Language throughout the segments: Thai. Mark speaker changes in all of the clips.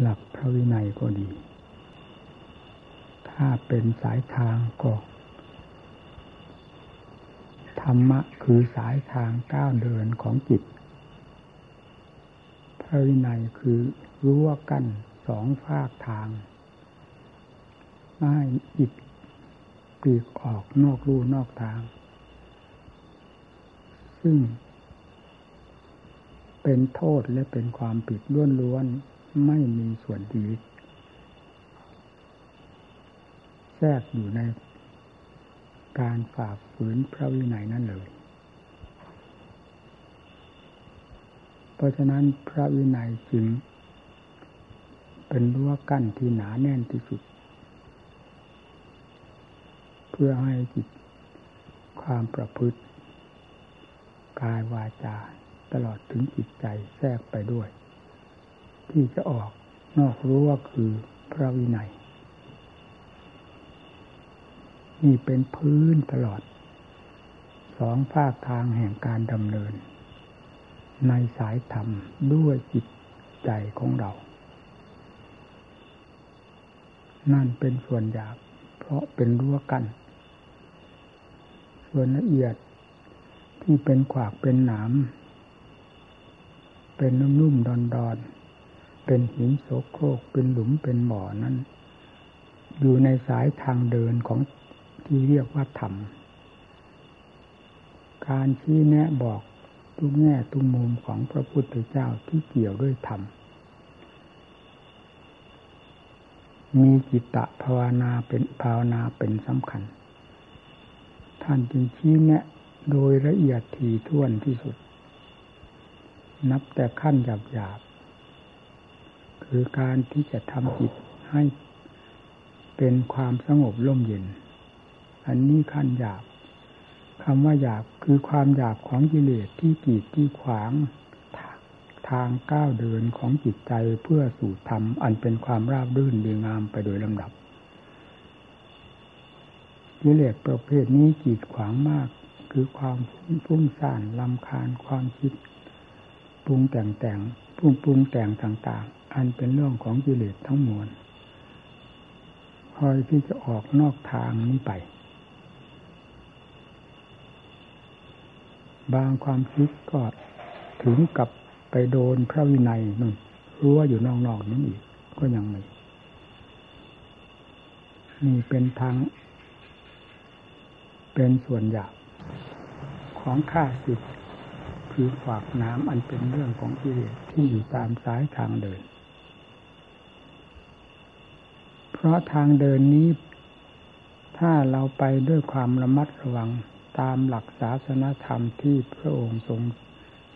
Speaker 1: หลักพระวินัยก็ดี ถ้าเป็นสายทางก็ ธรรมะคือสายทางก้าวเดินของจิต พระวินัยคือรั้วกั้นสองฝากทางไม่ให้จิตปลีกออกนอกรูนอกทาง ซึ่งเป็นโทษและเป็นความผิดล้วนๆ ไม่มีส่วนดี แทรกอยู่ในการฝ่าฝืนพระวินัยนั่นเลย เพราะฉะนั้นพระวินัยจึง เป็นรั้วกั้นที่หนาแน่นที่สุด เพื่อให้จิตความประพฤติ กายวาจาตลอดถึงจิตใจแทรกไปด้วย ที่จะออกนอกรู้ว่าคือพระวินัยนี่เป็นพื้นตลอด สองภาคทางแห่งการดำเนิน ในสายธรรมด้วยจิตใจของเรา นั่นเป็นส่วนหยาบเพราะเป็นรั้วกัน้นส่วนละเอียดที่เป็นขวากเป็นหนาม เป็นนุ่มๆดอนๆ เป็นหินโสโครกเป็นหลุมเป็นบ่อนั้น อยู่ในสายทางเดินของที่เรียกว่าธรรม การชี้แนะบอกทุกแง่ทุกมุมของพระพุทธเจ้าที่เกี่ยวด้วยธรรม มีจิตตภาวนาเป็นภาวนาเป็นสำคัญ ท่านจึงชี้แนะโดยละเอียดถี่ถ้วนที่สุด นับแต่ขั้นหยาบหยาบ คือการที่จะทำจิตให้เป็นความสงบร่มเย็น อันนี้ขั้นหยาบคำว่าหยาบคือความหยาบของกิเลสที่กีดที่ขวางทางก้าวเดินของจิตใจเพื่อสู่ธรรมอันเป็นความราบรื่นดีงามไปโดยลำดับกิเลสประเภทนี้กีดขวางมาก คือความฟุ้งซ่านลำคาญความคิด ปรุงแต่งแต่งปรุงปรุงแต่งต่างๆ อันเป็นเรื่องของกิเลสทั้งมวลคอยที่จะออกนอกทางนี้ไป บางความคิดก็ถึงกับไปโดนพระวินัยนู่นรั้วอยู่นอกๆนั้นอีก ก็ยังไม่นี่เป็นทางเป็นส่วนหยาบของข้าศึกคือฝากน้ำอันเป็นเรื่องของกิเลสที่อยู่ตามสายทางเดิน เพ ราะทางเดินนี้ ถ้าเราไปด้วยความระมัดระวังตามหลักศาสนธรรมที่พระองค์ทรง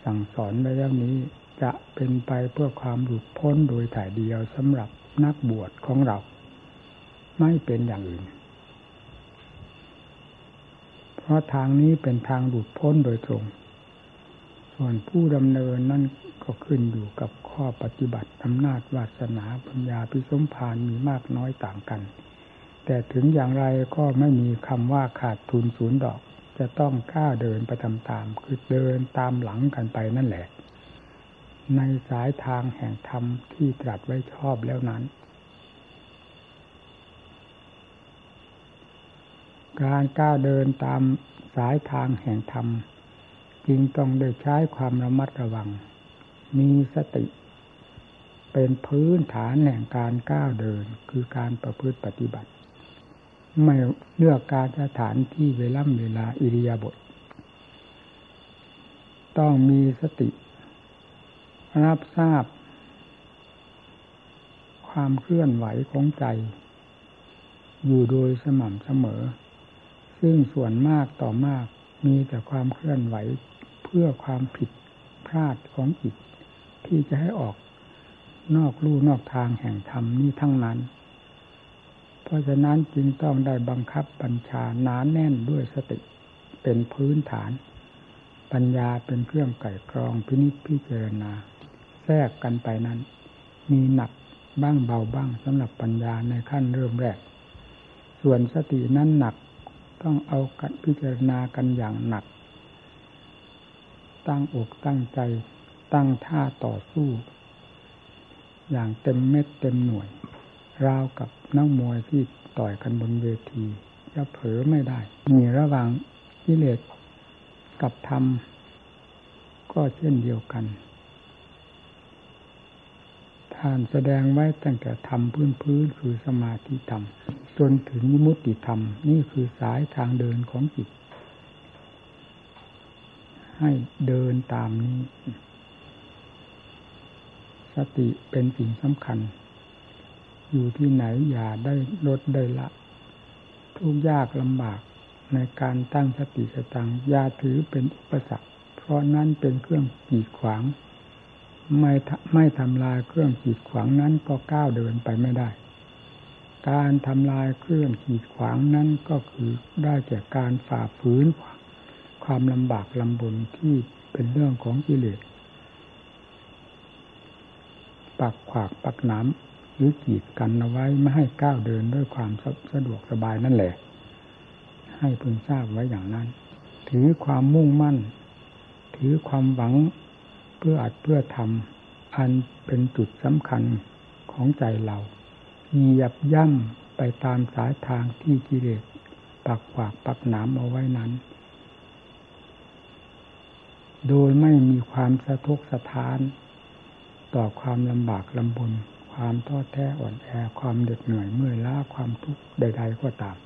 Speaker 1: สั่งสอนไว้แล้วนี้ จะเป็นไปเพื่อความหลุดพ้นโดยถ่ายเดียวสำหรับนักบวชของเรา ไม่เป็นอย่างอื่น เพราะทางนี้เป็นทางหลุดพ้นโดยตรง ส่วนผู้ดำเนินนั่นก็ขึ้นอยู่กับ ข้อปฏิบัติอำนาจวาสนาปัญญาพิสมพานมีมากน้อยต่างกัน แต่ถึงอย่างไรก็ไม่มีคำว่าขาดทุนศูนย์ดอก จะต้องกล้าเดินไปตามๆคือเดินตามหลังกันไปนั่นแหละ ในสายทางแห่งธรรมที่ตรัสไว้ชอบแล้วนั้น การก้าวเดินตามสายทางแห่งธรรมจึงต้องได้ใช้ความระมัดระวัง มีสติ เป็นพื้นฐานแห่งการก้าวเดินคือการประพฤติปฏิบัติ ไม่เลือกการสถานที่เวล่ำเวลาอิริยาบถต้องมีสติ รับทราบ ความเคลื่อนไหวของใจ อยู่โดยสม่ำเสมอ ซึ่งส่วนมากต่อมากมีแต่ความเคลื่อนไหวเพื่อความผิดพลาดของจิตที่จะให้ออก นอกลู่นอกทางแห่งธรรมนี้ทั้งนั้น เพราะฉะนั้นจึงต้องได้บังคับบัญชาหนานแน่นด้วยสติเป็นพื้นฐาน ปัญญาเป็นเครื่องไก่กรองพินิจพิจารณา แทรกกันไปนั้น มีหนักบ้างเบาบ้างสำหรับปัญญาในขั้นเริ่มแรก ส่วนสตินั้นหนักต้องเอากันพิจารณากันอย่างหนัก ตั้งอกตั้งใจตั้งท่าต่อสู้ อย่างเต็มเม็ดเต็มหน่วย ราวกับนักมวยที่ต่อยกันบนเวทีจะเผลอไม่ได้ มีระหว่างกิเลสกับธรรม ก็เช่นเดียวกัน ท่านแสดงไว้ตั้งแต่ธรรมพื้นพื้นคือสมาธิธรรม จนถึงยมุติธรรม นี่คือสายทางเดินของจิต ให้เดินตามนี้ ติเป็นสิ่งสำคัญ อยู่ที่ไหนอย่าได้ลดได้ละ ทุกยากลำบากในการตั้งสติสตังยาถือเป็นอุปสรรค เพราะนั้นเป็นเครื่องกีดขวาง ไม่ไม่ทำลายเครื่องขีดขวางนั้นก็ก้าวเดินไปไม่ได้ การทำลายเครื่องขีดขวางนั้นก็คือได้แก่การฝ่าฝืนความลำบากลำบนที่เป็นเรื่องของกิเลส ปักขวากปักน้ำหรือขีดกันเอาไว้ไม่ให้ก้าวเดินด้วยความสะดวกสบายนั่นแหละ ให้พึงทราบไว้อย่างนั้น ถือความมุ่งมั่น ถือความหวังเพื่ออัดเพื่อทำอันเป็นจุดสำคัญของใจเราเหยียบย่ำไปตามสายทางที่กิเลสปักขวากปักหนามเอาไว้นั้น โดยไม่มีความสะทกสะท้าน ต่อความลำบากลำบน ความท้อแท้อ่อนแอความเด็ดเหนื่อยเมื่อยล้าความทุกข์ใด ๆ ก็ตาม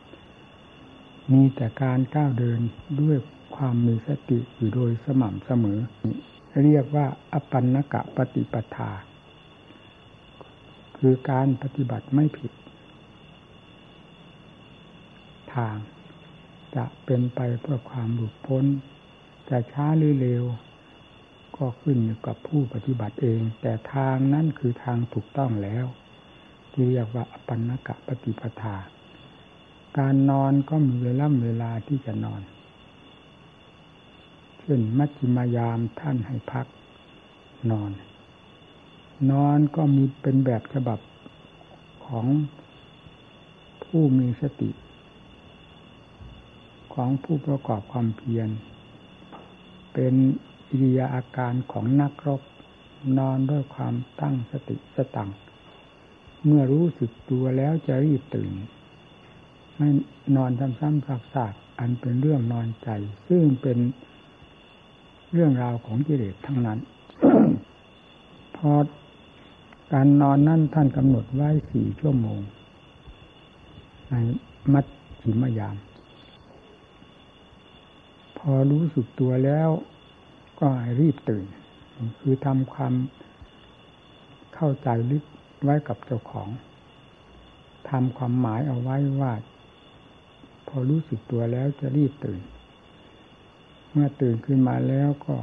Speaker 1: มีแต่การก้าวเดินด้วยความมีสติอยู่โดยสม่ำเสมอ เรียกว่าอปันนกะปฏิปทา คือการปฏิบัติไม่ผิด ทาง จะเป็นไปเพื่อความหลุดพ้น จะช้าหรือเร็ว ก็ขึ้นอยู่กับผู้ปฏิบัติเอง แต่ทางนั้นคือทางถูกต้องแล้วที่เรียกว่าอปันนกะปฏิปทา การนอนก็มีเวลาเวลาที่จะนอน เช่นมัชฌิมายามท่านให้พักนอน นอนก็มีเป็นแบบฉบับของผู้มีสติ ของผู้ประกอบความเพียร เป็น อิริยาอาการของนักรบนอนด้วยความตั้งสติสตังเมื่อรู้สึกตัวแล้วจะรีบตื่นไม่นอนซ้ำๆซากๆอันเป็นเรื่องนอนใจ ซึ่งเป็นเรื่องราวของกิเลสทั้งนั้น พอการนอนนั่นท่านกำหนดไว้สี่ชั่วโมง ในมัดฉิมยาม พอรู้สึกตัวแล้ว ก็รีบตื่น คือทำความเข้าใจลึกไว้กับเจ้าของทำความหมายเอาไว้ว่า พอรู้สึกตัวแล้วจะรีบตื่น เมื่อตื่นขึ้นมาแล้วก็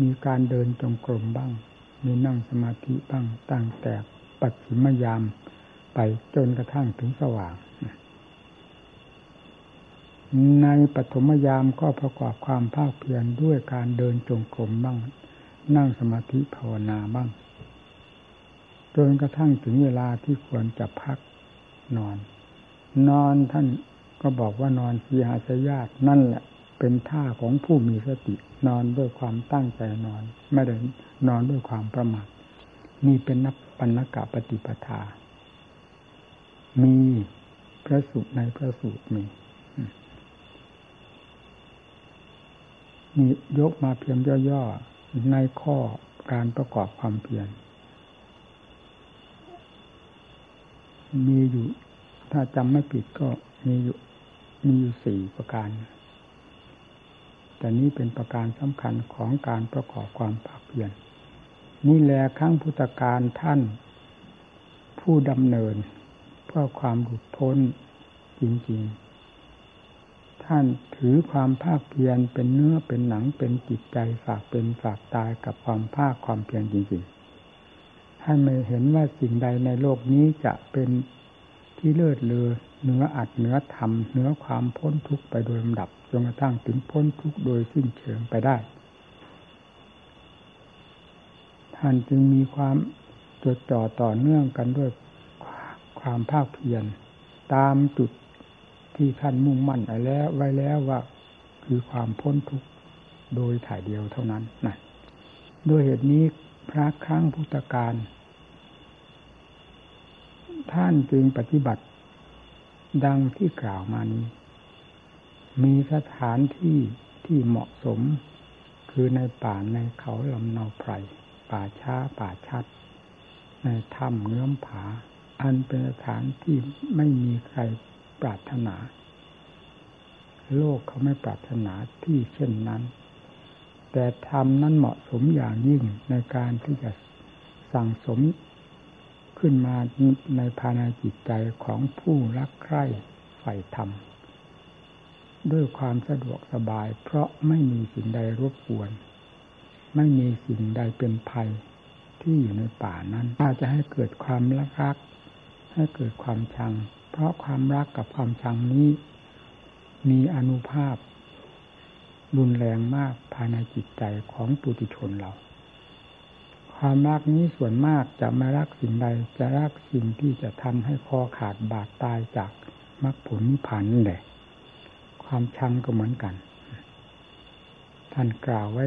Speaker 1: มีการเดินจงกรมบ้าง มีนั่งสมาธิบ้างตั้งแต่ปัจฉิมยามไปจนกระทั่งถึงสว่าง ในปฐมยามก็ประกอบความภาคเพียรด้วยการเดินจงกรมบ้าง นั่งสมาธิภาวนาบ้าง จนกระทั่งถึงเวลาที่ควรจะพักนอน นอนท่านก็บอกว่านอนสีหาสยาตนั่นแหละ เป็นท่าของผู้มีสติ นอนด้วยความตั้งใจนอน ไม่ได้นอนด้วยความประมาทนี่เป็นนับปัญกะปฏิปทา มีพระสูตรในพระสูตรมี มียกมาเพียงย่อๆ ในข้อการประกอบความเพียรมีอยู่ ถ้าจำไม่ผิดก็มีอยู่มีอยู่สี่ประการ แต่นี้เป็นประการสำคัญของการประกอบความภาคเพียรนี่แหละครั้งพุทธการท่าน ผู้ดำเนิน เพื่อความหลุดพ้นจริง ๆ ท่านถือความภาคเพียรเป็นเนื้อเป็นหนังเป็นจิตใจฝากเป็นฝากตายกับความภาคความเพียรจริงๆ ท่านไม่เห็นว่าสิ่งใดในโลกนี้จะเป็นที่เลิศเลอเนื้ออัดเนื้อทำเนื้อความพ้นทุกข์ไปโดยลำดับจนกระทั่งถึงพ้นทุกข์โดยสิ้นเชิงไปได้ ท่านจึงมีความจดจ่อต่อเนื่องกันด้วยความภาคเพียรตามจุด ที่ท่านมุ่งมั่นไว้แล้วไว้แล้วว่าคือความพ้นทุกข์โดยถ่ายเดียวเท่านั้นนะด้วยเหตุนี้พระครั้งพุทธการ ท่านจึงปฏิบัติ ดังที่กล่าวมานี้ มีสถานที่ที่เหมาะสม คือในป่าในเขาลำนาไพรป่าช้าป่าชัด ในถ้ำเงื้อมผา อันเป็นสถานที่ไม่มีใคร ปรารถนา โลกเขาไม่ปรารถนาที่เช่นนั้น แต่ธรรมนั้นเหมาะสมอย่างยิ่งในการที่จะสั่งสมขึ้นมาในภายในจิตใจของผู้รักใคร่ใฝ่ธรรม ด้วยความสะดวกสบาย เพราะไม่มีสิ่งใดรบกวน ไม่มีสิ่งใดเป็นภัยที่อยู่ในป่านั้นถ้าจะให้เกิดความรักรัก ให้เกิดความชัง เพราะความรักกับความชังนี้ มีอนุภาพ รุนแรงมากภายในจิตใจของปุถุชนเรา ความรักนี้ส่วนมากจะไม่รักสิ่งใดจะรักสิ่งที่จะทำให้คอขาดบาดตายจากมรรคผลนิพพานนั่นแหละ ความชังก็เหมือนกัน ท่านกล่าวไว้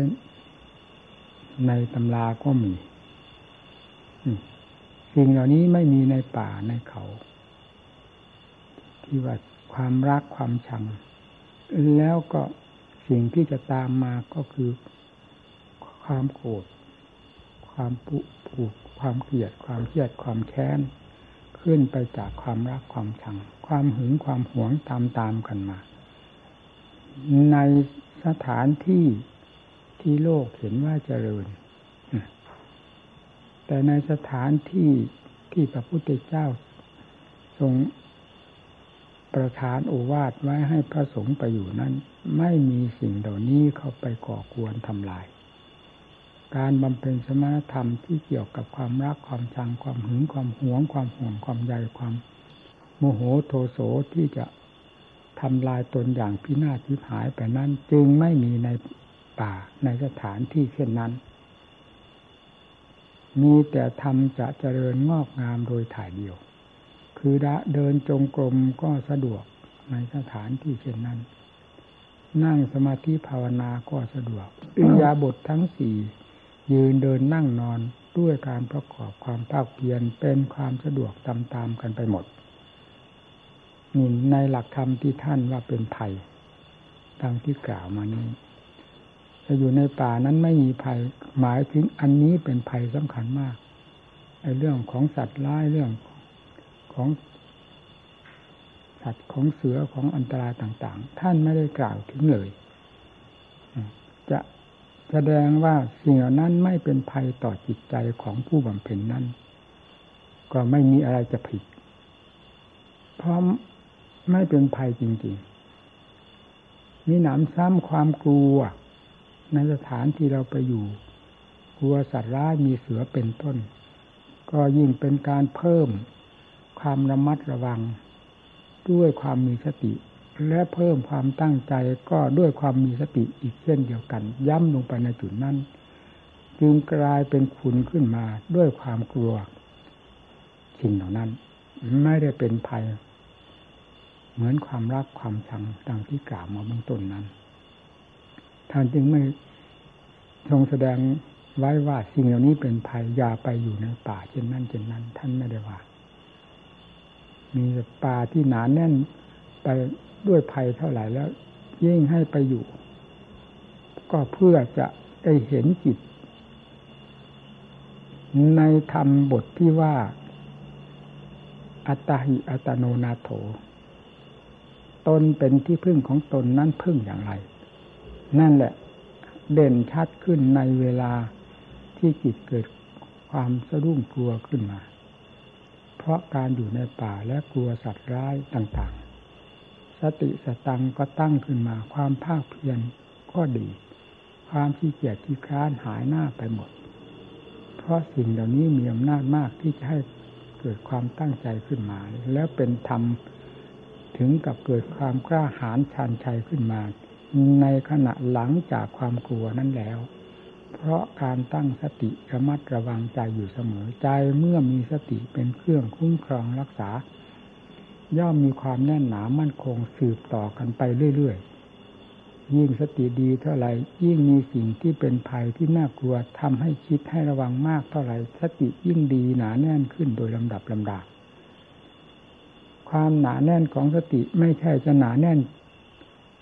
Speaker 1: ในตำราก็มีสิ่งเหล่านี้ไม่มีในป่าในเขา ที่ว่าความรักความชัง แล้วก็สิ่งที่จะตามมาก็คือ ความโกรธความปุผูกความเกลียด ความเครียดความแค้น ขึ้นไปจากความรักความชัง ความหึงความหวงตามตามกันมา ในสถานที่ที่โลกเห็นว่าเจริญ แต่ในสถานที่ที่พระพุทธเจ้าทรง ประทานโอวาทไว้ให้พระสงฆ์ไปอยู่นั้น ไม่มีสิ่งเหล่านี้เข้าไปก่อกวนทำลาย การบำเพ็ญสมณธรรมที่เกี่ยวกับความรักความชังความหึงความหวง ความห่วงความใยความโมโหโทโสที่จะทำลายตนอย่างพินาศทิพหายไปนั้นจึงไม่มีในป่าในสถานที่เช่นนั้น มีแต่ธรรมจะเจริญงอกงามโดยถ่ายเดียว คือเดินจงกรมก็สะดวกในสถานที่เช่นนั้น นั่งสมาธิภาวนาก็สะดวกอิยาบททั้งสี่ยืนเดินนั่งนอนด้วยการประกอบความภาคเพียรเป็นความสะดวกตามๆกันไปหมดนี่ในหลักธรรมที่ท่านว่าเป็นภัยดังที่กล่าวมานี้จะอยู่ในป่านั้นไม่มีภัยหมายถึงอันนี้เป็นภัยสำคัญมากไอ้เรื่องของสัตว์ร้ายเรื่อง ของสัตว์ของเสือของอันตรายต่าง ๆ ท่านไม่ได้กล่าวถึงเลย จะแสดงว่าสิ่งเหล่านั้นไม่เป็นภัยต่อจิตใจของผู้บำเพ็ญนั้น ก็ไม่มีอะไรจะผิด เพราะไม่เป็นภัยจริง ๆ มีหนามซ้ำความกลัว ในสถานที่เราไปอยู่ กลัวสัตว์ร้ายมีเสือเป็นต้น ก็ยิ่งเป็นการเพิ่ม ความระมัดระวัง ด้วยความมีสติ และเพิ่มความตั้งใจก็ด้วยความมีสติอีกเช่นเดียวกัน ย้ำลงไปในจุดนั้น จึงกลายเป็นคุณขึ้นมาด้วยความกลัวสิ่งเหล่านั้น ไม่ได้เป็นภัย เหมือนความรักความชังดังที่กล่าวมาเบื้องต้นนั้นท่านจึงไม่ทรงแสดงไว้ว่าสิ่งเหล่านี้เป็นภัยอย่าไปอยู่ในป่าเช่นนั้นเช่นนั้น ท่านไม่ได้ว่า มีป่าที่หนาแน่นไปด้วยภัยเท่าไหร่แล้ว ยิ่งให้ไปอยู่ ก็เพื่อจะได้เห็นจิต ในธรรมบทที่ว่า อัตหิอัตโนนาโถ ตนเป็นที่พึ่งของตนนั่นพึ่งอย่างไร นั่นแหละ เด่นชัดขึ้นในเวลาที่จิตเกิดความสะดุ้งกลัวขึ้นมา พราะการอยู่ในป่าและกลัวสัตว์ร้ายต่างๆ สติสตังก็ตั้งขึ้นมาความภาคเพียรก็ดี ความขี้เกียจขี้ค้านหายหน้าไปหมด เพราะสิ่งเหล่านี้มีอำนาจมากที่จะให้เกิดความตั้งใจขึ้นมา แล้วเป็นธรรมถึงกับเกิดความกล้าหาญชันชัยขึ้นมา ในขณะหลังจากความกลัวนั้นแล้ว เพราะการตั้งสติระมัดระวังใจอยู่เสมอ ใจเมื่อมีสติเป็นเครื่องคุ้มครองรักษา ย่อมมีความแน่นหนามั่นคงสืบต่อกันไปเรื่อยๆ ยิ่งสติดีเท่าไหร่ยิ่งมีสิ่งที่เป็นภัยที่น่ากลัวทำให้คิดให้ระวังมากเท่าไหร่สติยิ่งดีหนาแน่นขึ้นโดยลำดับลำดาความหนาแน่นของสติไม่ใช่จะหนาแน่น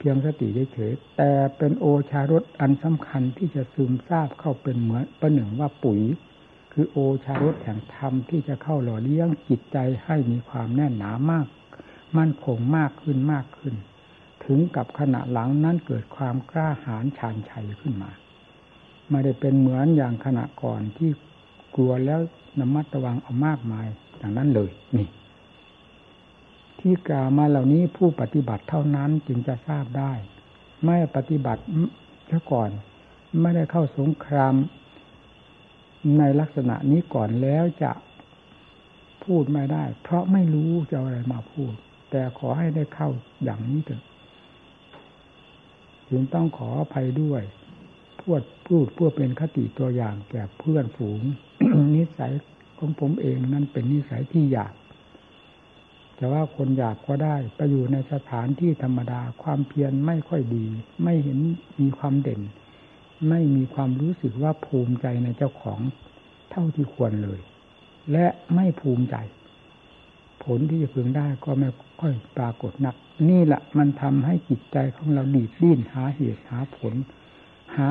Speaker 1: พียงสติเฉยๆแต่เป็นโอชารสอันสำคัญที่จะซึมซาบเข้าเป็นเหมือนประหนึ่งว่าปุ๋ย คือโอชารสแห่งธรรมที่จะเข้าหล่อเลี้ยงจิตใจให้มีความแน่นหนามาก มั่นคงมากขึ้นมากขึ้น ถึงกับขณะหลังนั้นเกิดความกล้าหาญชาญชัยขึ้นมาไม่ได้เป็นเหมือนอย่างขณะก่อนที่กลัวแล้วนำมัดระวังเอามากมายอย่างนั้นเลยนี่ ที่กล่าวมาเหล่านี้ผู้ปฏิบัติเท่านั้นจึงจะทราบได้ ไม่ปฏิบัติเช่ก่อน ไม่ได้เข้าสงคราม ในลักษณะนี้ก่อนแล้วจะพูดไม่ได้ เพราะไม่รู้จะอะไรมาพูด แต่ขอให้ได้เข้าอย่างนี้เถอะจึงต้องขออภัยด้วยพูดพูดเพื่อเป็นคติตัวอย่างแก่เพื่อนฝูง นิสัยของผมเองนั้นเป็นนิสัยที่อยาก จะว่าคนอยากก็ได้ไปอยู่ในสถานที่ธรรมดาความเพียรไม่ค่อยดี ไม่เห็นมีความเด่น ไม่มีความรู้สึกว่าภูมิใจในเจ้าของเท่าที่ควรเลย และไม่ภูมิใจ ผลที่จะพึงได้ก็ไม่ค่อยปรากฏนัก นี่แหละมันทำให้จิตใจของเราดีดดิ้นหาเหตุหาผล หา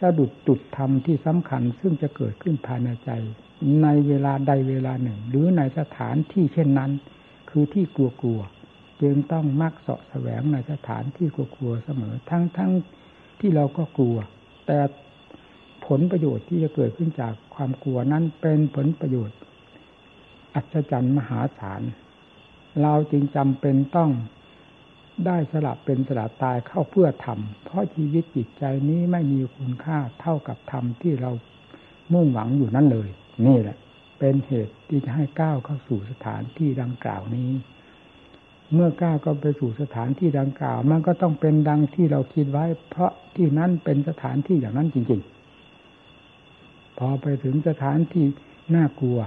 Speaker 1: สะดุดจุดธรรมที่สำคัญซึ่งจะเกิดขึ้นภายในใจ ในเวลาใดเวลาหนึ่ง หรือในสถานที่เช่นนั้น คือที่กลัวกลัวจึงต้องมักเสาะแสวงในสถานที่กลัวกลัวเสมอ ทั้งทั้งที่เราก็กลัว แต่ผลประโยชน์ที่จะเกิดขึ้นจากความกลัวนั้นเป็นผลประโยชน์ อัศจรรย์มหาศาลเราจึงจำเป็นต้องได้สลับเป็นสลับตายเข้าเพื่อทำเพราะชีวิตจิตใจนี้ไม่มีคุณค่าเท่ากับธรรมที่เรามุ่งหวังอยู่นั่นเลย นี่แหละ เป็นเหตุที่จะให้ก้าวเข้าสู่สถานที่ดังกล่าวนี้ เมื่อก้าวก็ไปสู่สถานที่ดังกล่าว มันก็ต้องเป็นดังที่เราคิดไว้ เพราะที่นั้นเป็นสถานที่อย่างนั้นจริง ๆ พอไปถึงสถานที่น่ากลัว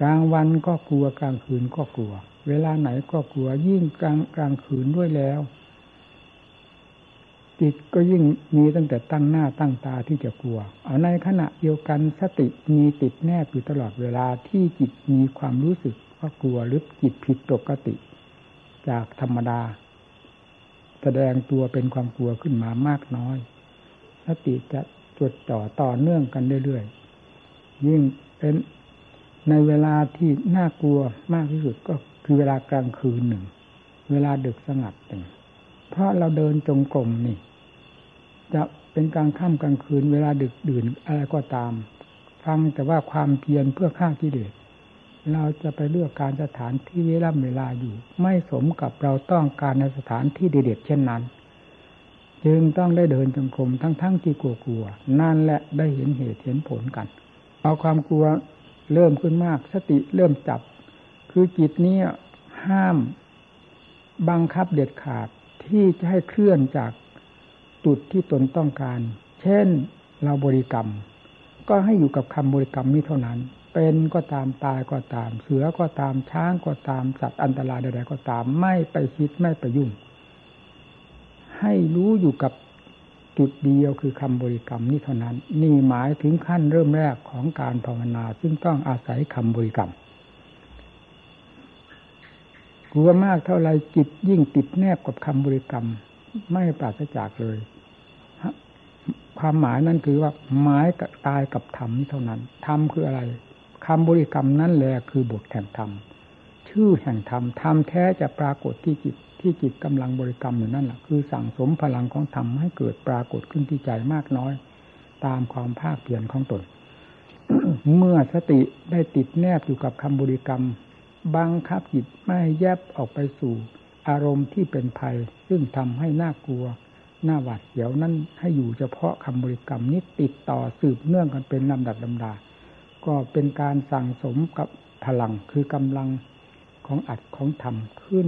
Speaker 1: กลางวันก็กลัวกลางคืนก็กลัว เวลาไหนก็กลัวยิ่งกลางกลางคืนด้วยแล้ว จิตก็ยิ่งมีตั้งแต่ตั้งหน้าตั้งตาที่จะกลัว เอาในขณะเดียวกันสติมีติดแนบอยู่ตลอดเวลาที่จิตมีความรู้สึกว่ากลัวหรือจิตผิดปกติ จากธรรมดา แสดงตัวเป็นความกลัวขึ้นมามากน้อย สติจะจดจ่อต่อเนื่องกันเรื่อยๆยิ่งเป็นในเวลาที่น่ากลัวมากที่สุดก็คือเวลากลางคืนหนึ่ง เวลาดึกสงัดหนึ่งเพราะเราเดินจงกรมนี่ จะเป็นกลางค่ำกลางคืนเวลาดึกดื่นอะไรก็ตาม ฟังแต่ว่าความเพียรเพื่อฆ่ากิเลสเราจะไปเลือกการสถานที่เวลาเวลาอยู่ ไม่สมกับเราต้องการในสถานที่เด็ดเช่นนั้น จึงต้องได้เดินจงกรมทั้งๆทที่กลัวๆนั่นแหละได้เห็นเหตุเห็นผลกัน เอาความกลัวเริ่มขึ้นมาก สติเริ่มจับ คือจิตนี้ห้ามบังคับเด็ดขาดที่จะให้เคลื่อนจาก จุดที่ตนต้องการ เช่นเราบริกรรม ก็ให้อยู่กับคำบริกรรมนี้เท่านั้น เป็นก็ตามตายก็ตาม เสือก็ตามช้างก็ตามสัตว์อันตรายใดๆก็ตามไม่ไปคิดไม่ไปยุ่ง ให้รู้อยู่กับจุดเดียวคือคำบริกรรมนี้เท่านั้น นี่หมายถึงขั้นเริ่มแรกของการภาวนา ซึ่งต้องอาศัยคำบริกรรมกลัวมากเท่าไรจิตยิ่งติดแนบกับคำบริกรรม ไม่ปราศจากเลยความหมายนั้นคือว่าหมายกับตายกับธรรมนี่เท่านั้นธรรมคืออะไรคำบริกรรมนั่นแหละคือบทแห่งธรรมชื่อแห่งธรรมธรรมแท้จะปรากฏที่จิตที่จิตกำลังบริกรรมอยู่นั่นแหละคือสั่งสมพลังของธรรมให้เกิดปรากฏขึ้นที่ใจมากน้อย ตามความภาคเปลี่ยนของตน เมื่อสติได้ติดแนบอยู่กับคำบริกรรมบังคับจิตไม่แยบออกไปสู่ อารมณ์ที่เป็นภัย ซึ่งทำให้น่ากลัวหน้าหวาดเสียวนั่นให้อยู่เฉพาะคำบริกรรมนี้ติดต่อสืบเนื่องกันเป็นลำดับลำดา ก็เป็นการสั่งสมกับพลังคือกำลังของอัดของธรรมขึ้น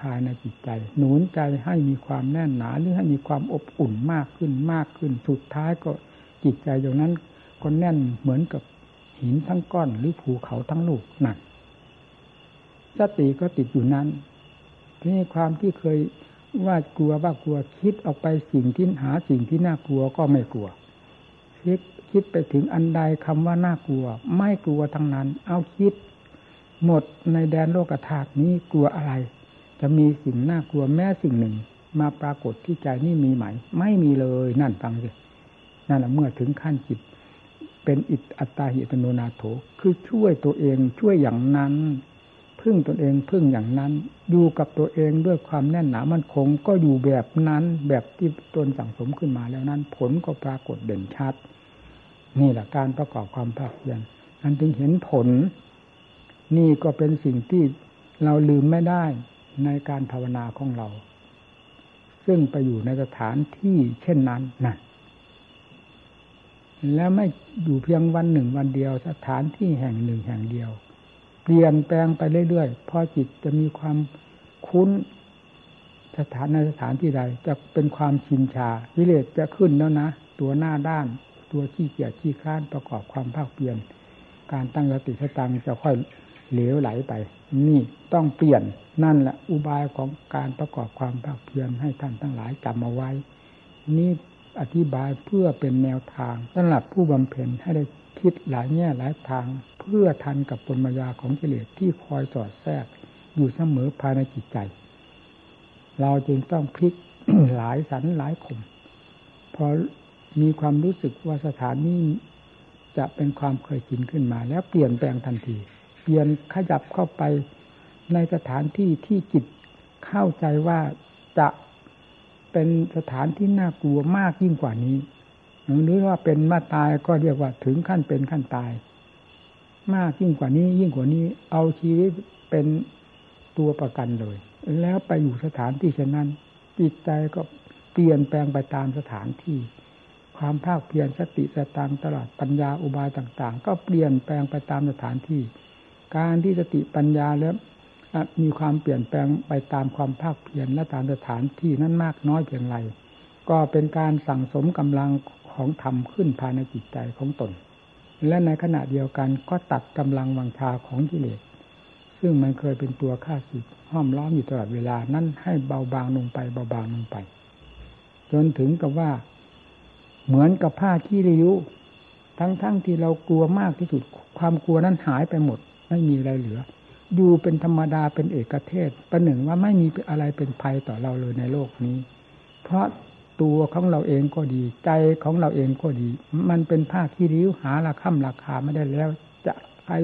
Speaker 1: ภายในจิตใจ หนุนใจให้มีความแน่นหนาหรือให้มีความอบอุ่นมากขึ้นมากขึ้น สุดท้ายก็จิตใจอย่างนั้นก็แน่นเหมือนกับหินทั้งก้อนหรือภูเขาทั้งลูกหนักสติก็ติดอยู่นั้น นี่ความที่เคยว่ากลัวว่ากลัวคิดออกไปสิ่งที่หาสิ่งที่น่ากลัวก็ไม่กลัว คิดคิดไปถึงอันใดคำว่าน่ากลัว ไม่กลัวทั้งนั้น เอาคิด หมดในแดนโลกธาตุนี้กลัวอะไร จะมีสิ่งน่ากลัวแม้สิ่งหนึ่ง มาปรากฏที่ใจนี่มีไหม ไม่มีเลยนั่นฟังสินั่นแหละเมื่อถึงขั้นจิต เป็นอิตอัตตาหิตโนนาโถคือช่วยตัวเองช่วยอย่างนั้น พึ่งตนเองพึ่งอย่างนั้น อยู่กับตัวเองด้วยความแน่นหนามันคง ก็อยู่แบบนั้นแบบที่ตนสั่งสมขึ้นมาแล้วนั้น ผลก็ปรากฏเด่นชัด นี่แหละการประกอบความภาคเพียรอันจึงเห็นผล นี่ก็เป็นสิ่งที่เราลืมไม่ได้ในการภาวนาของเรา ซึ่งไปอยู่ในสถานที่เช่นนั้นนั่นแล้วไม่อยู่เพียงวันหนึ่งวันเดียว สถานที่แห่งหนึ่งแห่งเดียว เปลี่ยนแปลงไปเรื่อยๆพอจิตจะมีความคุ้นสถานในสถานที่ใด จะเป็นความชินชาวิเลศจะขึ้นแล้วนะ ตัวหน้าด้าน ตัวขี้เกียจขี้ค้านประกอบความภาคเปลี่ยนการตั้งสติสตังจะค่อยเหลวไหลไป นี่ต้องเปลี่ยนนั่นแหละอุบายของการประกอบความภาคเพียรให้ท่านทั้งหลายจำเอาไว้ นี่อธิบายเพื่อเป็นแนวทางสำหรับผู้บำเพ็ญให้ได้ คิดหลายแง่หลายทาง เพื่อทันกับปนมายาของกิเลสที่คอยสอดแทรกอยู่เสมอภายในจิตใจ เราจึงต้องพลิกหลายสันหลายขมพอมีความรู้สึกว่าสถานนี้จะเป็นความเคยชินขึ้นมา แล้วเปลี่ยนแปลงทันที เปลี่ยนขยับเข้าไปในสถานที่ที่จิตเข้าใจว่าจะเป็นสถานที่น่ากลัวมากยิ่งกว่านี้ หรือว่าเป็นมาตายก็เรียกว่าถึงขั้นเป็นขั้นตาย มากยิ่งกว่านี้ ยิ่งกว่านี้ เอาชีวิตเป็นตัวประกันเลย แล้วไปอยู่สถานที่เช่นนั้น จิตใจก็เปลี่ยนแปลงไปตามสถานที่ ความภาคเพียรสติสตางตลอดปัญญาอุบายต่าง ๆ ก็เปลี่ยนแปลงไปตามสถานที่ การที่สติปัญญาแล้วมีความเปลี่ยนแปลงไปตามความภาคเพียรและตามสถานที่นั้นมากน้อยเพียงไรก็เป็นการสั่งสมกำลัง ของธรรมขึ้นภายในจิตใจของตน และในขณะเดียวกันก็ตัดกำลังวังชาของกิเลสซึ่งมันเคยเป็นตัวฆ่าศึกห้อมล้อมอยู่ตลอดเวลานั้นให้เบาบางลงไปเบาบางลงไป จนถึงกับว่า เหมือนกับผ้าขี้ริ้วทั้งๆทที่เรากลัวมากที่สุด ความกลัวนั้นหายไปหมด ไม่มีอะไรเหลืออยู่เป็นธรรมดาเป็นเอกเทศประหนึ่งว่าไม่มีอะไรเป็นภัยต่อเราเลยในโลกนี้ เพราะ ตัวของเราเองก็ดี ใจของเราเองก็ดี มันเป็นผ้าขี้ริ้วหาราคาราคาไม่ได้แล้ว จะใคร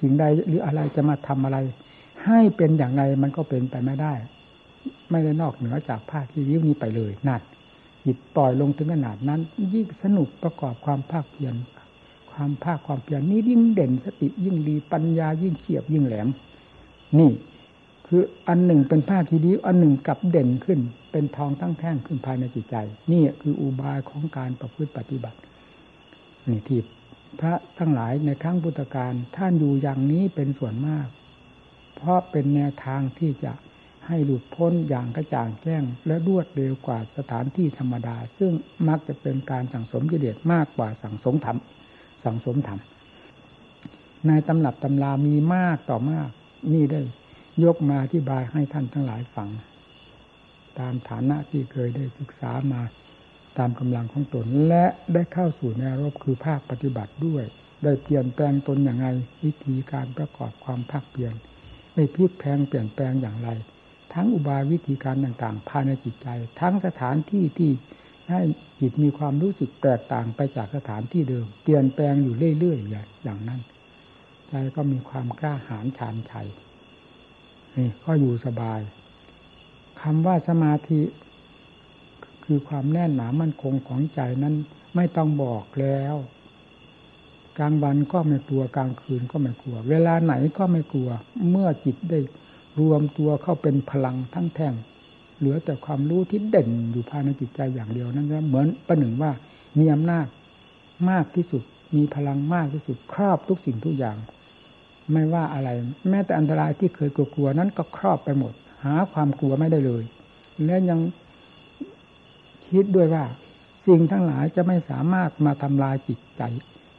Speaker 1: สิ่งใดหรืออะไรจะมาทำอะไร ให้เป็นอย่างไรมันก็เป็นไปไม่ได้ ไม่ได้นอกเหนือจากผ้าขี้ริ้วนี้ไปเลยนั่นจิตปล่อยลงถึงขนาดนั้น ยิ่งสนุกประกอบความภาคเพียรความภาคความเพียรนี้ยิ่งเด่นสติยิ่งดีปัญญายิ่งเฉียบยิ่งแหลม นี่ คืออันหนึ่งเป็นผ้าคีดีอันหนึ่งกับเด่นขึ้น เป็นทองทั้งแท่งขึ้นภายในจิตใจ นี่คืออุบายของการประพฤติปฏิบัตินี่ที่พระทั้งหลายในครั้งพุทธกาลท่านอยู่อย่างนี้เป็นส่วนมาก เพราะเป็นแนวทางที่จะให้หลุดพ้นอย่างกระจ่างแจ้ง และรวดเร็วกว่าสถานที่ธรรมดา ซึ่งมักจะเป็นการสั่งสมกิเลสมากกว่าสั่งสมธรรมสังสมธรรมในตำหนับตำรามีมากต่อมาก นี่ได้ ยกมาที่บายให้ท่านทั้งหลายฟัง ตามฐานะที่เคยได้ศึกษามาตามกำลังของตนและได้เข้าสู่แนวรบคือภาคปฏิบัติด้วย ได้เปลี่ยนแปลงตนอย่างไรวิธีการประกอบความภาคเปลี่ยนได้พลิกแพงเปลี่ยนแปลงอย่างไร ทั้งอุบายวิธีการต่างๆภายในจิตใจ ทั้งสถานที่ที่ให้จิตมีความรู้สึกแตกต่างไปจากสถานที่เดิม เปลี่ยนแปลงอยู่เรื่อยๆอย่างนั้นใจก็มีความกล้าหาญชานชัย นี่ก็อยู่สบายคำว่าสมาธิ คือความแน่นหนามั่นคงของใจนั้น ไม่ต้องบอกแล้วกลางวันก็ไม่กลัวกลางคืนก็ไม่กลัว เวลาไหนก็ไม่กลัว เมื่อจิตได้รวมตัวเข้าเป็นพลังทั้งแท่งเหลือแต่ความรู้ที่เด่นอยู่ภายในจิตใจอย่างเดียวนั่นเหมือนประหนึ่งว่ามีอำนาจมากที่สุด มีพลังมากที่สุดครอบทุกสิ่งทุกอย่าง ไม่ว่าอะไร แม้แต่อันตรายที่เคยกลัวๆนั้นก็ครอบไปหมด หาความกลัวไม่ได้เลย และยังคิดด้วยว่า สิ่งทั้งหลายจะไม่สามารถมาทำลายจิตใจ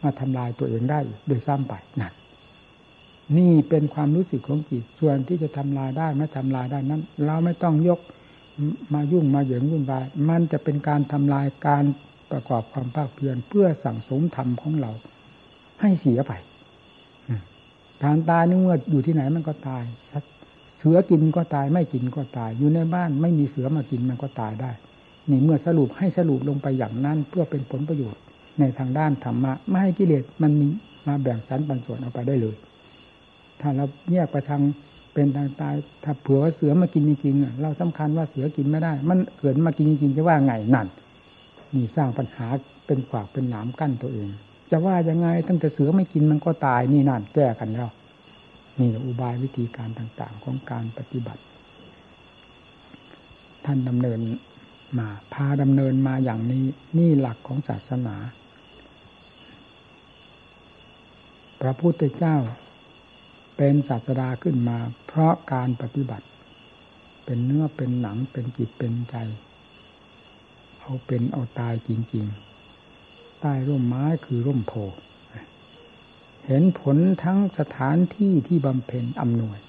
Speaker 1: มาทำลายตัวเองได้โดยซ้ำไปนั่นนี่เป็นความรู้สึกของจิตส่วนที่จะทำลายได้ไม่ทำลายได้นั้น เราไม่ต้องยกมายุ่งมาเหยิงวุ่นวาย มันจะเป็นการทำลายการประกอบความภาคเพียรเพื่อสั่งสมธรรมของเรา ให้เสียไป การตายนี่เมื่ออยู่ที่ไหนมันก็ตาย เสือกินก็ตายไม่กินก็ตาย อยู่ในบ้านไม่มีเสือมากินมันก็ตายได้ นี่เมื่อสรุปให้สรุปลงไปอย่างนั้น เพื่อเป็นผลประโยชน์ในทางด้านธรรมะไม่ให้กิเลสมันมีมาแบ่งสรรปันส่วนเอาไปได้เลย ถ้าเราแยกไปทางเป็นทางตาย ถ้าเผื่อว่าเสือมากินจริงๆเราสำคัญว่าเสือกินไม่ได้ มันเกิดมากินจริงๆจะว่าไงนั่นนี่สร้างปัญหาเป็นขวากเป็นหนามกั้นตัวเอง จะว่ายังไงตั้งแต่เสือไม่กินมันก็ตายนี่นั่นแก้กันแล้ว นี่อุบายวิธีการต่างๆของการปฏิบัติ ท่านดำเนินมาพาดำเนินมาอย่างนี้นี่หลักของศาสนา พระพุทธเจ้าเป็นศาสดาขึ้นมา เพราะการปฏิบัติ เป็นเนื้อเป็นหนังเป็นจิตเป็นใจ เอาเป็นเอาตายจริง ๆ ใต้ร่มไม้คือร่มโพเห็นผลทั้งสถานที่ที่บำเพ็ญอำนวย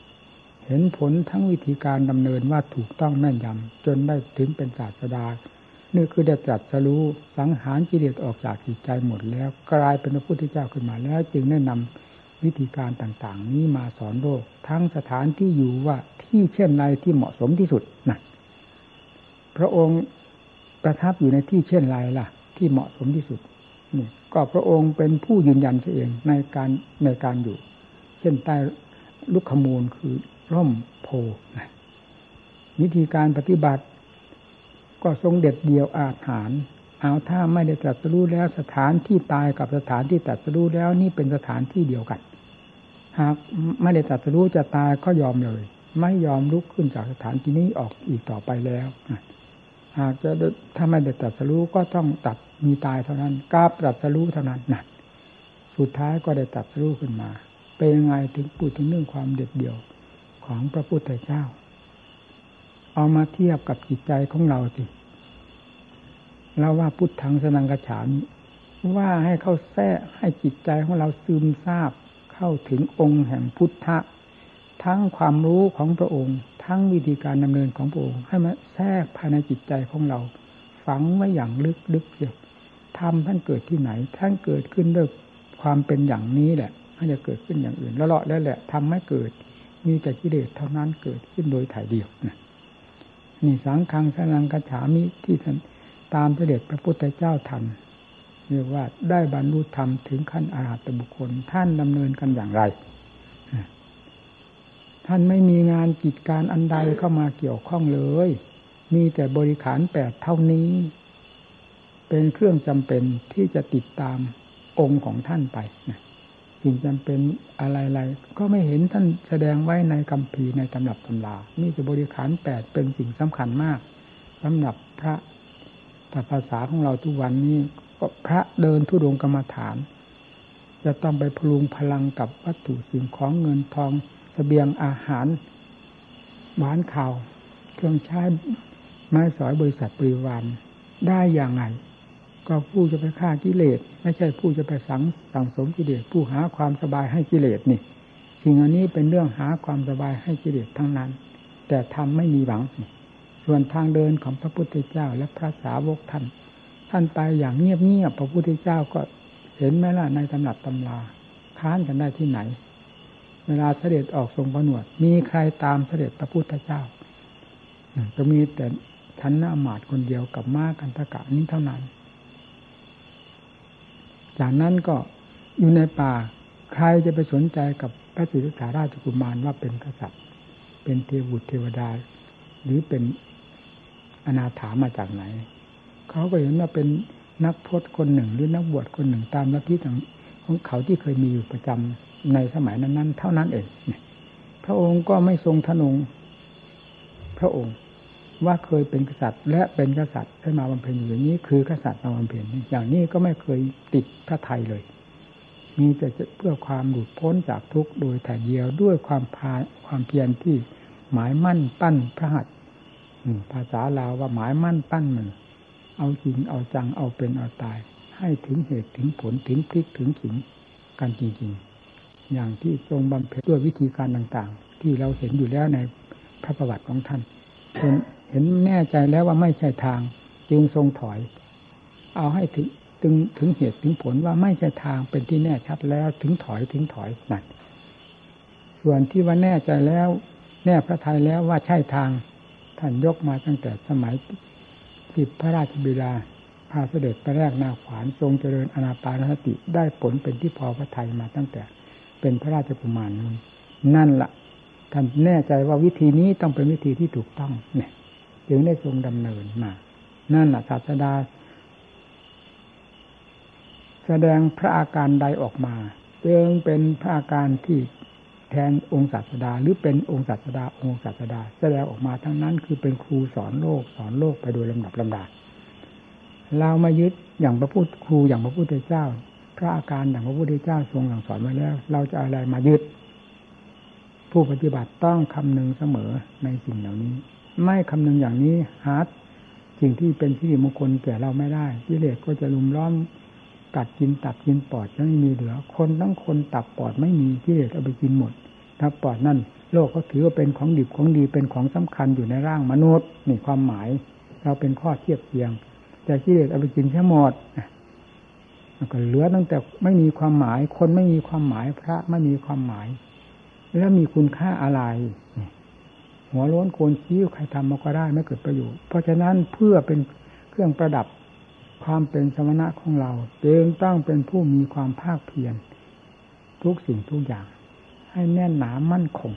Speaker 1: เห็นผลทั้งวิธีการดำเนินว่าถูกต้องแม่นยำจนได้ถึงเป็นศาสดานี่คือได้ตรัสรู้สังหารกิเลสออกจากจิตใจหมดแล้วกลายเป็นพระพุทธเจ้าขึ้นมาแล้ว จึงแนะนำวิธีการต่าง ๆ นี้มาสอนโลก ทั้งสถานที่อยู่ว่าที่เช่นไรที่เหมาะสมที่สุดนะพระองค์ประทับอยู่ในที่เช่นไรล่ะ ที่เหมาะสมที่สุด ก็พระองค์เป็นผู้ยืนยันเองในการในการอยู่ เช่นใต้ลุกขมูลคือร่มโพนะวิธีการปฏิบัติ ก็ทรงเด็ดเดียวอาถานเอาถ้าไม่ได้ตรัสรู้แล้วสถานที่ตายกับสถานที่ตรัสรู้แล้วนี่เป็นสถานที่เดียวกัน หากไม่ได้ตรัสรู้จะตายก็ยอมเลย ไม่ยอมลุกขึ้นจากสถานที่นี้ออกอีกต่อไปแล้วหากจะถ้าไม่ได้ตรัสรู้ก็ต้องตัด มีตายเท่านั้นกล้าตรัสรู้เท่านั้นนักสุดท้ายก็ได้ตรัสรู้ขึ้นมา เป็นยังไงถึงพูดถึงเรื่องความเด็ดเดี่ยวของพระพุทธเจ้า เอามาเทียบกับจิตใจของเราสิเราว่าพุทธังสนังกระฉามว่าให้เข้าแท้ให้จิตใจของเราซึมซาบเข้าถึงองค์แห่งพุทธะ ทั้งความรู้ของพระองค์ ทั้งวิธีการดำเนินของพระองค์ ให้มาแทรกภายในจิตใจของเรา ฝังไว้อย่างลึกลึกเสีย ธรรมท่านเกิดที่ไหน ท่านเกิดขึ้นด้วยความเป็นอย่างนี้แหละไม่จะเกิดขึ้นอย่างอื่น แล้วเลาะแล้วแหละทำไม่เกิด มีแต่กิเลสเท่านั้นเกิดขึ้นโดยถ่ายเดียวนะนี่สังฆังสนังกระฉามิที่ท่านตามเสด็จพระพุทธเจ้าทันเรียกว่าได้บรรลุธรรมถึงขั้นอาหัตบุคคล ท่านดำเนินกันอย่างไรท่านไม่มีงานกิจการอันใดเข้ามาเกี่ยวข้องเลย มีแต่บริขารแปดเท่านี้ เป็นเครื่องจำเป็นที่จะติดตามองค์ของท่านไปนะสิ่งจำเป็นอะไรๆก็ไม่เห็นท่านแสดงไว้ในคำพีในตำรับตำรานี่จะบริขารแปดเป็นสิ่งสำคัญมากสำหรับพระแต่ภาษาของเราทุกวันนี้ก็พระเดินทุดงกรรมฐาน จะต้องไปพลุงพลังกับวัตถุสิ่งของเงินทองสเสบียงอาหารหวานข่าว เครื่องใช้ไม้สอยบริษัทปริวานได้อย่างไร ก็ผู้จะไปฆ่ากิเลส ไม่ใช่ผู้จะไปสังสังสมกิเลสผู้หาความสบายให้กิเลสนี่สิ่งอันนี้เป็นเรื่องหาความสบายให้กิเลสทั้งนั้น แต่ทำไม่มีหวัง ส่วนทางเดินของพระพุทธเจ้าและพระสาวกท่านท่านไปอย่างเงียบๆพระพุทธเจ้าก็เห็นไหมล่ะในตำหนักตำราค้านกันได้ที่ไหน เวลาเสด็จออกทรงผนวด มีใครตามเสด็จพระพุทธเจ้าก็มีแต่ชั้นหน้าหมาดคนเดียวกับม้ากันทกะนี้เท่านั้น จากนั้นก็อยู่ในป่าใครจะไปสนใจกับพระศิริสาราชกุมารว่าเป็นกษัตริย์ เป็นเทวุตเทวดา หรือเป็นอนาถามาจากไหน เขาก็เห็นว่าเป็นนักพจน์คนหนึ่ง หรือนักบวชคนหนึ่งตามลัทธิของเขาที่เคยมีอยู่ประจำในสมัยนั้น ๆ เท่านั้นเองพระองค์ก็ไม่ทรงทนง พระองค์ ว่าเคยเป็นกษัตริย์ และเป็นกษัตริย์ให้มาบำเพ็ญอยู่อย่างนี้ คือกษัตริย์มาบำเพ็ญอย่างนี้ก็ไม่เคยติดพระไทยเลย มีแต่เพื่อความหลุดพ้นจากทุกข์โดยแต่เดียวด้วยความพาความเพียรที่หมายมั่นปั้นพระหัตถ์ภาษาลาวว่าหมายมั่นปั้นมือเอาจริงเอาจังเอาเป็นเอาตาย ให้ถึงเหตุถึงผลถึงพลิกถึงขิงกันจริงๆ อย่างที่ทรงบำเพ็ญด้วยวิธีการต่างๆ ที่เราเห็นอยู่แล้วในพระประวัติของท่าน เห็นแน่ใจแล้วว่าไม่ใช่ทาง จึงทรงถอย เอาให้ถึงถึงถึงเหตุถึงผลว่าไม่ใช่ทางเป็นที่แน่ชัดแล้วถึงถอยถึงถอยนั่นส่วนที่ว่าแน่ใจแล้ว แน่พระทัยแล้วว่าใช่ทางท่านยกมาตั้งแต่สมัยที่พระราชบิดาพาเสด็จไปแรกนาขวานทรงเจริญอนาปานสติได้ผลเป็นที่พอพระทัยมาตั้งแต่เป็นพระราชกุมารนั้นนั่นละ่ะท่านแน่ใจว่าวิธีนี้ต้องเป็นวิธีที่ถูกต้องเนี่ย จึงได้ทรงดำเนินมา นั่นแหละศาสดา แสดงพระอาการใดออกมาจึงเป็นพระอาการที่แทนองค์ศาสดา หรือเป็นองค์ศาสดา องค์ศาสดา แสดงออกมาทั้งนั้นคือเป็นครูสอนโลกสอนโลกไปโดยลำดับลำดาเรามายึดอย่างพระพุทธครูอย่างพระพุทธเจ้า พระอาการอย่างพระพุทธเจ้าทรงหลังสอนมาแล้ว เราจะอะไรมายึด ผู้ปฏิบัติต้องคำนึงเสมอในสิ่งเหล่านี้ ไม่คำนึงอย่างนี้หาสิ่งที่เป็นที่มงคลแก่เราไม่ได้กิเลสก็จะลุมล้อมกัดกินตับกินปอดจะไม่มีเหลือ คนทั้งคนตับปอดไม่มีกิเลสเอาไปกินหมดถ้าปอดนั่นโลกก็ถือว่าเป็นของดิบของดีเป็นของสำคัญอยู่ในร่างมนุษย์นี่ความหมาย เราเป็นข้อเทียบเทียง แต่กิเลสเอาไปกินแค่หมดก็เหลือตั้งแต่ไม่มีความหมาย คนไม่มีความหมายพระไม่มีความหมาย แล้วมีคุณค่าอะไร หัวล้วนโกนชี้ใครทำมาก็ได้ไม่เกิดประโยชน์เพราะฉะนั้นเพื่อเป็นเครื่องประดับความเป็นสมณะของเราจึงต้องเป็นผู้มีความภาคเพียรทุกสิ่งทุกอย่าง ให้แน่นหนามั่นคง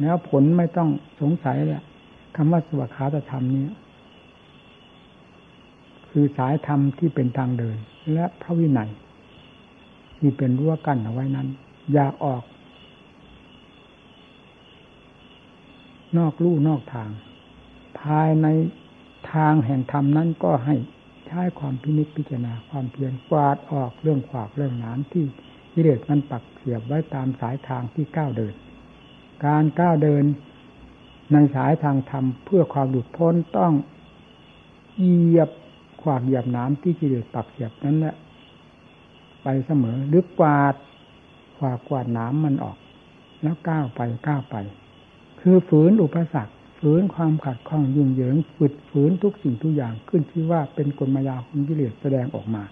Speaker 1: แล้วผลไม่ต้องสงสัยแหละคำว่าสวัสดิธรรมนี้คือสายธรรมที่เป็นทางเดิน และพระวินัยที่เป็นรั้วกั้นเอาไว้นั้น อย่าออก นอกลู่นอกทาง ภายในทางแห่งธรรมนั้นก็ให้ใช้ความพินิจพิจารณาความเพียรกวาดออกเรื่องขวากเรื่องนานที่กิเลสมันปักเสียบไว้ตามสายทางที่ก้าวเดิน การก้าวเดินในสายทางธรรมเพื่อความหลุดพ้นต้องเหยียบขวากเหยียบน้ำที่กิเลสปักเสียบนั้นแหละไปเสมอหรือกวาดขวากกวาดน้ำมันออก แล้วก้าวไปก้าวไป คือฝืนอุปสรรคฝืนความขัดข้องยุ่งเหยิงฝึดฝืนทุกสิ่งทุกอย่างขึ้นที่ว่าเป็นกลมายาของกิเลสแสดงออกมา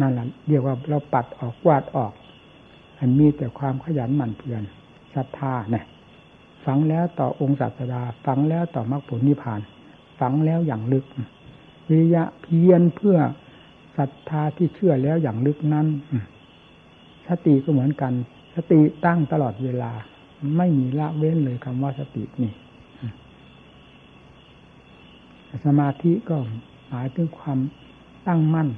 Speaker 1: นั่นแหละเรียกว่าเราปัดออกกวาดออกอันมีแต่ความขยันหมั่นเพียรศรัทธาเนี่ยฝังแล้วต่อองค์ศาสดาฝังแล้วต่อมรรคผลนิพพาน ฝังแล้วอย่างลึก วิริยะเพียรเพื่อศรัทธาที่เชื่อแล้วอย่างลึกนั้นสติก็เหมือนกัน สติตั้งตลอดเวลา ไม่มีละเว้นเลยคำว่าสตินี่สมาธิก็หมายถึงความตั้งมั่น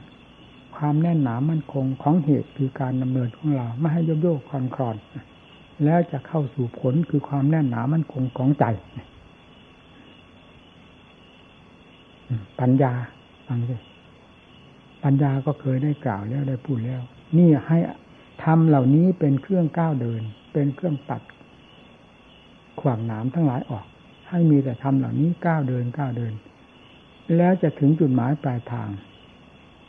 Speaker 1: ความแน่นหนามั่นคงของเหตุคือการดำเนินของเรา ไม่ให้โยกโยกคลอนคลอนแล้วจะเข้าสู่ผลคือความแน่นหนามั่นคงของใจปัญญาฟังดิปัญญาก็เคยได้กล่าวแล้วได้พูดแล้ว นี่ให้ทำเหล่านี้เป็นเครื่องก้าวเดิน เป็นเครื่องตัด ขวางหนามทั้งหลายออก ให้มีแต่ทำเหล่านี้ก้าวเดินก้าวเดิน แล้วจะถึงจุดหมายปลายทาง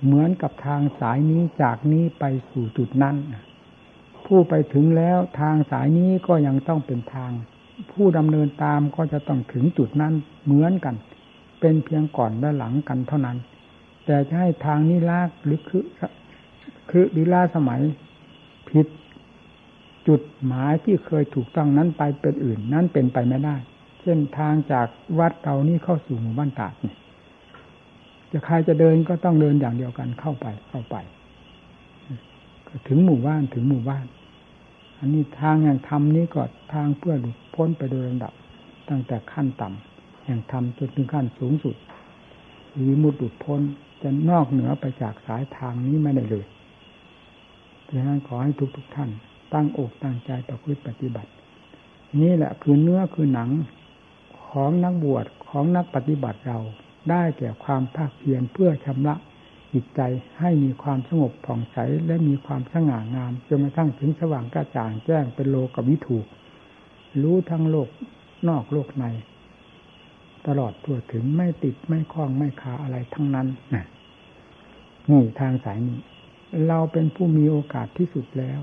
Speaker 1: เหมือนกับทางสายนี้จากนี้ไปสู่จุดนั้นผู้ไปถึงแล้วทางสายนี้ก็ยังต้องเป็นทาง ผู้ดำเนินตามก็จะต้องถึงจุดนั้นเหมือนกัน เป็นเพียงก่อนและหลังกันเท่านั้น แต่จะให้ทางนี้ลากหรือคือคือหรือล่าสมัยผิด จุดหมายที่เคยถูกต้องนั้นไปเป็นอื่น นั้นเป็นไปไม่ได้ เช่นทางจากวัดเรานี่เข้าสู่หมู่บ้านตาดนี่จะใครจะเดินก็ต้องเดินอย่างเดียวกันเข้าไปเข้าไปถึงหมู่บ้านถึงหมู่บ้าน อันนี้ทางอย่างธรรมนี้ก็ทางเพื่อหลุดพ้นไปโดยลำดับ ตั้งแต่ขั้นต่ำแห่งธรรมจนถึงขั้นสูงสุดวิมุตติพ้นจะนอกเหนือไปจากสายทางนี้ไม่ได้เลยดังนั้นขอให้ทุกทุกท่าน ตั้งอกตั้งใจประพฤติปฏิบัติ นี่แหละคือเนื้อคือหนังของนักบวชของนักปฏิบัติเราได้แก่ความภาคเพียรเพื่อชำระจิตใจให้มีความสงบผ่องใสและมีความสง่างามจนกระทั่งถึงสว่างกระจ่างแจ้งเป็นโลกวิถูรู้ทั้งโลกนอกโลกใน ตลอดทั่วถึงไม่ติดไม่คล้องไม่คาอะไรทั้งนั้นนี่ทางสายนี้ เราเป็นผู้มีโอกาสที่สุดแล้ว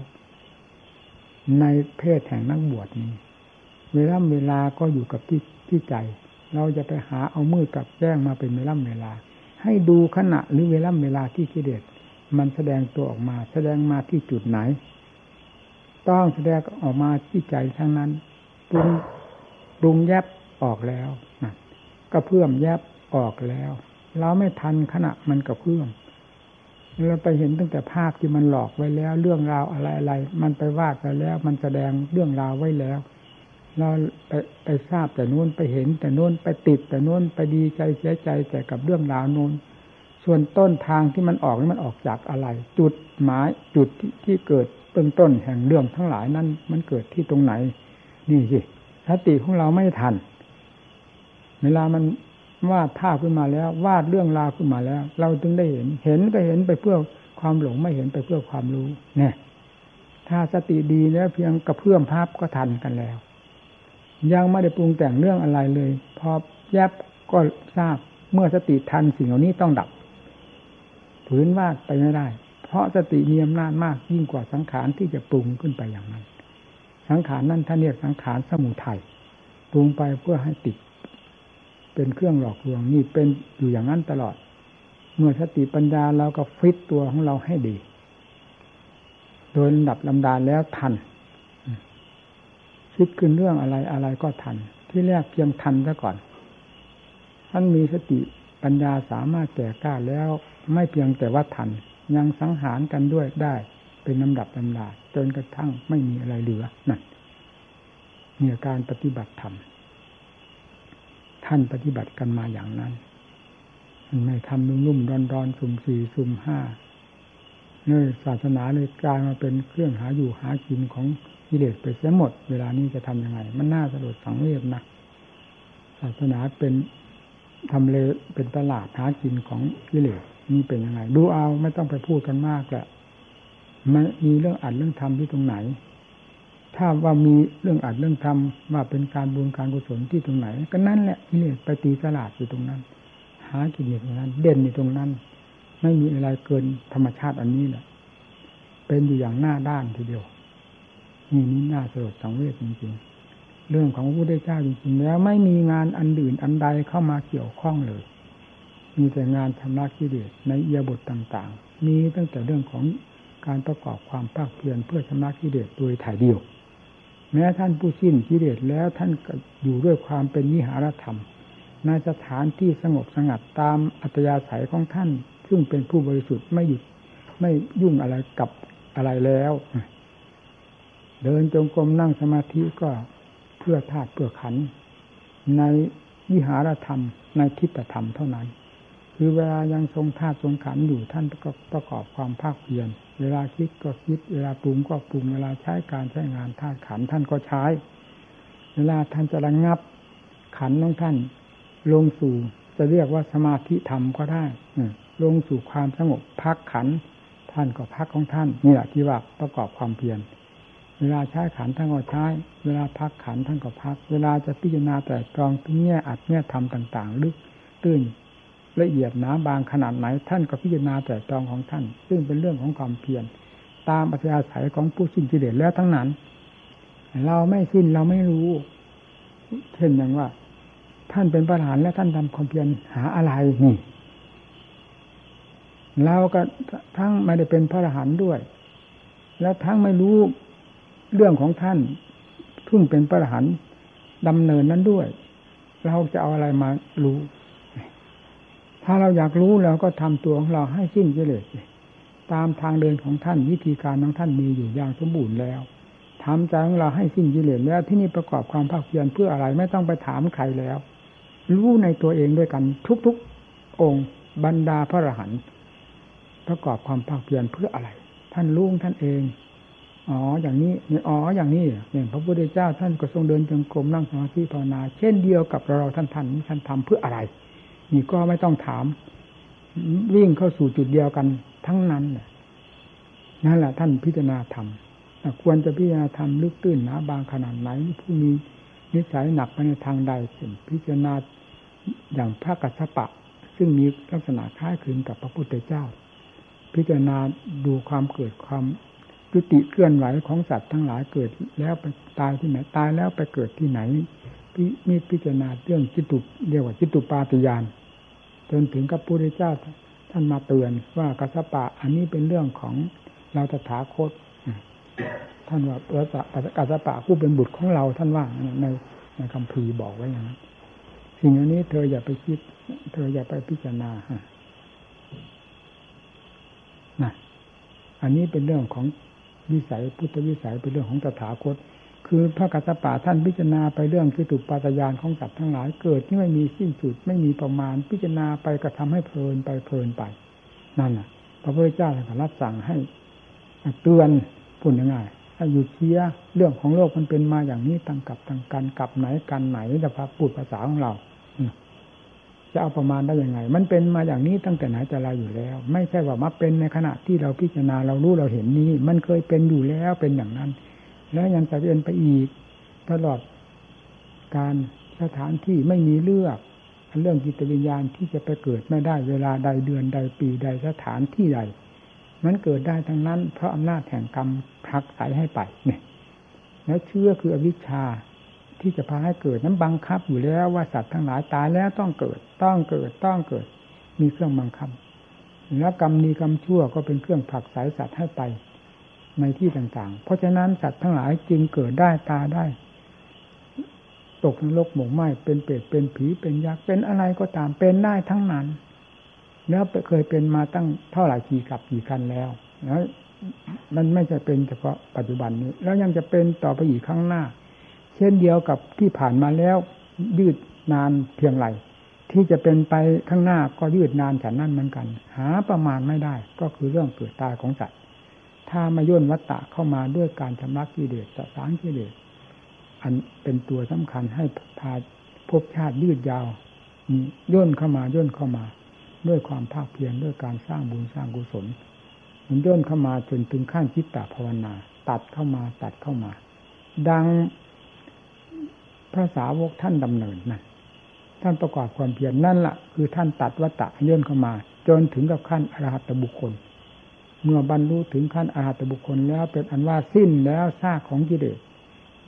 Speaker 1: ในเพศแห่งนักบวชนี้ เวลาเวลาก็อยู่กับที่ที่ใจ เราจะไปหาเอามือกับแจ้งมาเป็นเวลาเวลา ให้ดูขณะหรือเวลาเวลาที่กิเลสมันแสดงตัวออกมา แสดงมาที่จุดไหน ต้องแสดงออกมาที่ใจทั้งนั้นปรุงปรุงแยบออกแล้วก็เพื่อมแยบออกแล้ว เราไม่ทันขณะมันกระเพื่อม เราไปเห็นตั้งแต่ภาพที่มันหลอกไว้แล้ว เรื่องราวอะไรอะไรมันไปวาดไปแล้ว มันแสดงเรื่องราวไว้แล้ว เราไปไปทราบแต่นู้นไปเห็น แต่นู้นไปติด แต่นู้นไปดีใจเสียใจแต่กับเรื่องราวนู้น ส่วนต้นทางที่มันออกนี่มันออกจากอะไร จุดหมายจุดที่ที่เกิดเบื้องต้นแห่งเรื่องทั้งหลายนั้น มันเกิดที่ตรงไหน นี่สิสติของเราไม่ทัน เวลามัน วาดภาพขึ้นมาแล้ว วาดเรื่องราวขึ้นมาแล้ว เราจึงได้เห็น เห็นก็เห็นไปเพื่อความหลงไม่เห็นไปเพื่อความรู้ เนี่ย ถ้าสติดีแล้วเพียงกระเพื่อมภาพก็ทันกันแล้ว ยังไม่ได้ปรุงแต่งเรื่องอะไรเลย พอแยบก็ทราบเมื่อสติทันสิ่งเหล่านี้ต้องดับผืนวาดไปไม่ได้ เพราะสติมีอำนาจมากยิ่งกว่าสังขารที่จะปรุงขึ้นไปอย่างนั้น สังขารนั่นท่านเรียกสังขารสมุทัยปรุงไปเพื่อให้ติด เป็นเครื่องหลอกลวงนี่เป็นอยู่อย่างนั้นตลอด เมื่อสติปัญญาเราก็ฟิตตัวของเราให้ดี โดยลำดับลำดาแล้วทันคิดขึ้นเรื่องอะไรอะไรก็ทัน ที่แรกเพียงทันซะก่อนท่านมีสติปัญญาสามารถแก่กล้าแล้วไม่เพียงแต่ว่าทัน ยังสังหารกันด้วยได้ เป็นลำดับลำดาจนกระทั่งไม่มีอะไรเหลือนั่นเนี่ยการปฏิบัติธรรม ท่านปฏิบัติกันมาอย่างนั้น มันไม่ทำนุ่มๆร้อนๆสุ่มสี่สุ่มห้าเนี่ยศาสนาเลยกลายมาเป็นเครื่องหาอยู่หากินของกิเลสไปเสียหมด เวลานี้จะทํำยังไง มันน่าสลดสังเวชนะศาสนาเป็นทำเลเป็นตลาดหากินของกิเลสนี่เป็นยังไง ดูเอาไม่ต้องไปพูดกันมากแหละมันมีเรื่องอัดเรื่องทำที่ตรงไหน ถ้าว่ามีเรื่องอัดเรื่องทำว่าเป็นการบุญการกุศลที่ตรงไหน ก็นั่นแหละกิเลสไปตีตลาดอยู่ตรงนั้น หากิเลสตรงนั้น เด่นอยู่ตรงนั้น ไม่มีอะไรเกินธรรมชาติอันนี้แหละเป็นอยู่อย่างหน้าด้านทีเดียวนี่นี่น่าสลดสังเวชจริงๆ เรื่องของพระพุทธเจ้าจริงๆแล้ว ไม่มีงานอันอื่นอันใดเข้ามาเกี่ยวข้องเลย มีแต่งานชำระกิเลสในเอียบทต่างๆ มีตั้งแต่เรื่องของการประกอบความภาคเพียรเพื่อชำระกิเลสโดยถ่ายเดียว แม้ท่านผู้สิ้นกิเลสแล้วท่านก็อยู่ด้วยความเป็นนิหารธรรมในสถานที่สงบสงัดตามอัตยาศัยของท่าน ซึ่งเป็นผู้บริสุทธิ์ไม่หยุดไม่ยุ่งอะไรกับอะไรแล้ว เดินจงกรมนั่งสมาธิก็เพื่อธาตุเพื่อขัน ในวิหารธรรมในทิฏฐธรรมเท่านั้น คือเวลายังทรงธาตุทรงขันอยู่ท่านก็ประกอบความภาคเพียรเวลาคิดก็คิด เวลาปรุงก็ปรุง เวลาใช้การใช้งานธาตุขันท่านก็ใช้ เวลาท่านจะระงับขันของท่าน ลงสู่จะเรียกว่าสมาธิธรรมก็ได้ลงสู่ความสงบพักขัน ท่านก็พักของท่านนี่แหละที่ว่าประกอบความเพียรเวลาใช้ขันท่านก็ใช้ เวลาพักขันท่านก็พัก เวลาจะพิจารณาแต่ตรองที่แง่อัดแง่ทำต่าง ๆ ลึกตื้น ละเอียดหนาบางขนาดไหน ท่านก็พิจารณาแต่ตองของท่าน ซึ่งเป็นเรื่องของความเพียรตามอัธยาศัยของผู้สิ้นกิเลสแล้วทั้งนั้น เราไม่สิ้นเราไม่รู้ เช่นอย่างว่า ท่านเป็นประธานและท่านทำความเพียรหาอะไรนี่เราก็ทั้งไม่ได้เป็นพระอรหันต์ด้วย แล้วทั้งไม่รู้เรื่องของท่านทุ่งเป็นพระอรหันต์ดำเนินนั้นด้วย เราจะเอาอะไรมารู้ ถ้าเราอยากรู้เราก็ทำตัวของเราให้สิ้นกิเลสตามทางเดินของท่านวิธีการของท่านมีอยู่อย่างสมบูรณ์แล้วทำใจของเราให้สิ้นกิเลสแล้วที่นี่ประกอบความภาคเพียรเพื่ออะไรไม่ต้องไปถามใครแล้ว รู้ในตัวเองด้วยกันทุกๆองค์บรรดาพระอรหันต์ประกอบความภาคเพียรเพื่ออะไร ท่านรู้ท่านเองอ๋ออย่างนี้นี่อ๋ออย่างนี้เนี่ยพระพุทธเจ้าท่านก็ทรงเดินจงกรมนั่งสมาธิภาวนา เช่นเดียวกับเราท่านท่านท่านทำเพื่ออะไร นี่ก็ไม่ต้องถาม วิ่งเข้าสู่จุดเดียวกันทั้งนั้นนั่นแหละท่านพิจารณาธรรมควรจะพิจารณาธรรมลึกตื้นหนาบางขนาดไหนผู้มีนิสัยหนักไปในทางใดเช่นพิจารณาอย่างพระกัสสปะ ซึ่งมีลักษณะคล้ายคลึงกับพระพุทธเจ้า พิจารณาดูความเกิดความยุติเคลื่อนไหวของสัตว์ทั้งหลายเกิดแล้วไปตายที่ไหนตายแล้วไปเกิดที่ไหนมีพิจารณาเรื่องจิตุเรียกว่าจิตุปาติยาน จนถึงกับพระพุทธเจ้าท่านมาเตือนว่ากัสปะ อันนี้เป็นเรื่องของเราตถาคต ท่านว่ากัสปะผู้เป็นบุตรของเราท่านว่าในในคำพีบอกไว้อย่างนั้นสิ่งอันนี้เธออย่าไปคิด เธออย่าไปพิจารณานะอันนี้เป็นเรื่องของวิสัยพุทธวิสัยเป็นเรื่องของตถาคต คือพระกัสสปะท่านพิจารณาไปเรื่องคือตุปาตยานของสัตว์ทั้งหลาย เกิดที่ไม่มีสิ้นสุดไม่มีประมาณ พิจารณาไปกระทำให้เพลินไปเพลินไป นั่นน่ะ พระพุทธเจ้าท่านรับสั่งให้เตือนพูดง่ายๆให้อยู่เชียเรื่องของโลกมันเป็นมาอย่างนี้ตั้งกับตั้งกันกับไหนกันไหนแต่พระพูดภาษาของเราจะเอาประมาณได้ยังไง มันเป็นมาอย่างนี้ตั้งแต่ไหนแต่ไรอยู่แล้ว ไม่ใช่ว่ามาเป็นในขณะที่เราพิจารณาเรารู้เราเห็นนี้ มันเคยเป็นอยู่แล้วเป็นอย่างนั้น แล้วยังจะเป็นไปอีก ตลอดการสถานที่ไม่มีเลือกเรื่องจิตวิญญาณที่จะไปเกิดไม่ได้เวลาใดเดือนใดปีใดสถานที่ใด มันเกิดได้ทั้งนั้น เพราะอำนาจแห่งกรรมพลักใสให้ไปเนี่ยแล้วเชื่อคืออวิชชาที่จะพาให้เกิดนั้นบังคับอยู่แล้วว่าสัตว์ทั้งหลายตายแล้วต้องเกิด ต้องเกิดต้องเกิด มีเครื่องบังคับ แล้วกรรมดีกรรมชั่วก็เป็นเครื่องผลักสายสัตว์ให้ไป ในที่ต่างๆ เพราะฉะนั้นสัตว์ทั้งหลายจึงเกิดได้ตาได้ ตกนรกหมกไหมเป็นเปรตเป็นผีเป็นยักษ์เป็นอะไรก็ตามเป็นได้ทั้งนั้นแล้วเคยเป็นมาตั้งเท่าไหร่กี่กับกี่คันแล้วแล้วมันไม่ใช่เป็นเฉพาะปัจจุบันนี้ แล้วยังจะเป็นต่อไปอีกข้างหน้า เช่นเดียวกับที่ผ่านมาแล้ว ยืดนานเพียงไรที่จะเป็นไปข้างหน้าก็ยืดนานฉันนั่นเหมือนกัน หาประมาณไม่ได้ ก็คือเรื่องเกิดตายของสัตว์ ถ้ามาย่นวัตตะเข้ามาด้วยการชำระกิเลสสางกิเลสอันเป็นตัวสำคัญให้พาภพชาติยืดยาวย่นเข้ามาย่นเข้ามา ด้วยความภาคเพียรด้วยการสร้างบุญสร้างกุศลมันย่นเข้ามาจนถึงขั้นจิตตภาวนา ตัดเข้ามาตัดเข้ามา ดังพระสาวกท่านดำเนินนั่นท่านประกอบความเพียรนั่นละ่ะ คือท่านตัดวัตตะย่นเข้ามา จนถึงกับขั้นอรหัตบุคคล เมื่อบรรลุถึงขั้นอรหัตบุคคลแล้วเป็นอันว่าสิ้นแล้วซากของกิเลส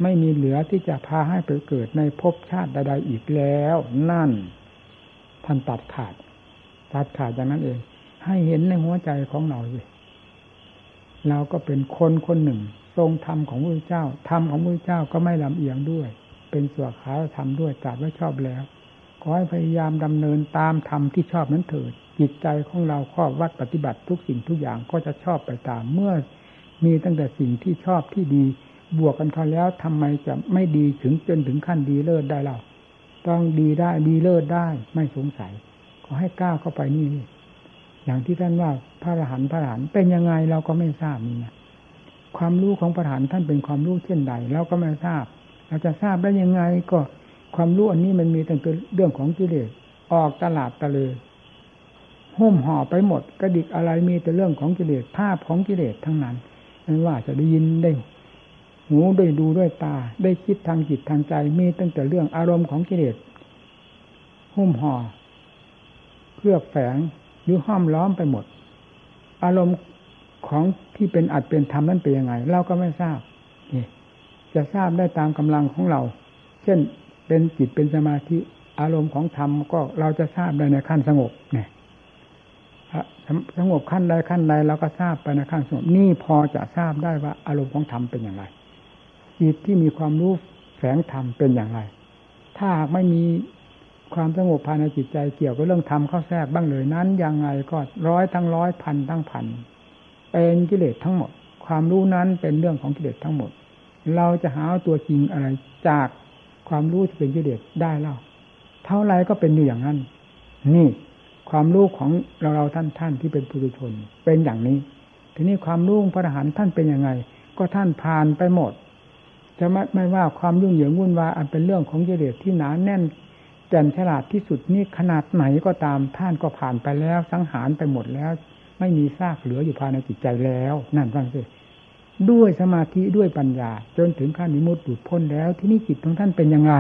Speaker 1: ไม่มีเหลือที่จะพาให้ไปเกิดในภพชาติใดๆอีกแล้ว นั่น ท่านตัดขาด ตัดขาดอย่างนั้นเอง ให้เห็นในหัวใจของเราเลยเราก็เป็นคนคนหนึ่ง ทรงธรรมของพระเจ้าธรรมของพระเจ้าก็ไม่ลำเอียงด้วย เป็นส่วนขาทำด้วยจัดไว้ชอบแล้ว ขอให้พยายามดำเนินตามธรรมที่ชอบนั้นเถิด จิตใจของเราข้อวัดปฏิบัติทุกสิ่งทุกอย่างก็จะชอบไปตามเมื่อ มีตั้งแต่สิ่งที่ชอบที่ดีบวกกันเข้าแล้วทำไมจะไม่ดีถึงจนถึงขั้นดีเลิศได้เล่าต้องดีได้ดีเลิศได้ไม่สงสัย ขอให้ก้าวเข้าไปนี่ อย่างที่ท่านว่าพระอรหันต์พระอรหันต์เป็นยังไงเราก็ไม่ทราบนี่นะความรู้ของพระอรหันต์ท่านเป็นความรู้เช่นใดเราก็ไม่ทราบ เราจะทราบได้ยังไงก็ความรู้อันนี้มันมีตั้งแต่เรื่องของกิเลสออกตลาดตะเลย หุ้มห่อไปหมดกระดิกอะไรมีแต่เรื่องของกิเลสภาพของกิเลสทั้งนั้นไม่ว่าจะได้ยินได้หูได้ดูด้วยตา ได้คิดทางจิตทางใจมีตั้งแต่เรื่องอารมณ์ของกิเลสหุ้มห่อเคลือบแฝงหรือห้อมล้อมไปหมด อารมณ์ของที่เป็นอัดเป็นธรรมนั้นเป็นยังไง เราก็ไม่ทราบนี่จะทราบได้ตามกำลังของเรา เช่นเป็นจิตเป็นสมาธิอารมณ์ของธรรมก็เราจะทราบได้ในขั้นสงบเนี่ย สงบขั้นใดขั้นใดเราก็ทราบไปในขั้นสงบนี่พอจะทราบได้ว่า อารมณ์ของธรรมเป็นอย่างไรจิตที่มีความรู้แฝงธรรมเป็นอย่างไร ถ้าหากไม่มีความสงบภายในจิตใจเกี่ยวกับเรื่องธรรมเข้าแทรกบ้างเลยนั้นยังไงก็ร้อยทั้งร้อยพันทั้งพันเป็นกิเลสทั้งหมด ความรู้นั้นเป็นเรื่องของกิเลสทั้งหมด เราจะหาตัวจริงอะไรจากความรู้ที่เป็นกิเลสได้เล่า เท่าไรก็เป็นอยู่อย่างนั้น นี่ ความรู้ของเราเราท่านท่านที่เป็นปุถุชน เป็นอย่างนี้ ทีนี้ความรู้พระอรหันต์ท่านเป็นยังไง ก็ท่านผ่านไปหมด จะไม่ไม่ว่าความยุ่งเหยิงวุ่นวายอันเป็นเรื่องของกิเลสที่หนาแน่นแจ่มฉลาดที่สุดนี่ขนาดไหนก็ตามท่านก็ผ่านไปแล้วสังหารไปหมดแล้ว ไม่มีซากเหลืออยู่ภายในจิตใจแล้ว นั่นฟังสิด้วยสมาธิด้วยปัญญา จนถึงขั้นนิมุตติพ้นแล้ว ที่นี่จิตของท่านเป็นยังไง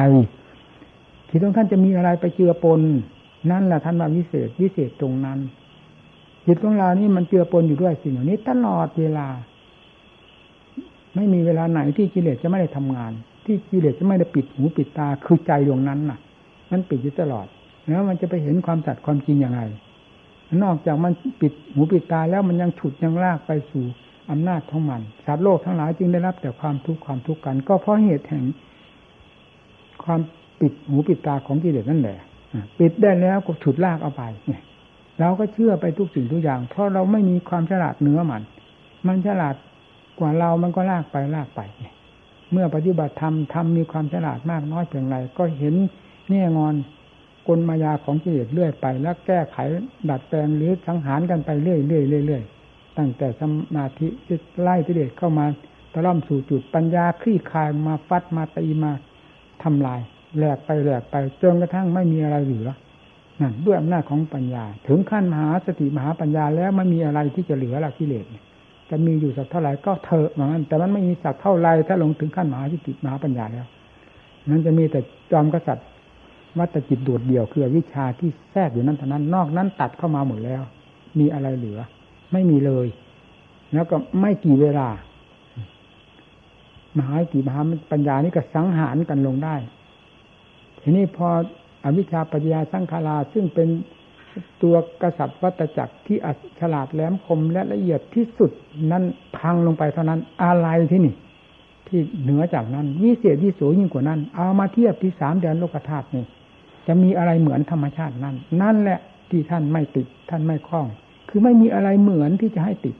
Speaker 1: จิตของท่านจะมีอะไรไปเจือปน นั่นแหละท่านว่าวิเศษวิเศษตรงนั้น จิตของเรานี่มันเจือปนอยู่ด้วยสิ่งเหล่านี้ตลอดเวลา ไม่มีเวลาไหนที่กิเลสจะไม่ได้ทำงาน ที่กิเลสจะไม่ได้ปิดหูปิดตาคือใจดวงนั้นน่ะ มันปิดอยู่ตลอดแล้วมันจะไปเห็นความสัตย์ความจริงยังไง นอกจากมันปิดหูปิดตาแล้วมันยังฉุดยังลากไปสู่อำนาจของมันสัตว์โลกทั้งหลายจึงได้รับแต่ความทุกข์ความทุกข์กัน ก็เพราะเหตุแห่งความปิดหูปิดตาของกิเลสนั่นแหละ ปิดได้แล้วก็ฉุดลากเอาไปเนี่ยเราก็เชื่อไปทุกสิ่งทุกอย่าง เพราะเราไม่มีความฉลาดเหนือมัน มันฉลาดกว่าเรามันก็ลากไปลากไป เมื่อปฏิบัติธรรมทำมีความฉลาดมากน้อยเพียงไรก็เห็นแง่งอนกลมายาของกิเลสเรื่อยไป แล้วแก้ไขดัดแปลงหรือสังหารกันไปเรื่อยเรื่อยเรื่อยตั้งแต่สมาธิไล่กิเลสเข้ามาตะล่อมสู่จุดปัญญาคลี่คลายมาฟัดมาตีมาทำลาย แหลกไปแหลกไปจนกระทั่งไม่มีอะไรเหลือนั่นด้วยอำนาจของปัญญา ถึงขั้นมหาสติมหาปัญญาแล้วไม่มีอะไรที่จะเหลือละกิเลสจะมีอยู่สักเท่าไหร่ก็เถอะเหมือนกัน แต่มันไม่มีสักเท่าไรถ้าลงถึงขั้นมหาสติมหาปัญญาแล้วนั้นจะมีแต่จอมกษัตริย์วัตจิตโดดเดี่ยวคือวิชาที่แทรกอยู่นั้นเท่านั้น นอกนั้นตัดเข้ามาหมดแล้ว มีอะไรเหลือ ไม่มีเลย แล้วก็ไม่กี่เวลามหากี่มหาปัญญานี่ก็สังหารกันลงได้ ทีนี้พออวิชชาปัญญาสังขาราซึ่งเป็นตัวกษัตริย์วัตจักรที่อัฉลาดแหลมคมและละเอียดที่สุดนั้นพังลงไปเท่านั้น อะไรที่นี่ ที่เหนือจากนั้นวิเศษที่สูงยิ่งกว่านั้น เอามาเทียบที่สามแดนโลกธาตุนี่จะมีอะไรเหมือนธรรมชาตินั้น นั่นแหละที่ท่านไม่ติดท่านไม่คล้อง คือไม่มีอะไรเหมือนที่จะให้ติด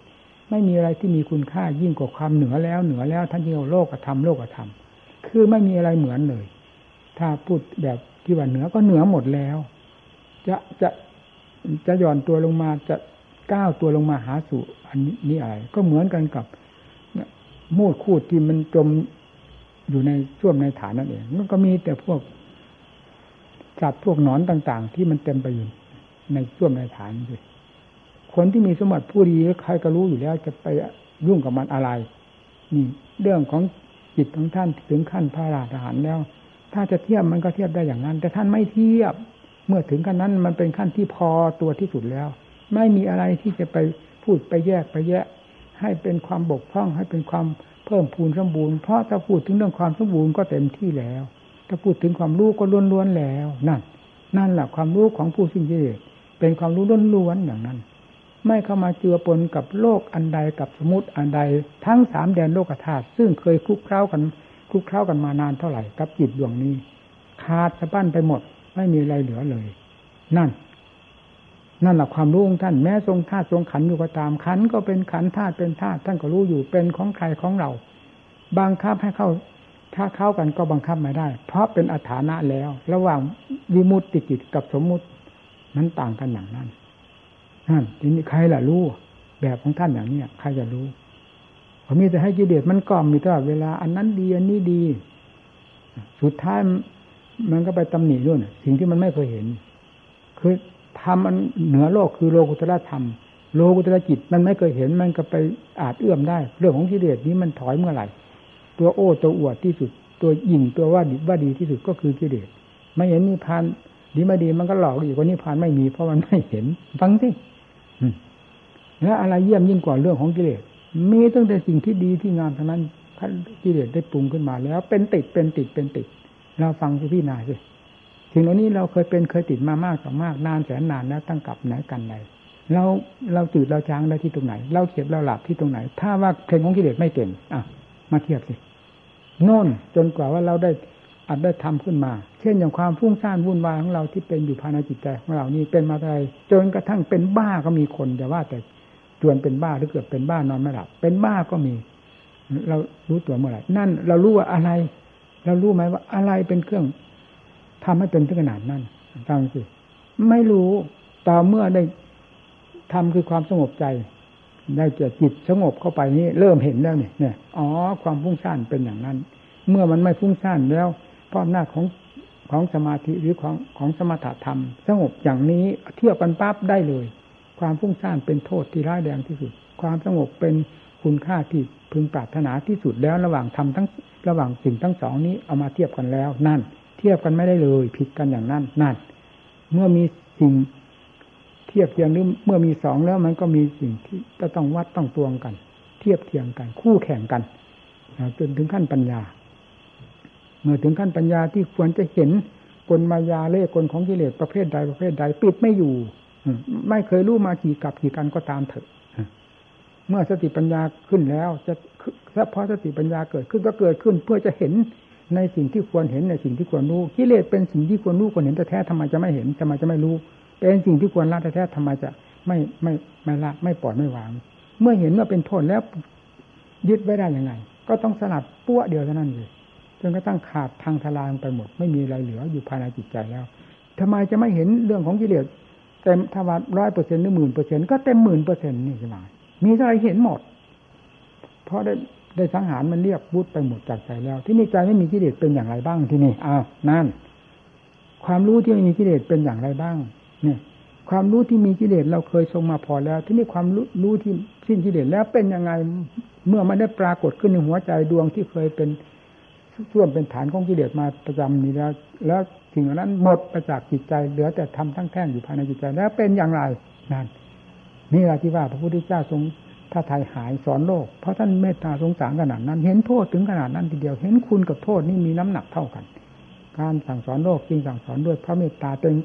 Speaker 1: ไม่มีอะไรที่มีคุณค่ายิ่งกว่าความเหนือแล้วเหนือแล้วท่านเรียกโลกธรรมโลกธรรมคือไม่มีอะไรเหมือนเลย ถ้าพูดแบบที่ว่าเหนือก็เหนือหมดแล้ว จะจะจะหย่อนตัวลงมาจะก้าวตัวลงมาหาสู่อันนี้นี่อะไรก็เหมือนกันกับมูดคูดที่มันจมอยู่ในช่วมในฐานนั่นเอง มันก็มีแต่พวกสัตว์พวกนอนต่างๆ ที่มันเต็มไปอยู่ในช่วมในฐานเลยคนที่มีสมบัติผู้ดีใครก็รู้อยู่แล้วจะไปยุ่งกับมันอะไร นี่ เรื่องของจิตของท่านถึงขั้นพระราชาหารแล้ว ถ้าจะเทียบมันก็เทียบได้อย่างนั้น แต่ท่านไม่เทียบ เมื่อถึงขั้นนั้นมันเป็นขั้นที่พอตัวที่สุดแล้ว ไม่มีอะไรที่จะไปพูดไปแยกไปแยะ ให้เป็นความบกพร่อง ให้เป็นความเพิ่มพูนสมบูรณ์เพราะถ้าพูดถึงเรื่องความสมบูรณ์ก็เต็มที่แล้ว ถ้าพูดถึงความรู้ก็ล้วนๆแล้วนั่นนั่นแหละความรู้ของผู้สิ้นกิเลสเป็นความรู้ล้วนๆอย่างนั้น ไม่เข้ามาเจือปนกับโลกอันใดกับสมุติอันใด ทั้งสามแดนโลกธาตุซึ่งเคยคุกเคล้ากัน คุกเคล้ากันมานานเท่าไหร่กับจิตดวงนี้ขาดสะบั้นไปหมด ไม่มีอะไรเหลือเลย นั่น นั่นแหละความรู้ของท่านแม้ทรงธาตุทรงขันอยู่ก็ตามขันก็เป็นขันธาตุเป็นธาตุท่านก็รู้อยู่เป็นของใครของเราบังคับให้เข้า ถ้าเข้ากันก็บังคับไม่ได้ เพราะเป็นอัฐานะแล้ว ระหว่างวิมุตติจิตกับสมมุติมันต่างกันอย่างนั้นนั่นทีนี้ใครล่ะรู้ แบบของท่านอย่างเนี้ยใครจะรู้ ผมมีแต่ให้กิเลสมันกล่อมอยู่ตลอดเวลา อันนั้นดีอันนี้ดี สุดท้ายมันก็ไปตำหนิด้วยสิ่งที่มันไม่เคยเห็น คือทำมันเหนือโลกคือโลกุตระธรรม โลกุตระจิตมันไม่เคยเห็นมันก็ไปอาจเอื้อมได้ เรื่องของกิเลสนี้มันถอยเมื่อไหร่ ตัวโอ้ตัวอวดที่สุด ตัวยิ่งตัวว่าดีว่าดีที่สุดก็คือกิเลสไม่เห็นนิพพานดีไม่ดีมันก็หลอกอีกว่านิพพานไม่มีเพราะมันไม่เห็นฟังสิแล้วอะไรเยี่ยมยิ่งกว่าเรื่องของกิเลส มีตั้งแต่สิ่งที่ดีที่งามเท่านั้นกิเลสได้ปรุงขึ้นมาแล้ว เป็นติดเป็นติดเป็นติด เราฟังพี่นายสิสิ่งเหล่านี้เราเคยเป็นเคยติดมามากต่อมากนานแสนนานแล้วตั้งกับไหนกันใดเราเราจืดเราจางได้ที่ตรงไหน เราเขียบเราหลับที่ตรงไหน ถ้าว่าเพลงของกิเลสไม่เก่งอะ มาเทียบสิโน่นจนกว่าว่าเราได้อัดได้ทำขึ้นมา เช่นอย่างความฟุ้งซ่านวุ่นวายของเราที่เป็นอยู่ภายในจิตใจของเรานี่เป็นมาอะไรจนกระทั่งเป็นบ้าก็มีคนแต่ว่าแต่ จวนเป็นบ้าหรือเกิดเป็นบ้านอนไม่หลับ เป็นบ้าก็มี เรารู้ตัวเมื่อไหร่นั่น เรารู้ว่าอะไร เรารู้ไหมว่าอะไรเป็นเครื่องทำให้เป็นถึงขนาดนั้นฟังสิไม่รู้ต่อเมื่อได้ทำคือความสงบใจ ได้เกิดจิตสงบเข้าไปนี้เริ่มเห็นแล้วเนี่ยเนี่ยอ๋อ ความฟุ้งซ่านเป็นอย่างนั้น เมื่อมันไม่ฟุ้งซ่านแล้วเพราะอำนาจของของสมาธิหรือของของสมถะธรรม สงบอย่างนี้เทียบกันปั๊บได้เลย ความฟุ้งซ่านเป็นโทษที่ร้ายแรงที่สุด ความสงบเป็นคุณค่าที่พึงปรารถนาที่สุดแล้วระหว่างทำทั้งระหว่างสิ่งทั้งสองนี้เอามาเทียบกันแล้ว นั่น เทียบกันไม่ได้เลยผิดกันอย่างนั้นนั่น เมื่อมีสิ่งเทียบเทียงหรือเมื่อมีสองแล้วมันก็มีสิ่งที่จะต้องวัดต้องตวงกัน เทียบเทียงกัน คู่แข่งกันจนถึงขั้นปัญญา เมื่อถึงขั้นปัญญาที่ควรจะเห็นกลมายาเล่กลของกิเลสประเภทใดประเภทใดปิดไม่อยู่ ไม่เคยรู้มากี่กับกี่กันก็ตามเถอะเมื่อสติปัญญาขึ้นแล้ว จะถ้าพอสติปัญญาเกิดขึ้นก็เกิดขึ้น เพื่อจะเห็นในสิ่งที่ควรเห็นในสิ่งที่ควรรู้กิเลสเป็นสิ่งที่ควรรู้ควรเห็นแต่แท้ทำไมจะไม่เห็นทำไมจะไม่รู้ เป็นสิ่งที่ควรละแต่แท้ทำไมจะไม่ไม่ไม่ละไม่ปล่อยไม่วาง เมื่อเห็นว่าเป็นโทษแล้วยึดไว้ได้ยังไง ก็ต้องสลัดปั้วเดียวเท่านั้นเลยจนกระทั่งขาดทางทลายไปหมด ไม่มีอะไรเหลืออยู่ภายในจิตใจแล้วทำไมจะไม่เห็นเรื่องของกิเลส เต็มถ้าว่าร้อยเปอร์เซ็นต์หรือหมื่นเปอร์เซ็นต์ก็เต็มหมื่นเปอร์เซ็นต์นี่ใช่ไหมมีอะไรเห็นหมด เพราะได้ได้สังหารมันเรียบวุธไปหมดจากใจแล้ว ทีนี้ใจไม่มีกิเลสเป็นอย่างไรบ้างทีนี้อ้าวนั่น ความรู้ที่ไม่มีกิเลสเป็นอย่างไรบ้าง เนี่ย ความรู้ที่มีกิเลสเราเคยทรงมาพอแล้ว ทีนี้ความรู้รู้ที่สิ้นกิเลสแล้วเป็นยังไงเมื่อมันได้ปรากฏขึ้นในหัวใจดวงที่เคยเป็นส่วนเป็นฐานของกิเลสมาประจำนี้แล้ว แล้ว สิ่งเหล่านั้นหมดไปจากจิตใจเหลือแต่ทำทั้งแท่งอยู่ภายในจิตใจแล้วเป็นอย่างไรนั่นนี่แหละที่ว่าพระพุทธเจ้าทรงถ้าไทยหายสอนโลก เพราะท่านเมตตาสงสารขนาดนั้น เห็นโทษถึงขนาดนั้นทีเดียว เห็นคุณกับโทษนี่มีน้ำหนักเท่ากัน การสั่งสอนโลกจริงสั่งสอนด้วยพระเมตตาเต็ม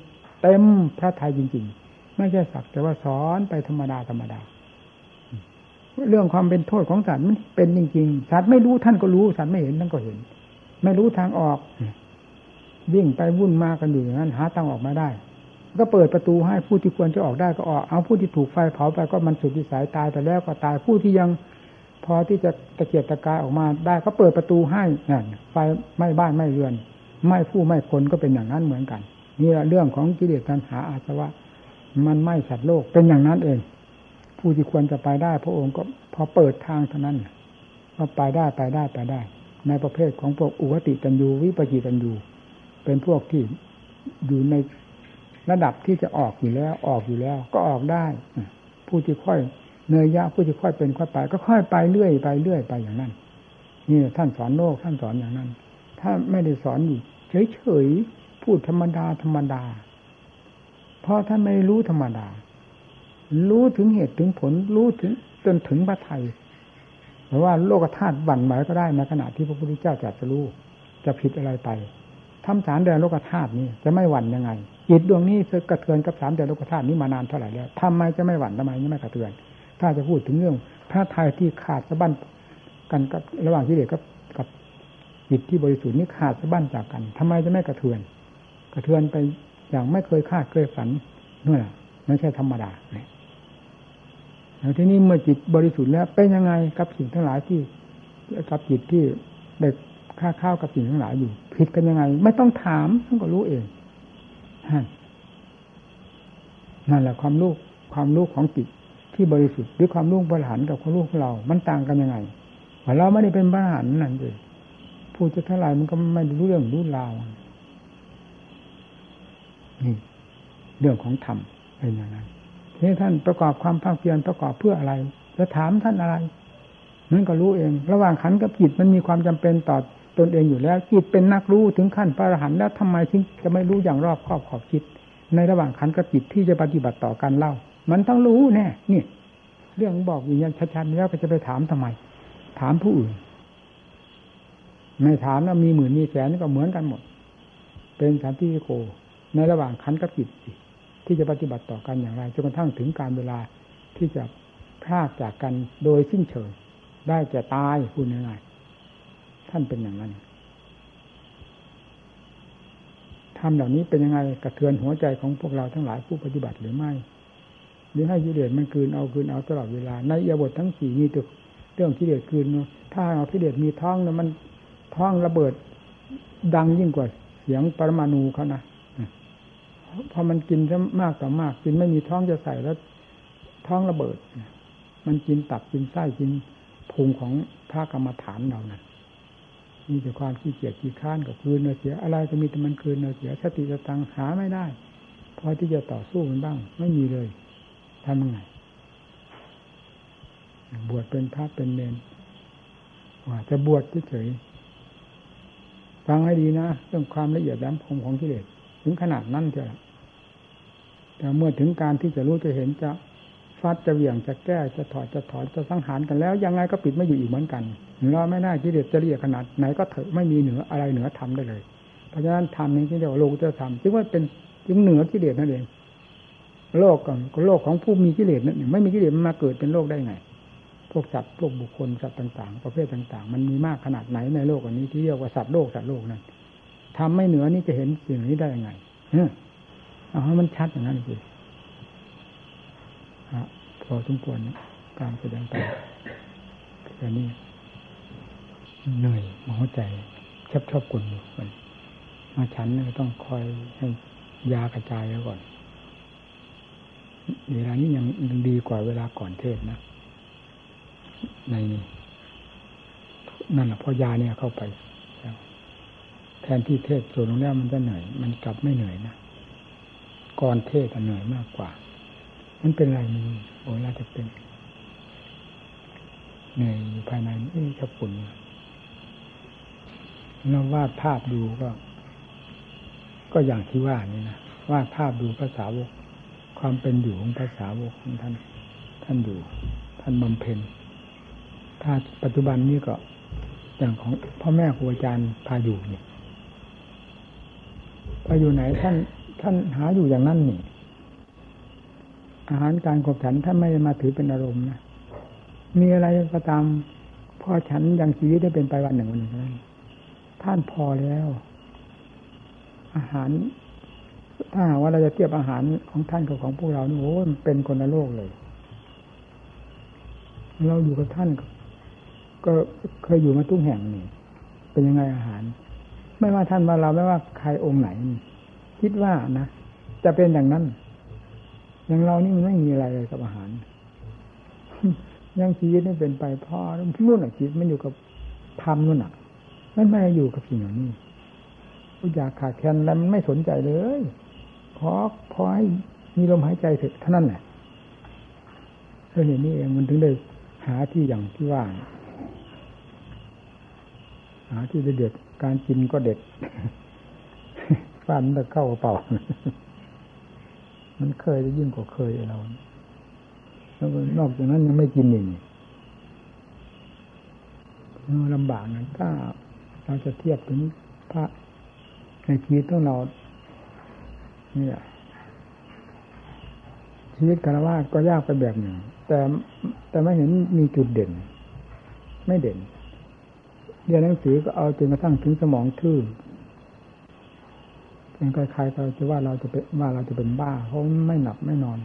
Speaker 1: เต็มพระไทยจริง ๆ ไม่ใช่สักแต่ว่าสอนไปธรรมดาธรรมดา เรื่องความเป็นโทษของสัตว์มันเป็นจริงๆสัตว์ไม่รู้ท่านก็รู้สัตว์ไม่เห็นท่านก็เห็น ไม่รู้ทางออก วิ่งไปวุ่นมากันอยู่อย่างนั้น หาทางออกมาได้ ก็เปิดประตูให้ผู้ที่ควรจะออกได้ก็ออก เอาผู้ที่ถูกไฟเผาไปก็มันสุดวิสัยตายไปแล้วก็ตายผู้ที่ยังพอที่จะตะเกียบตะกายออกมาได้ก็เปิดประตูให้นั่นไฟไม่บ้านไม่เรือน ไม่ผู้ไม่คนก็เป็นอย่างนั้นเหมือนกันนี่แหละเรื่องของกิเลสตัณหาอาสวะ มันไม่สัตว์โลกเป็นอย่างนั้นเอง ผู้ที่ควรจะไปได้ พระองค์ก็พอเปิดทางเท่านั้นก็ไปได้ไปได้ไปได้ ในประเภทของพวกอุกติตันยูวิปจิตันยู เป็นพวกที่อยู่ในระดับที่จะออกอยู่แล้ว ออกอยู่แล้ว ก็ออกได้ผู้ที่ค่อยเนยยะผู้ที่ค่อยเป็นค่อยไป ก็ค่อยไปเรื่อยไปเรื่อยไปอย่างนั้นนี่ท่านสอนโลกท่านสอนอย่างนั้น ถ้าไม่ได้สอนอยู่เฉยๆพูดธรรมดาธรรมดา เพราะท่านไม่รู้ธรรมดา รู้ถึงเหตุถึงผลรู้ถึงจนถึงพระไทยเพราะว่าโลกธาตุบั่นไหวก็ได้ในขณะที่พระพุทธเจ้าจัดจะรู้จะผิดอะไรไป ทำสารแดนโลกธาตุนี่จะไม่หวั่นยังไงจิตดวงนี้กระเทือนกับสามแดนโลกธาตุนี้มานานเท่าไหร่แล้วทำไมจะไม่หวั่นทำไมไม่กระเทือน ถ้าจะพูดถึงเรื่องพระไทยที่ขาดสะบั้นกันกับระหว่างที่เด็กกับกับจิตที่บริสุทธิ์นี้ขาดสะบั้นจากกันทำไมจะไม่กระเทือน กระเทือนไปอย่างไม่เคยคาดเคยฝันนู่นแหละไม่ใช่ธรรมดาเนี่ยแล้วที่นี้เมื่อจิตบริสุทธิ์แล้วเป็นยังไงกับสิ่งทั้งหลายที่กับจิตที่เด็ก ค่าข้าวกับสิ่งทั้งหลายอยู่ผิดกันยังไง ไม่ต้องถามท่านก็รู้เองนั่นแหละความรู้ความรู้ของจิตที่บริสุทธิ์หรือความรู้บริหารกับความรู้ของเรา มันต่างกันยังไงเราไม่ได้เป็นบริหารนั่นเองพูดจะเท่าไรมันก็ไม่รู้เรื่องรู้ราวนี่เรื่องของธรรมเป็นอย่างนั้นที่ท่านประกอบความภาคเพียรประกอบเพื่ออะไรจะถามท่านอะไรนั่นก็รู้เอง ระหว่างขันกับจิตมันมีความจำเป็นต่อ ตนเองอยู่แล้วจิตเป็นนักรู้ถึงขั้นพระอรหันต์แล้วทำไมถึงจะไม่รู้อย่างรอบครอบขอบคิด ในระหว่างขันกับจิตที่จะปฏิบัติต่อกันเล่า มันต้องรู้แน่นี่ เรื่องบอกอย่างชัดๆแล้วก็จะไปถามทำไม ถามผู้อื่นไม่ถามแล้วมีหมื่นมีแสนก็เหมือนกันหมด เป็นสันติโก ในระหว่างขันกับจิตที่จะปฏิบัติต่อกันอย่างไรจนกระทั่งถึงการเวลาที่จะพลากจากกันโดยสิ้นเชิงได้จะตายพูดง่ายๆ ท่านเป็นอย่างนั้นทำเหล่านี้เป็นยังไงกระเทือนหัวใจของพวกเราทั้งหลายผู้ปฏิบัติหรือไม่ หรือให้กิเลสมันคืนเอาคืนเอาตลอดเวลา ในยบททั้งสี่มีแต่เรื่องกิเลสคืนถ้าเอากิเลสมีท้องนี่ยมันท้องระเบิดดังยิ่งกว่าเสียงปรมาณูเขานะพอมันกินมากต่อมาก กินไม่มีท้องจะใส่แล้วท้องระเบิด มันกินตับกินไส้กินพุงของพระกรรมฐานเรานะ่ะ มีแต่ความขี้เกียจขี้ข้านกับคืนเนื้อเสียอะไรจะมีแต่มันคืนเนื้อเสียสติสตังหาไม่ได้พอที่จะต่อสู้มันบ้าง ไม่มีเลยทำยังไงบวชเป็นพระเป็นเนนว่าจะบวชเฉยฟังให้ดีนะเรื่องความละเอียดแหลมคมของกิเลสถึงขนาดนั้นเถอะแต่เมื่อถึงการที่จะรู้จะเห็นจะ ฟัดจะเหวี่ยงจะแก้จะถอดจะถอนจะสังหารกันแล้ว ยังไงก็ปิดไม่อยู่อีกเหมือนกันเราไม่ได้ที่เด็ดจะเรียกขนาดไหนก็เถอะไม่มีเหนืออะไรเหนือทำได้เลย เพราะฉะนั้นทำนี้ที่เรียกว่าโลกจะทำจึงว่าเป็นจึงเหนือกิเลสนั่นเองโลกก็โลกของผู้มีกิเลสนั่นไม่มีกิเลสมันมาเกิดเป็นโลกได้ไง พวกสัตว์พวกบุคคลสัตว์ต่าง ๆ ประเภทต่าง ๆ มันมีมากขนาดไหนในโลกอันนี้ที่เรียกว่าสัตว์โลกสัตว์โลกนั้นทำไม่เหนือนี่จะเห็นสิ่งนี้ได้ยังไงเอาให้มันชัดอย่างนั้นสิ พอสมควรการแสดงไปแค่นี้เหนื่อยหัวใจชอบชอบกุนอยู่มันมาฉันต้องคอยให้ยากระจายแล้วก่อน เวลานี้ยังยังดีกว่าเวลาก่อนเทศนะ ในนี้นั่นแหละพอยาเนี่ยเข้าไปแทนที่เทศส่วนลงแล้วมันจะเหนื่อย มันกลับไม่เหนื่อยนะก่อนเทศเหนื่อยมากกว่า มันเป็นอะไรมันโอ้ยน่าจะเป็นเหนื่อยอยู่ภายในนี่จะปุ่นเราวาดภาพดูก็ ก็อย่างที่ว่านี่นะวาดภาพดูภาษาวก ความเป็นอยู่ของภาษาวกของท่าน ท่านอยู่ ท่านบำเพ็ญถ้าปัจจุบันนี้ก็ อย่างของพ่อแม่ครูอาจารย์พาอยู่นี่ไปอยู่ไหนท่าน ท่านหาอยู่อย่างนั้นนี่ อาหารการขบฉันท่านไม่มาถือเป็นอารมณ์นะมีอะไรก็ตามพอฉันยังชีวิตได้เป็นไปวันหนึ่งวันหนึ่งท่านพอแล้ว อาหาร ถ้าหากว่าเราจะเทียบอาหารของท่านกับของพวกเรานี่โอ้มันเป็นคนละโลกเลย เราอยู่กับท่าน ก็เคยอยู่มาทุกแห่งนี่เป็นยังไงอาหาร ไม่ว่าท่านว่าเราไม่ว่าใครองค์ไหน คิดว่านะจะเป็นอย่างนั้น อย่างเรานี่มันไม่มีอะไรเลยกับอาหารยังชีวิตนี่เป็นไปเพ่อนู่นอะชีวิตมันอยู่กับธรรมนู่นอะ มันไม่ได้อยู่กับสิ่งเหล่านี้อยากขาดแคลนแล้วมันไม่สนใจเลยพอพอให้มีลมหายใจเถอะเท่านั้นแหละเรื่องนี้เองมันถึงได้หาที่อย่างที่ว่าหาที่เด็ดการกินก็เด็ดฟันตะเข้าเป่า มันเคยจะยิ่งกว่าเคยเราแล้วนอกจากนั้นยังไม่กินอีกลำบากนะถ้าเราจะเทียบถึงพระในชีวิตของเราเนี่ยชีวิตคารวะก็ยากไปแบบหนึ่ง แต่แต่ไม่เห็นมีจุดเด่น ไม่เด่น เรียนหนังสือก็เอาจนกระทั่งถึงสมองทื่อ เป็นใครๆก็จะว่าเราจะเป็นว่าเราจะเป็นบ้าเพราะไม่หลับไม่นอน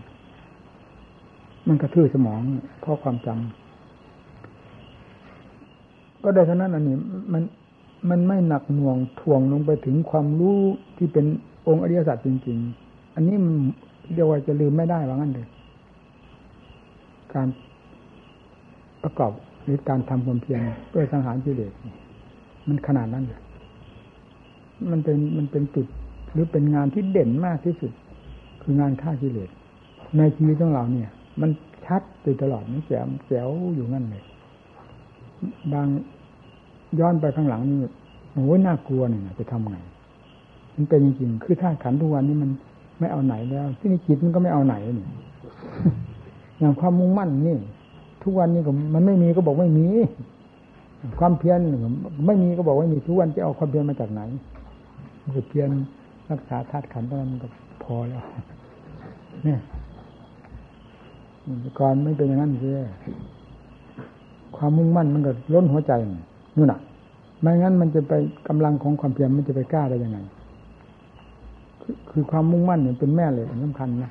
Speaker 1: มันกระทื่อสมองเพราะความจำก็ได้เท่านั้นอันนี้ มันมันไม่หนักหน่วงถ่วงลงไปถึงความรู้ที่เป็นองค์อริยสัจจริง ๆ อันนี้มันเรียกว่าจะลืมไม่ได้ว่างั้นเลยการประกอบหรือการทำความเพียรเพื่อสังหารกิเลสมันขนาดนั้นเลยมันเป็นมันเป็นจุด หรือเป็นงานที่เด่นมากที่สุด คืองานฆ่ากิเลสในชีวิตของเราเนี่ย มันชัดอยู่ตลอดมันแจ๋วแจ๋วอยู่นั่นเลยบางย้อนไปข้างหลังนี่โอ้ยน่ากลัวเนี่ยจะทำไงมันเป็นจริงๆคือถ้าขันทุกวันนี้มันไม่เอาไหนแล้ว ที่นี่จิตมันก็ไม่เอาไหนนี่อย่างความมุ่งมั่นนี่ ทุกวันนี้ก็มันไม่มีก็บอกไม่มี ความเพียรไม่มีก็บอกว่ามีทุกวันจะเอาความเพียรมาจากไหนคือเพียร รักษาธาตุขันธ์เท่านั้นก็พอแล้ว เนี่ยก่อนไม่เป็นอย่างนั้นเลยความมุ่งมั่นมันก็ล้นหัวใจนู่นน่ะไม่งั้นมันจะไปกำลังของความเพียรมันจะไปกล้าได้ยังไง คือความมุ่งมั่นเนี่ยเป็นแม่เลยสำคัญนะ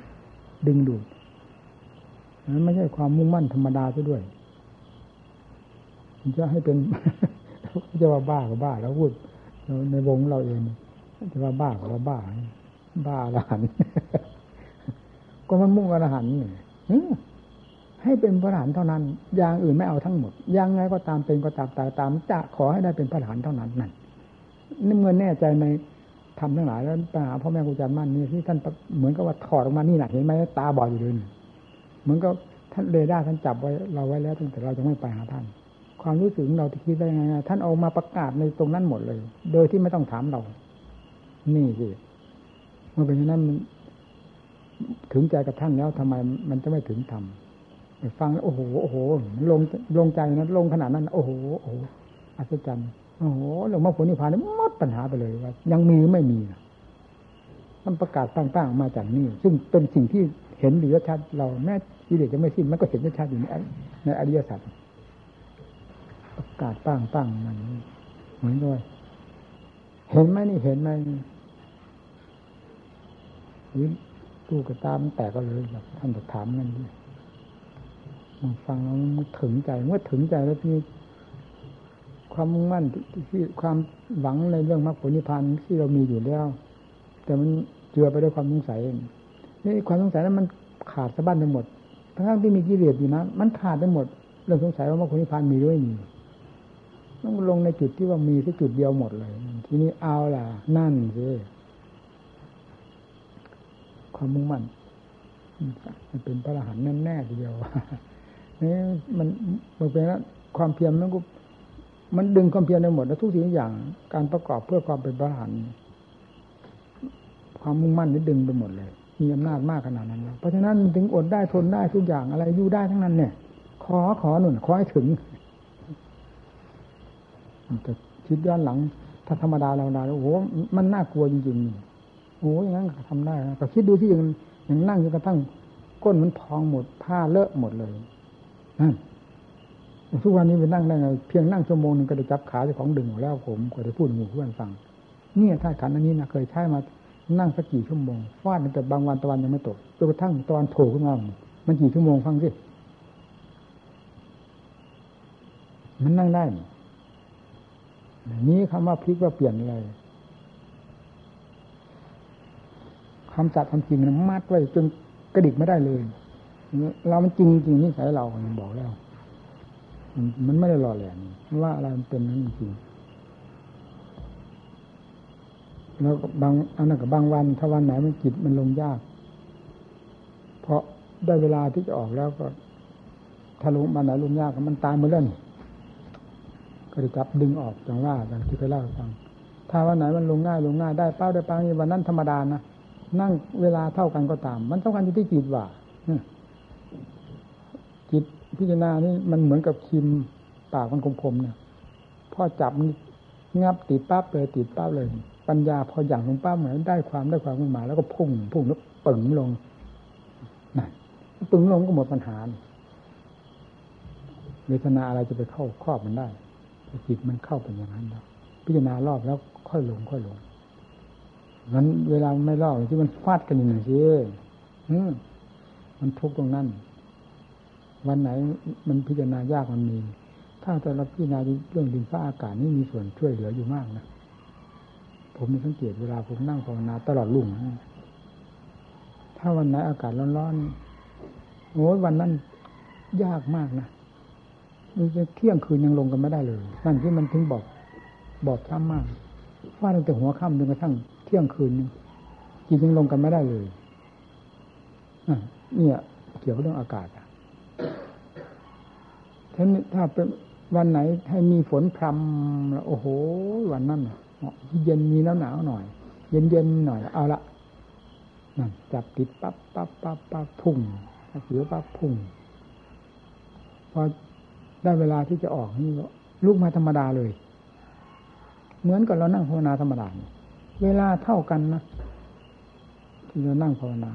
Speaker 1: ดึงดูดนั้นไม่ใช่ความมุ่งมั่นธรรมดาซะด้วยจะให้เป็นจะว่าบ้าก็บ้าแล้วพูดในวงเราเอง จะว่าบ้าก็ว่าบ้า บ้าอรหันก็มันมุ่งอรหันนี่ให้เป็นพระหานเท่านั้น อย่างอื่นไม่เอาทั้งหมด ยังไงก็ตามเป็นก็ตามตาตาม จะขอให้ได้เป็นพระหานเท่านั้นนั่นนี่เมื่อแน่ใจในทำทั้งหลายแล้วไปหาพ่อแม่ครูอาจารย์มั่นนี่ที่ท่านเหมือนกับว่าถอดออกมานี่หนักเห็นไหมตาบอดอยู่เลยเหมือนกับท่านเรดาร์ท่านจับไว้เราไว้แล้วตั้งแต่เราจะไม่ไปหาท่าน ความรู้สึกเราที่คิดได้ไงท่านเอามาประกาศในตรงนั้นหมดเลย โดยที่ไม่ต้องถามเรา นี่สิเมื่อเป็นอย่างนั้นถึงใจกับท่านแล้วทำไมมันจะไม่ถึงธรรมฟังแล้วโอ้โหโอ้โหลงลงใจนะลงขนาดนั้น โอ้โหโอ้โหอัศจรรย์โอ้โหหลวงพ่อผลนิพพานนี่มดปัญหาไปเลยว่า ยังมีไม่มีมันประกาศตั้งๆมาจากนี่ซึ่งเป็นสิ่งที่เห็นหรือชัดเราแม้กิเลสจะไม่สิ้นมันก็เห็นชัดอยู่ในในอริยสัจากาศปังปังมันเหมือนด้วย เห็นไหมนี่เห็นไหมวิตู้กระตามแตกก็เลยแบบท่านจะถามกันดิมันฟังแล้วมันถึงใจเมื่อถึงใจแล้วที่ความมุ่งมั่นที่ความหวังในเรื่องมรรคผลนิพพานที่เรามีอยู่แล้ว แต่มันเจือไปด้วยความสงสัยนี่ความสงสัยนั้นมันขาดสะบั้นไปหมดทั้งที่มีกิเลสอยู่นะมันขาดไปหมด เรื่องสงสัยว่ามรรคผลนิพพานมีด้วยมี ต้องลงในจุดที่ว่ามีที่จุดเดียวหมดเลย ทีนี้เอาล่ะ นั่นสิความมุ่งมั่นมันเป็นพระอรหันต์แน่ๆทีเดียวนี่มันมันเป็นความเพียรมันก็มันดึงความเพียรได้หมดแล้วทุกสิ่งทุกอย่าง การประกอบเพื่อความเป็นพระอรหันต์ความมุ่งมั่นนี่ดึงไปหมดเลย มีอำนาจมากขนาดนั้นเพราะฉะนั้นถึงอดได้ทนได้ทุกอย่างอะไรอยู่ได้ทั้งนั้นเนี่ย ขอขอหนุนขอให้ถึง แต่คิดย้อนหลัง ถ้าธรรมดาธรรมดาโอ้โหมันน่ากลัวจริงๆโอ้ยอย่างนั้นทำได้นะแต่คิดดูที่อย่างอย่างนั่งจนกระทั่งก้นมันพองหมดผ้าเลอะหมดเลยนั่นทุกวันนี้ไปนั่งได้ไงเพียงนั่งชั่วโมงหนึ่งก็ได้จับขาเจ้าของดึงแล้วผมก็ได้พูดหมู่เพื่อนฟังเนี่ยถ้าขันอันนี้นะเคยใช้มานั่งสักกี่ชั่วโมงฟาดแต่บางวันตะวันยังไม่ตกจนกระทั่งตะวันโผล่ขึ้นมามันกี่ชั่วโมงฟังสิมันนั่งได้นี้ นี่คำว่าพลิกว่าเปลี่ยนอะไรคำจัดคำจริงมันมัดไว้จนกระดิกไม่ได้เลย เรามันจริงจริงนี่ใส่เรามันบอกแล้ว มันไม่ได้รอแหลงว่าอะไรมันเป็นนั้นจริงแล้วบางอันนั้นกับบางวัน ถ้าวันไหนมันจิตมันลงยาก เพราะได้เวลาที่จะออกแล้วก็ถ้าลงวันไหนลงยากมันตายเมื่อเล่ ก็จะจับดึงออกจังว่าอย่างที่เคยเล่าให้ฟัง ถ้าวันไหนมันลงง่ายลงง่ายได้เป้าได้ปังนี่วันนั้นธรรมดานะนั่งเวลาเท่ากันก็ตาม มันสำคัญที่จิตว่าจิตพิจารณานี่มันเหมือนกับคิมปากมันคมๆเนี่ยพอจับงับติดปั๊บเลยติดปั๊บเลย ปัญญาพออย่างลงปั๊บเหมือนได้ความได้ความขึ้นมา แล้วก็พุ่งพุ่งแล้วปึงลงนั่นปึงลงก็หมดปัญหาเวทนาอะไรจะไปเข้าครอบมันได้ จิตมันเข้าเป็นอย่างนั้นแล้วพิจารณารอบแล้วค่อยลงค่อยลงมันเวลาไม่รอบที่มันฟาดกันอย่างนี้สิมันทุกข์ตรงนั้น วันไหนมันพิจารณายากมันมี ถ้าแต่เราพิจารณาเรื่องดินฟ้าอากาศนี่มีส่วนช่วยเหลืออยู่มากนะผมมีสังเกตเวลาผมนั่งภาวนาตลอดลุ่งถ้าวันไหนอากาศร้อนๆโอ้ยวันนั้นยากมากนะ เที่ยงคืนยังลงกันไม่ได้เลย นั่นที่มันถึงบอกบอกช้ำมากฟาดตั้งแต่หัวค่ำจนกระทั่งเที่ยงคืนจิตยังลงกันไม่ได้เลยเนี่ย เกี่ยวกับเรื่องอากาศถ้าถ้าเป็นวันไหนให้มีฝนพรำแล้วโอ้โห วันนั้นเย็นมีแล้วหนาวหน่อย เย็นเย็นหน่อยเอาละนั่นจับติดปั๊บปั๊บปั๊บปั๊บพุ่งเสือปั๊บพุ่งพอ ได้เวลาที่จะออกนี่ลุกมาธรรมดาเลย เหมือนกับเรานั่งภาวนาธรรมดาเวลาเท่ากันนะที่เรานั่งภาวนา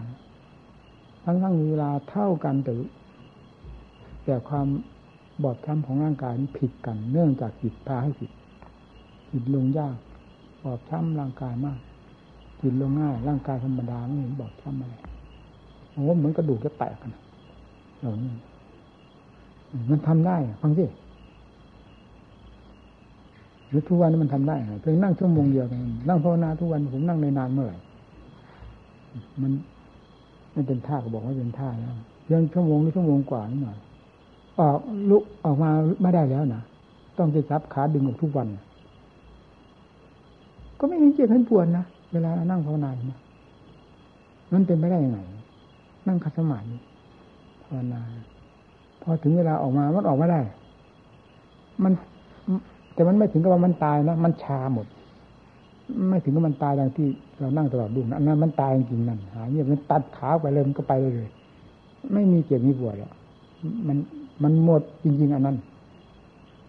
Speaker 1: ทั้งทั้งเวลาเท่ากันแต่แต่ความบอบช้ำของร่างกายนี้ผิดกัน เนื่องจากจิตพาให้ผิดจิตลงยากบอบช้ำร่างกายมากจิตลงง่ายร่างกายธรรมดาไม่เห็นบอบช้ำอะไรโอ้เหมือนกระดูกจะแตกกันเหล่านี้ มันทำได้ฟังสิหรือทุกวันนี้มันทำได้เพียงนั่งชั่วโมงเดียวนั่งภาวนาทุกวันผมนั่งในนานเมื่อไหร่มันไม่เป็นท่าก็บอกว่าเป็นท่าแล้วเพียงชั่วโมงหรือชั่วโมงกว่านิดหน่อยออกลุกออกมาไม่ได้แล้วนะต้องจะจับขาดึงออกทุกวัน ก็ไม่เห็นเจ็บเห็นปวดนะเวลานั่งภาวนาเนี่ยมันเป็นไปได้ยังไงนั่งคัดสมาธิภาวนา พอถึงเวลาออกมามันออกไม่ได้ มัน แต่มันไม่ถึงกับว่ามันตายนะมันชาหมด ไม่ถึงกับมันตายดังที่เรานั่งตลอดดุนะอันนั้นมันตายจริงๆนั่นหาเนี่ยมันตัดขาไปเลยมันก็ไปเลย ไม่มีเจ็บมีปวดแล้วมันมันหมดจริง ๆ อันนั้น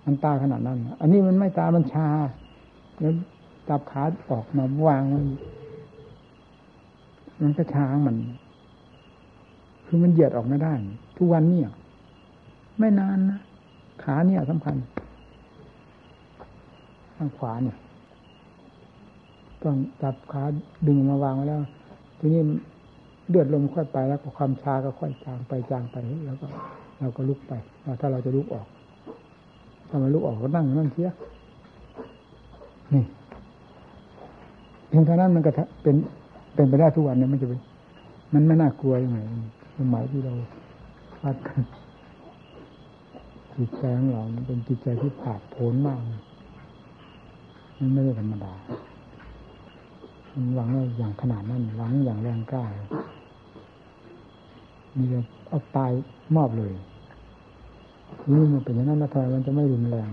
Speaker 1: มันตายขนาดนั้น อันนี้มันไม่ตายมันชาแล้วจับขาออกมาวางมันมันก็ช้างมัน คือมันเหยียดออกไม่ได้ ทุกวันเนี่ย ไม่นานนะขาเนี่ยสำคัญข้างขวาเนี่ย ต้องจับขาดึงมาวางไว้แล้ว ทีนี้เลือดลมค่อยไปแล้วความชาก็ค่อยจางไปจางไปแล้วก็เราก็ลุกไปถ้าเราจะลุกออกถ้ามันลุกออกก็นั่งนั่งเทียนี่เพียงเท่านั้นมันก็เป็นเป็นไปได้ทุกวันเนี่ยมันจะเป็นมันไม่น่า กลัวยังไงสมัยที่เราฟัดกัน จิตใจของเราเป็นจิตใจที่ผาดโผนมากมันไม่ได้ธรรมดามันหวังอย่างขนาดนั้นหวังอย่างแรงกล้ามีแต่เอาตายมอบเลยนี่มันเป็นอย่างนั้นนะทำไมมันจะไม่รุนแรง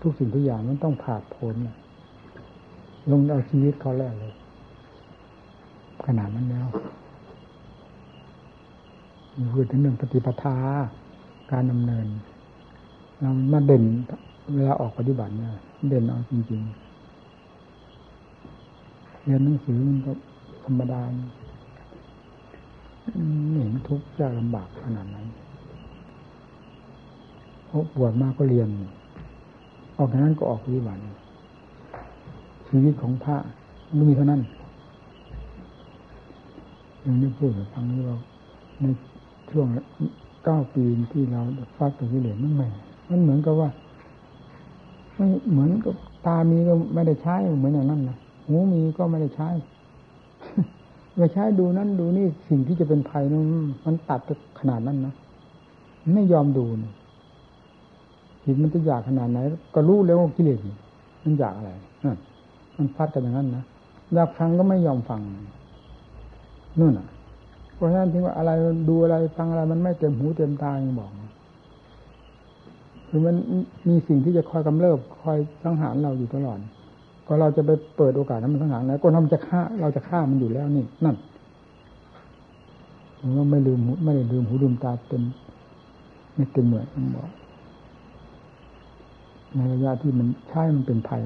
Speaker 1: ทุกสิ่งทุกอย่างมันต้องผาดโผนลงเอาชีวิตเขาแล้วเลย ขนาดนั้นแล้วมีพูดถึงเรื่องปฏิปทาการดำเนิน มาเด่นเวลาออกปฏิบัติเนี่ยเด่นเอาจริงๆเรียนหนังสือมันก็ธรรมดาไม่เห็นทุกข์ยากลำบากขนาดนั้นเพราะบวชมาก็เรียน ออกจากนั้นก็ออกปฏิบัติชีวิตของพระมันมีเท่านั้นยังไม่พูดฟังนี้เราในช่วงเก้าปีที่เราฟักตัวกิเลสมันไม่ มันเหมือนกับว่าไม่เหมือนกับตามีก็ไม่ได้ใช้เหมือนอย่างนั้นนะหูมีก็ไม่ได้ใช้ไปใช้ดูนั้นดูนี่สิ่งที่จะเป็นภัยนั้นมันตัดขนาดนั้นนะไม่ยอมดูนะจิตมันจะอยากขนาดไหน ก็รู้แล้วว่ากิเลสมันอยากอะไรนั่นมันฟัดกันอย่างนั้นนะอยากฟังก็ไม่ยอมฟังนู่นอะ เพราะฉะนั้นถึงว่าอะไรดูอะไรฟังอะไรมันไม่เต็มหูเต็มตาอย่างบอก คือมันมีสิ่งที่จะคอยกำเริบคอยสังหารเราอยู่ตลอดก็เราจะไปเปิดโอกาสนั้นมันสังหารแล้วก็ทำจะฆ่า เราจะฆ่ามันอยู่แล้วนี่นั่นผมว่าไม่ลืมหูไม่ได้ลืมหูลืมตาเต็มไม่เต็มเหมือนมันบอกในระยะที่มันใช่มันเป็นภัย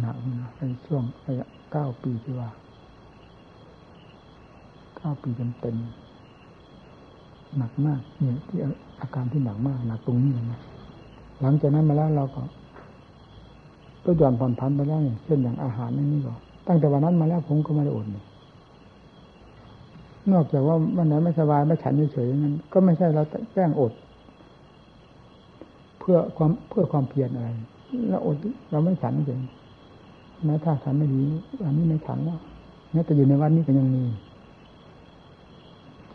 Speaker 1: หนักนะในช่วงระยะเก้าปีที่ว่าเก้าปีเต็มเต็ม หนักมากเนี่ยที่อาการที่หนักมากหนักตรงนี้นะหลังจากนั้นมาแล้วเราก็ก็ย่อนผ่อนพันไปแล้วเช่นอย่างอาหารนี่นี่ก็ตั้งแต่วันนั้นมาแล้วผมก็ไม่ได้อดนอกจากว่าวันไหนไม่สบายไม่ฉันเฉยๆนั้นก็ไม่ใช่เราแกล้งอด เพื่อความเพื่อความเพียรอะไรเราอดเราไม่ฉันเฉยแม้ถ้าฉันไม่ดีอันนี้ไม่ฉันแล้วแม้แต่อยู่ในวันนี้ก็ยังมี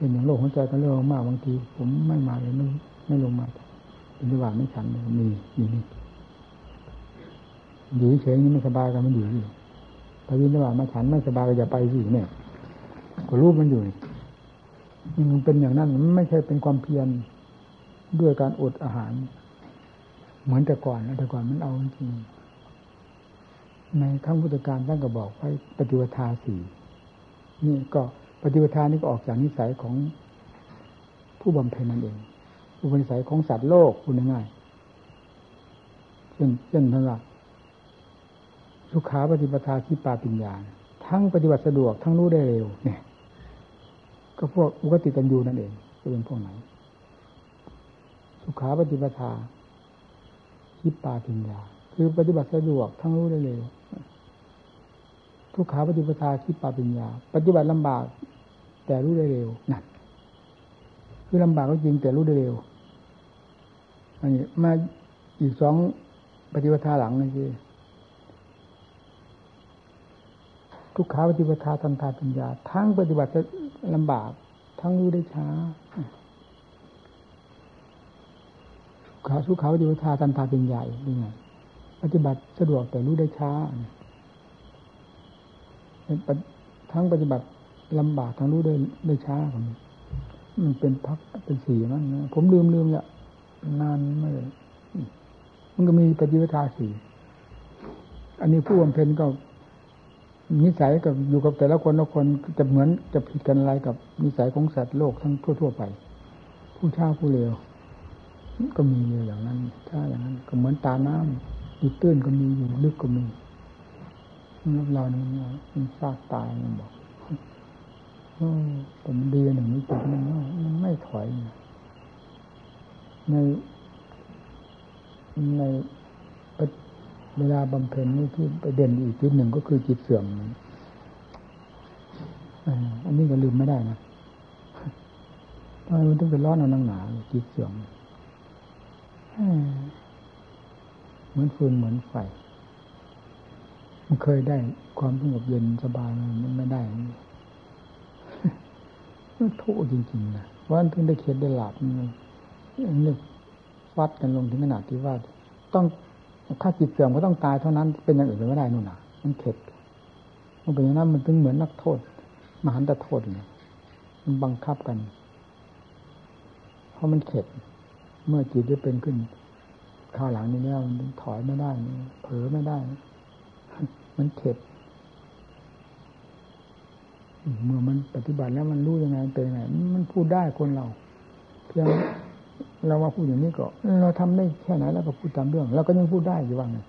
Speaker 1: เช่นอย่างโรคหัวใจก็เรื่องมากบางที ผมไม่มาเลยไม่ไม่ลงมาเป็นระหว่างไม่ฉันเลยมีอยู่นี่อยู่เฉยนี่ไม่สบายกันมันอยู่ที่พอวินระหว่างมาฉันไม่สบายก็อย่าไปสิเนี่ยก็รู้มันอยู่มันเป็นอย่างนั้นมันไม่ใช่เป็นความเพียรด้วยการอดอาหาร เหมือนแต่ก่อนนะแต่ก่อนมันเอาจริงในขั้งพุทธการท่านก็บอกไว้ปฏิวัติสี่นี่ก็ ปฏิวัตินี่ก็ออกจากนิสัยของผู้บำเพ็ญนั่นเองอุปนิสัยของสัตว์โลกคุณง่ายเช่นเช่นทั้งหลักสุขาปฏิปทาที่ปาปิญญา ทั้งปฏิบัติสะดวกทั้งรู้ได้เร็ว เนี่ย ก็พวกอุกติตันยูนั่นเองจะเป็นพวกไหน สุขาปฏิปทาที่ปาปิญญา คือปฏิบัติสะดวกทั้งรู้ได้เร็วทุกขาปฏิปทาที่ปาปิญญา ปฏิบัติลำบาก แต่รู้ได้เร็วนั่นคือลำบากก็จริงแต่รู้ได้เร็วอันนี้มาอีกสองปฏิปทาหลังนี่คือทุกขาปฏิปทาทันทาปัญญา ทั้งปฏิบัติลำบาก ทั้งรู้ได้ช้าขาสุขาปฏิปทาทันทาปัญญานี่ไงปฏิบัติสะดวกแต่รู้ได้ช้าทั้งปฏิบัติ ลำบากทั้งรู้ได้ได้ช้ามันเป็นพักเป็นสีมั้งนะผมลืมลืมเนี่ยนานไม่เลยมันก็มีปฏิปทาสี่อันนี้ผู้บำเพ็ญก็นิสัยกับอยู่กับแต่ละคนละคนจะเหมือนจะผิดกันอะไรกับนิสัยของสัตว์โลกทั้งทั่ว ๆ ไป ผู้ช้าผู้เร็วก็มีอย่างนั้นถ้าอย่างนั้น ก็เหมือนตาน้ำอยู่ตื้นก็มีอยู่ลึกก็มีรับเราเนี่ยมันซากตายมันบอก แต่มันดีหนึ่งนี้จุดมันมันไม่ถอย ใน ในเวลาบำเพ็ญนี่ที่ไปเด่นอีกจุดหนึ่งก็คือจิตเสื่อมอันนี้ก็ลืมไม่ได้นะทำไมมันต้องเป็นร้อนเอานังหนาจิตเสื่อมเหมือนฟืนเหมือนไฟมันเคยได้ความสงบเย็นสบายมันไม่ได้ ทุกจริงๆนะวันถึงได้เขียนได้หลับมันนึกฟัดกันลงถึงขนาดที่ว่า ต้องถ้าจิตเสื่อมก็ต้องตายเท่านั้นเป็นอย่างอื่นไม่ได้นู่นน่ะ มันเข็ดมันเป็นอย่างนั้นมันถึงเหมือนนักโทษ มหันตโทษเนี่ยมันบังคับกัน เพราะมันเข็ด เมื่อจิตได้เป็นขึ้นข้าวหลังนี้แล้วมันถอยไม่ได้เผลอไม่ได้ มันเข็ด เมื่อมันปฏิบัติแล้วมันรู้ยังไงเป็นยังไงมันพูดได้คนเราเพียงเรามาพูดอย่างนี้ก็เราทำได้แค่ไหนแล้วก็พูดตามเรื่องเราก็ยังพูดได้อยู่ว่าไง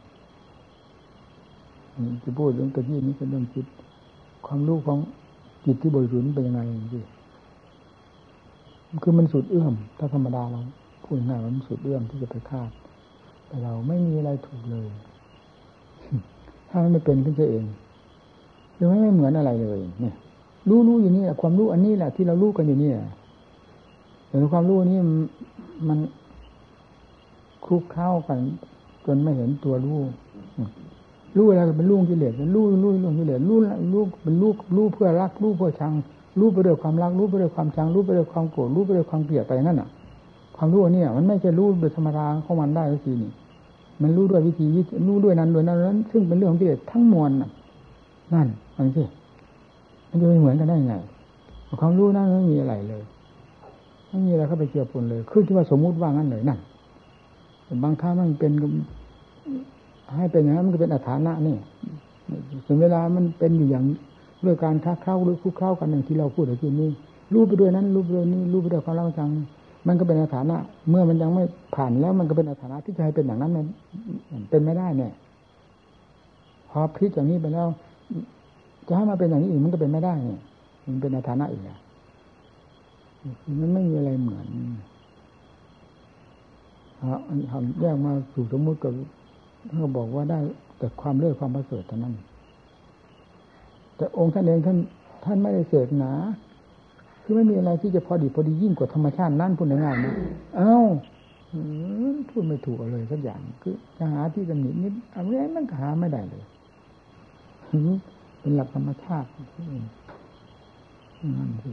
Speaker 1: จะพูดเรื่องตะกี้นี้เป็นเรื่องจิต ความรู้ของจิตที่บริสุทธิ์เป็นยังไงพี่คือมันสุดเอื้อม ถ้าธรรมดาเราพูดง่ายมันสุดเอื้อมที่จะไปคาด แต่เราไม่มีอะไรถูกเลย ถ้ามันไม่เป็นขึ้นเองยังไม่เหมือนอะไรเลย เนี่ย รู้รู้อยู่นี่แหละความรู้อันนี้แหละที่เรารู้กันอยู่นี่แหละแต่ความรู้นี้มันคลุกเข้ากัน จนไม่เห็นตัวรู้รู้อะไรเป็นรู้กิเลสเป็นรู้รู้รู้กิเลสรู้รู้เป็นรู้รู้เพื่อรักรู้เพื่อชังรู้ไปด้วยความรักรู้ไปด้วยความชังรู้ไปด้วยความโกรธรู้ไปด้วยความเกลียดไปงั้นอะ ความรู้นี่มันไม่ใช่รู้โดยธรรมดาของมันได้ทีนี่มันรู้ด้วยวิธีวิรู้ด้วยนั้นด้วยนั้น ซึ่งเป็นเรื่องของกิเลสทั้งมวลนั่นฟังสิ มันจะไม่เหมือนกันได้ไงความรู้นั้นไม่มีอะไรเลยไม่มีอะไรเข้าไปเกี่ยวปนเลยคือที่ว่าสมมุติว่างั้นเลยนั่นบางครั้งมันเป็นให้เป็นอย่างนั้นมันก็เป็นอัฐานะนี่ถึงเวลามันเป็นอยู่อย่างด้วยการค้าเข้าหรือคู่เข้ากันอย่างที่เราพูดเมื่อกี้นี้รู้ไปด้วยนั้นรู้ไปด้วยนี้รู้ไปด้วยความรักจังมันก็เป็นอัฐานะ เมื่อมันยังไม่ผ่านแล้วมันก็เป็นอัฐานะที่จะให้เป็นอย่างนั้นมันเป็นไม่ได้เนี่ย พอพลิกอย่างนี้ไปแล้ว จะให้มาเป็นอย่างนี้อีกมันก็เป็นไม่ได้เนี่ยมันเป็นอัฐานะอีกอะมันไม่มีอะไรเหมือนทำแยกมาสู่สมมติกับเขาบอกว่าได้แต่ความเลื่อความประเสริฐเท่านั้น แต่องค์ท่านเองท่านท่านไม่ได้เสกหนาคือไม่มีอะไรที่จะพอดีพอดียิ่งกว่าธรรมชาตินั่นพูดง่ายๆนะเอ้าพูดไม่ถูกเลยสักอย่าง คือจะหาที่ตำหนินิดอะไรมันก็หาไม่ได้เลย เป็นหลักธรรมชาตินั่นสิ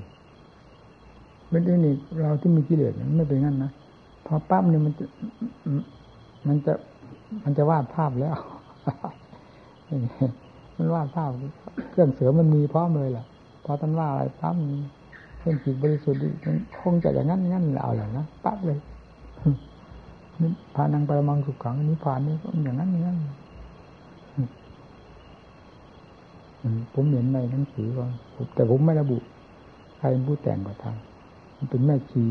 Speaker 1: เป็นเทคนิคเราที่มีกิเลสไม่เป็นงั้นนะพอปั๊มเนี่ยมันจะมันจะมันจะวาดภาพแล้วมันวาดภาพเครื่องเสือมันมีพร้อมเลยแหละพอท่านว่าอะไรปั๊มเครื่องจิตบริสุทธิ์มันคงจะอย่างนั้นงั้นเอาอย่างนะปั๊บเลยนี่พานังปรมังสุขขังนี้ผ่านนี้ก็อย่างนั้นอย่างนั้น ผมเห็นในหนังสือก่อนแต่ผมไม่ระบุ ใครเป็นผู้แต่งก็ทางมันเป็นแม่ชี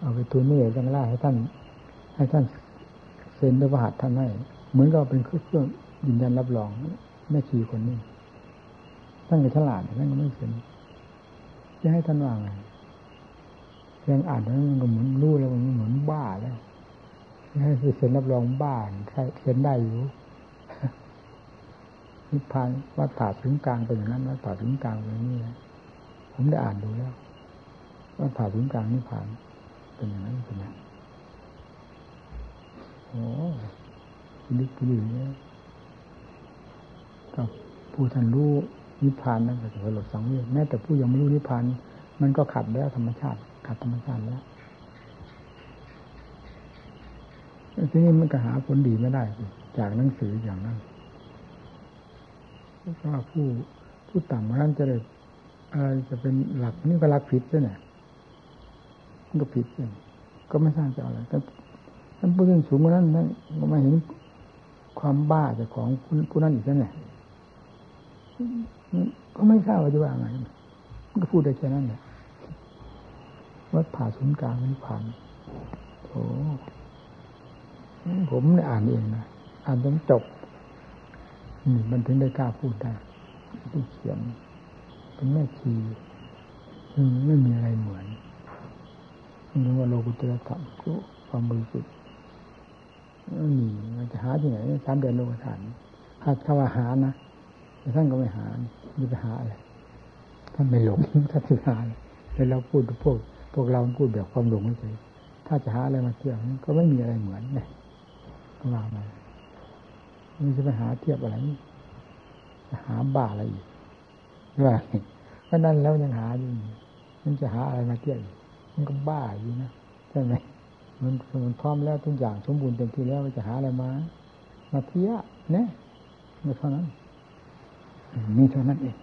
Speaker 1: เอาไปทูนี่จังล่าให้ท่าน ให้ท่านเซ็นด้วยประหัตท่านให้ เหมือนกับเป็นเครื่องยืนยันรับรองแม่ชีคนนี้ท่านก็ฉลาดท่านก็ไม่เซ็นจะให้ท่านว่าไงยังอ่านแล้วมันก็เหมือนรู้แล้วมันเหมือนบ้าแล้วให้เซ็นรับรองบ้าใช่เซ็นได้อยู่ นิพพานวัดผ่าถึงกลางเป็นอย่างนั้นวัดผ่าถึงกลางเป็นอย่างนี้ผมได้อ่านดูแล้วว่าผ่าศูนย์กลางนี่ผ่านเป็นอย่างนั้นเป็นอย่างโอ้ลึกปุ๋ยเนี่ยก็ผู้ท่านรู้นิพพานนั่นก็ถือว่าหลดสังเวชแม้แต่ผู้ยังไม่รู้นิพพานมันก็ขัดแล้วธรรมชาติขัดธรรมชาติแล้วทีนี้มันก็หาผลดีไม่ได้ จากหนังสืออย่างนั้น ว่าผู้ผู้ต่ำนั้นจะได้อะไรจะเป็นหลักนี่ก็หลักผิดใช่ไหมมันก็ผิดใช่ก็ไม่ทราบจะอะไรแต่ท่านผู้ยิ่งสูงกว่านั้นท่านก็มาเห็นความบ้าจากของผู้นั้นอีกใช่ไหมก็ไม่ทราบว่าจะว่าไงมันก็พูดได้แค่นั้นแหละวัดผ่าศูนย์กลางนิพพานโอ้ผมได้อ่านเองนะอ่านจนจบ นี่มันถึงได้กล้าพูดได้ที่เขียนเป็นแม่ชีไม่มีอะไรเหมือนนึกว่าโลกุตระธรรมความบริสุทธิ์นี่มันจะหาที่ไหนสามเดือนโลกฐานถ้าถ้าว่าหานะแต่ท่านก็ไม่หาจะไปหาอะไรท่านไม่หลงท่านจะหาเลยเราพูดพวกพวกเราพูดแบบความหลงเฉยถ้าจะหาอะไรมาเทียบก็ไม่มีอะไรเหมือนไงก็ว่ามา มันจะไปหาเทียบอะไรหาบ้าอะไรอีกว่าก็นั่นแล้วยังหาอยู่มันจะหาอะไรมาเทียบมันก็บ้าอยู่นะใช่ไหมมันมันพร้อมแล้วทุกอย่างสมบูรณ์เต็มที่แล้วจะหาอะไรมา มาเทียบเนี่ยม่เท่านั้นมีเท่านั้นเอง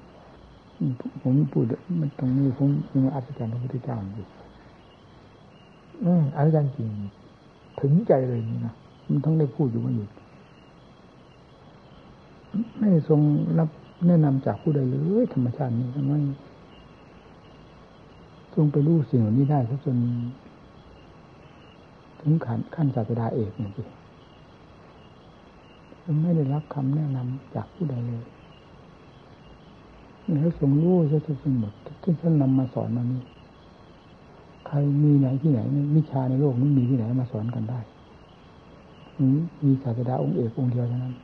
Speaker 1: ผมพูดมันตรงนี้ผมยังอัศจรรย์พระพุทธเจ้าอยู่อืมอัศจรรย์จริง ถึงใจเลยนี่นะมันต้องได้พูดอยู่มาอยู่ ไม่ทรงรับแนะนำจากผู้ใดเลยธรรมชาตินี้ทำไมทรงไปรู้สิ่งเหล่านี้ได้จน ถึงขั้นขั้นศาสดาเอกนี่สิไม่ได้รับคำแนะนำจากผู้ใดเลยแล้วทรงรู้ซะจนหมดที่ท่านนำมาสอนมานี้ใครมีไหนที่ไหนวิชาในโลกนี้มีที่ไหนมาสอนกันได้มีศาสดาองค์เอกองค์เดียวเท่านั้น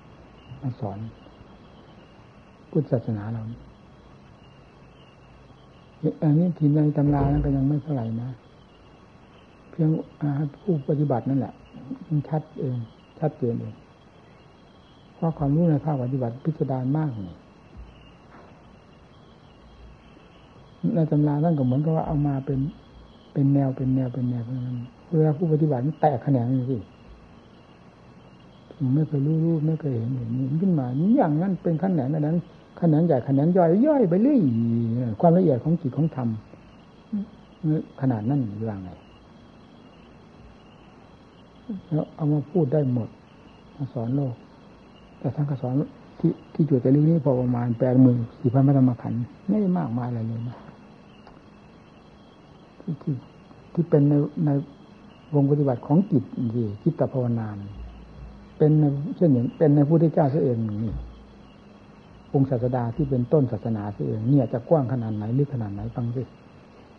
Speaker 1: มาสอน พุทธศาสนาเราอันนี้ทีในตำรานั้นก็ยังไม่เท่าไหร่นะ เพียงผู้ปฏิบัตินั่นแหละมันชัดเองชัดเจนเองเพราะความรู้ในภาคปฏิบัติพิสดารมากนี่ในตำราท่านก็เหมือนกับว่าเอามาเป็นเป็นแนวเป็นแนวเป็นแนวเพราะนั้นเวลาผู้ปฏิบัติมันแตกแขนงอย่างนี้ไม่เคยรู้รู้ไม่เคยเห็นเห็นขึ้นมาอย่างนั้นเป็นขั้นไหนนั้น ขนงใหญ่ขนงย่อยย่อยไปเรื่อยความละเอียดของจิตของธรรมขนาดนั้นอว่าไงแล้วเอามาพูดได้หมดมาสอนโลก แต่ท่านก็สอนที่ที่จุดแต่ลึกนี้พอประมาณแปดหมื่นสี่พันพระธรรมขันธ์ไม่ได้มากมายอะไรเลยนะที่ที่ที่เป็นในในวงปฏิบัติของจิตที่จิตภาวนานเป็นเช่นอย่างเป็นในพุทธเจ้าเองนี่ องค์ศาสดาที่เป็นต้นศาสนาเองเนี่ยจะกว้างขนาดไหนลึกขนาดไหนฟังสิ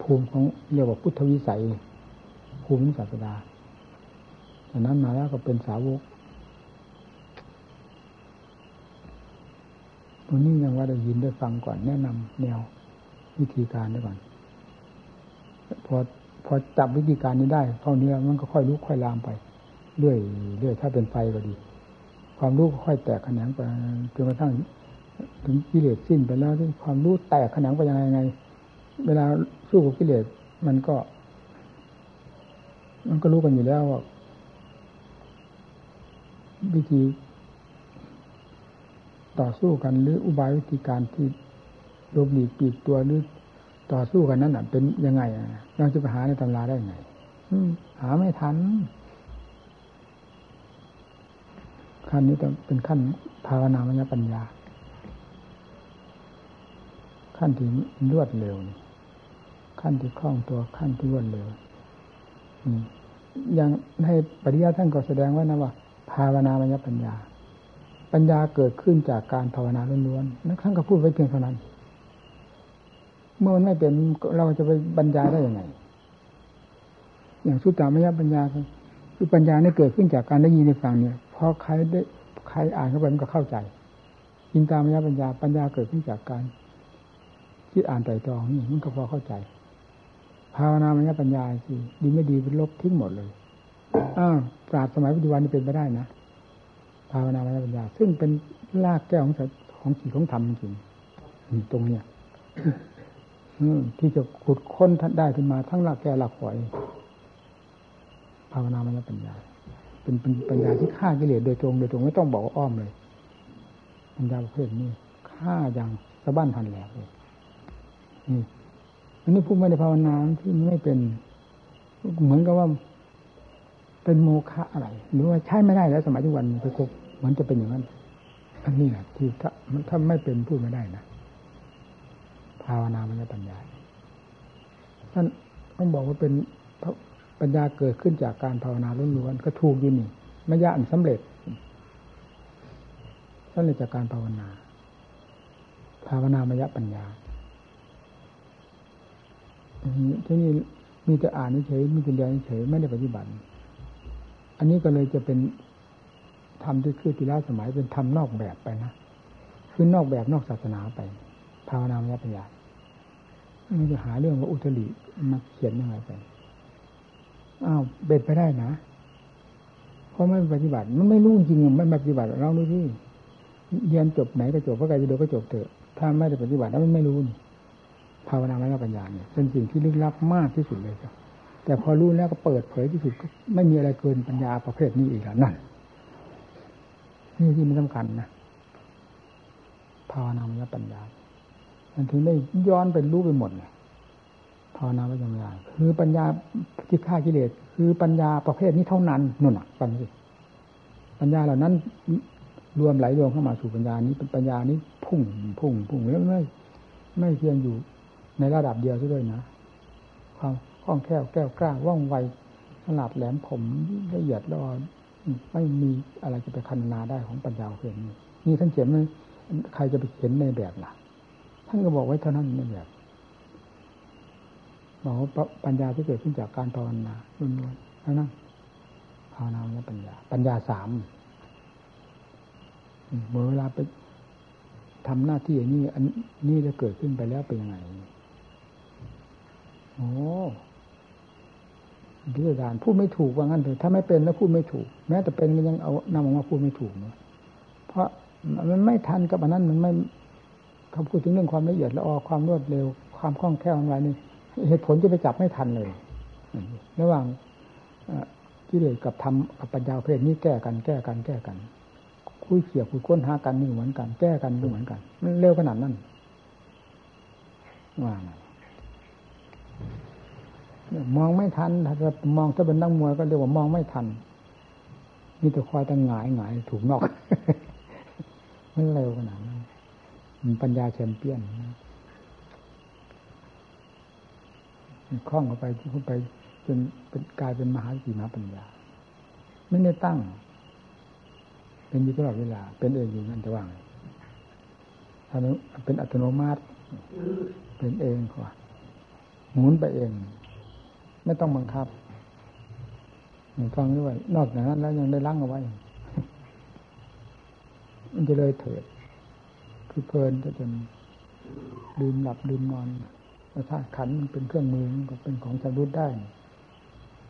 Speaker 1: ภูมิของเรียกว่าพุทธวิสัย ภูมิศาสดาจากนั้นมาแล้วก็เป็นสาวกวันนี้ยังว่าได้ยินได้ฟังก่อนแนะนำแนววิธีการได้ก่อน พอพอจับวิธีการนี้ได้เท่านี้มันก็ค่อยลุกค่อยลามไปเรื่อยเรื่อยถ้าเป็นไฟก็ดี ความรู้ก็ค่อยแตกแขนงไปจนกระทั่ง ถึงกิเลสสิ้นไปแล้วที่ความรู้แตกขนังไปยังไงไง เวลาสู้กับกิเลสมันก็ มันก็รู้กันอยู่แล้วว่าวิธี ต่อสู้กันหรืออุบายวิธีการที่ลบหลีกปีกตัวหรือต่อสู้กันนั้นอะ เป็นยังไงอะเราจะไปหาในตำราได้ไงหาไม่ทันขั้นนี้ต้องเป็นขั้นภาวนามยปัญญา ขั้นที่รวดเร็ว ขั้นที่คล่องตัวขั้นที่รวดเร็วอย่างในปริยัติท่านก็แสดงว่านะว่า ภาวนามยปัญญา ปัญญาเกิดขึ้นจากการภาวนาล้วนๆนั่นท่านก็พูดไว้เพียงเท่านั้น เมื่อมันไม่เป็นเราจะไปบรรยายได้ยังไง อย่างสุตตามยปัญญาคือปัญญาเนี่ยเกิดขึ้นจากการได้ยินได้ฟังเนี่ยพอใครได้ใครอ่านเข้าไปมันก็เข้าใจอินตามยปัญญาปัญญาเกิดขึ้นจากการ คิดอ่านไตรตรองนี่มันก็พอเข้าใจ ภาวนามัญญปัญญาสิดีไม่ดีเป็นลบทิ้งหมดเลยอ้าวปราบสมัยปัจจุบันนี่เป็นไปได้นะภาวนามัญญปัญญา ซึ่งเป็นรากแก้วของของจิตของธรรมจริงตรงเนี้ยที่จะขุดค้นท่านได้ขึ้นมาทั้งรากแก้วรากฝอยภาวนามัญญปัญญา เป็นเป็นปัญญาที่ฆ่ากิเลสโดยตรงโดยตรงไม่ต้องบอกอ้อมเลย ปัญญาประเภทนี้ฆ่าอย่างสะบั้นทันแหลกเลย อันนี้ผู้ไม่ได้ภาวนาที่ไม่เป็น เหมือนกับว่า เป็นโมฆะอะไร หรือว่าใช้ไม่ได้แล้วสมัยทุกวันไปคบเหมือนจะเป็นอย่างนั้นอันนี้แหละที่ถ้ามันถ้าไม่เป็นพูดไม่ได้นะภาวนามันจะปัญญาท่านต้องบอกว่าเป็นปัญญาเกิดขึ้นจากการภาวนาล้วนๆก็ถูกอยู่นี่ไม่ยากสำเร็จสำเร็จจากการภาวนา ภาวนามยปัญญา ที่นี้มีแต่อ่านเฉยมีแต่เรียนเฉยไม่ได้ปฏิบัติ อันนี้ก็เลยจะเป็นทำที่คือทีละสมัยเป็นทำนอกแบบไปนะคือนอกแบบนอกศาสนาไป ภาวนามยปัญญามันจะหาเรื่องว่าอุตริมาเขียนยังไงไปอ้าวเบ็ดไปได้นะเพราะไม่ปฏิบัติ มันไม่รู้จริงไม่ปฏิบัติเราดูที่เรียนจบไหนก็จบพระไตรปิฎกก็จบเถอะถ้าไม่ได้ปฏิบัติแล้วมันไม่รู้นี่ ภาวนามยปัญญาเนี่ยเป็นสิ่งที่ลึกลับมากที่สุดเลยครับแต่พอรู้แล้วก็เปิดเผยที่สุดก็ไม่มีอะไรเกินปัญญาประเภทนี้อีกแล้วนั่นนี่ที่มันสำคัญนะภาวนามยปัญญามันถึงได้ย้อนเป็นรู้ไปหมดเลยภาวนาปัญญาคือปัญญาที่ฆ่ากิเลสคือปัญญาประเภทนี้เท่านั้นนั่นน่ะฟังสิปัญญาเหล่านั้น รวมไหลรวมเข้ามาสู่ปัญญานี้เป็นปัญญานี้พุ่งพุ่งพุ่งแล้วไม่ไม่เพียงอยู่ ในระดับเดียวซะด้วยนะ ความคล่องแคล่วแก้วกล้าว่องไวขนาดแหลมผมละเอียดละออไม่มีอะไรจะไปคันนาได้ของปัญญาเพียงนี้นี่ท่านเขียนไว้ใครจะไปเขียนในแบบล่ะ ท่านก็บอกไว้เท่านั้นในแบบบอกว่าปัญญาที่เกิดขึ้นจากการภาวนาล้วนๆแล้วนั่นภาวนาและปัญญา ปัญญาสามเมื่อเวลาไปทำหน้าที่อย่างนี้อันนี้จะเกิดขึ้นไปแล้วเป็นยังไง โอ้พิจารณาพูดไม่ถูกว่างั้นเลยถ้าไม่เป็นแล้วพูดไม่ถูก แม้แต่เป็นมันยังเอานำออกมาพูดไม่ถูกเนาะเพราะมันไม่ทันกับอันนั้นมันไม่เขาพูดถึงเรื่องความละเอียดละออความรวดเร็ว ความคล่องแคล่วอะไรนี่เหตุผลจะไปจับไม่ทันเลยระหว่างกิเลสกับธรรมกับปัญญาเพศนี้แก้กันแก้กันแก้กัน คุยเขี่ยคุยค้นหากันนี่เหมือนกัน แก้กันนี่เหมือนกัน มันเร็วขนาดนั้นว่าง มองไม่ทันถ้ามองถ้าเป็นนักมวยก็เรียกว่ามองไม่ทันมีแต่คอยตั้งหงายหงายถูกนอกมันเร็วขนาดนั้นปัญญาแชมเปี้ยนคล่องเข้าไปเข้าไปจนเป็นกลายเป็นมหาสติมหาปัญญา ไม่ได้ตั้ง เป็นอยู่ตลอดเวลา เป็นเองอยู่นั่นจะว่างเป็นอัตโนมัติ เป็นเองกว่า หมุนไปเอง ไม่ต้องบังคับฟังด้วย นอกจากนั้นแล้วยังได้ล้างเอาไว้ มันจะเลยเถิด คือเพลินจะจนลืมหลับลืมนอนธาขันมันเป็นเครื่องมือก็เป็นของชำรุดได้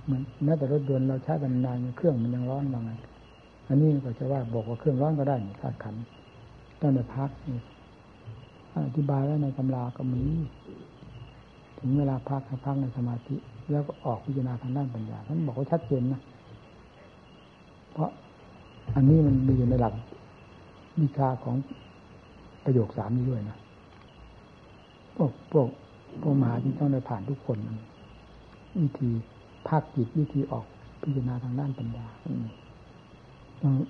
Speaker 1: เหมือนแม้แต่รถยนต์เราใช้กันนานเครื่องมันยังร้อนบางไงอันนี้ก็จะว่าบอกว่าเครื่องร้อนก็ได้ธาตุขันต้องในพักอธิบายไว้ในตำราก็มี ถึงเวลาพักพักในสมาธิ แล้วก็ออกพิจารณาทางด้านปัญญาท่านบอกว่าชัดเจนนะ เพราะอันนี้มันมีอยู่ในหลักวิชาของประโยคสามนี้ด้วยนะพวกพวกพวกมหาที่ต้องได้ผ่านทุกคนวิธีภาคจิตวิธีออกพิจารณาทางด้านปัญญา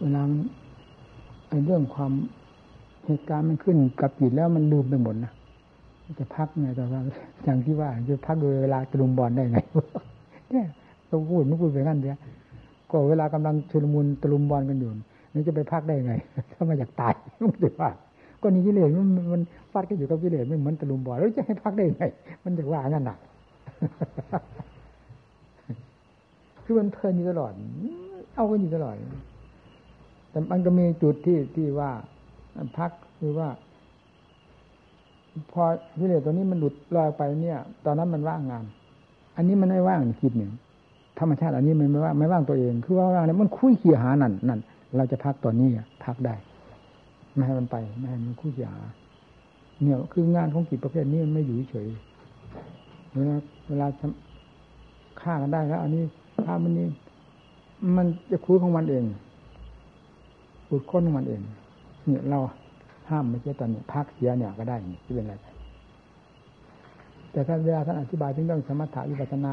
Speaker 1: เวลาไอ้เรื่องความเหตุการณ์มันขึ้นกับจิตแล้วมันลืมไปหมดนะ จะพักไงแต่ว่าอย่างที่ว่าจะพักโดยเวลาตะลุมบอลได้ไงเนี่ยต้องพูดไม่พูดไปงั้นเดียก็เวลากำลังชุลมุนตะลุมบอลกันอยู่นี่จะไปพักได้ไง ถ้ามาอยากตายไม่ได้ว่า ก็นี่กิเลสมันมันฟาดกันอยู่กับกิเลสไม่เหมือนตะลุมบอลแล้วจะให้พักได้ไง มันจะว่างั้นน่ะคือมันเพลินอยู่ตลอด เอากันอยู่ตลอด แต่มันก็มีจุดที่ที่ว่าพักคือว่า พอกิเลสตัวนี้มันหลุดลอยไปเนี่ย ตอนนั้นมันว่างงาน อันนี้มันไม่ว่างคิดหนึ่งธรรมชาติอันนี้มันไม่ว่างไม่ว่างตัวเอง คือว่าว่างเนี่ยมันคุยเขี่ยหานั่นนั่นเราจะพักตอนนี้พักได้ไม่ให้มันไปไม่ให้มันคู่ยาเนี่ยคืองานของกิจประเภทนี้มันไม่อยู่เฉยเวลาเวลาฆ่ากันได้แล้วอันนี้ฆ่ามันนี้มันจะคุยของมันเองปุดค้นของมันเอง เนี่ยเรา ห้ามไม่ใช่ตอนนี้พักเสียเนี่ยก็ได้ที่เป็นอะไรแต่ท่านเวลาท่านอธิบายถึงเรื่องสมถะวิปัสนา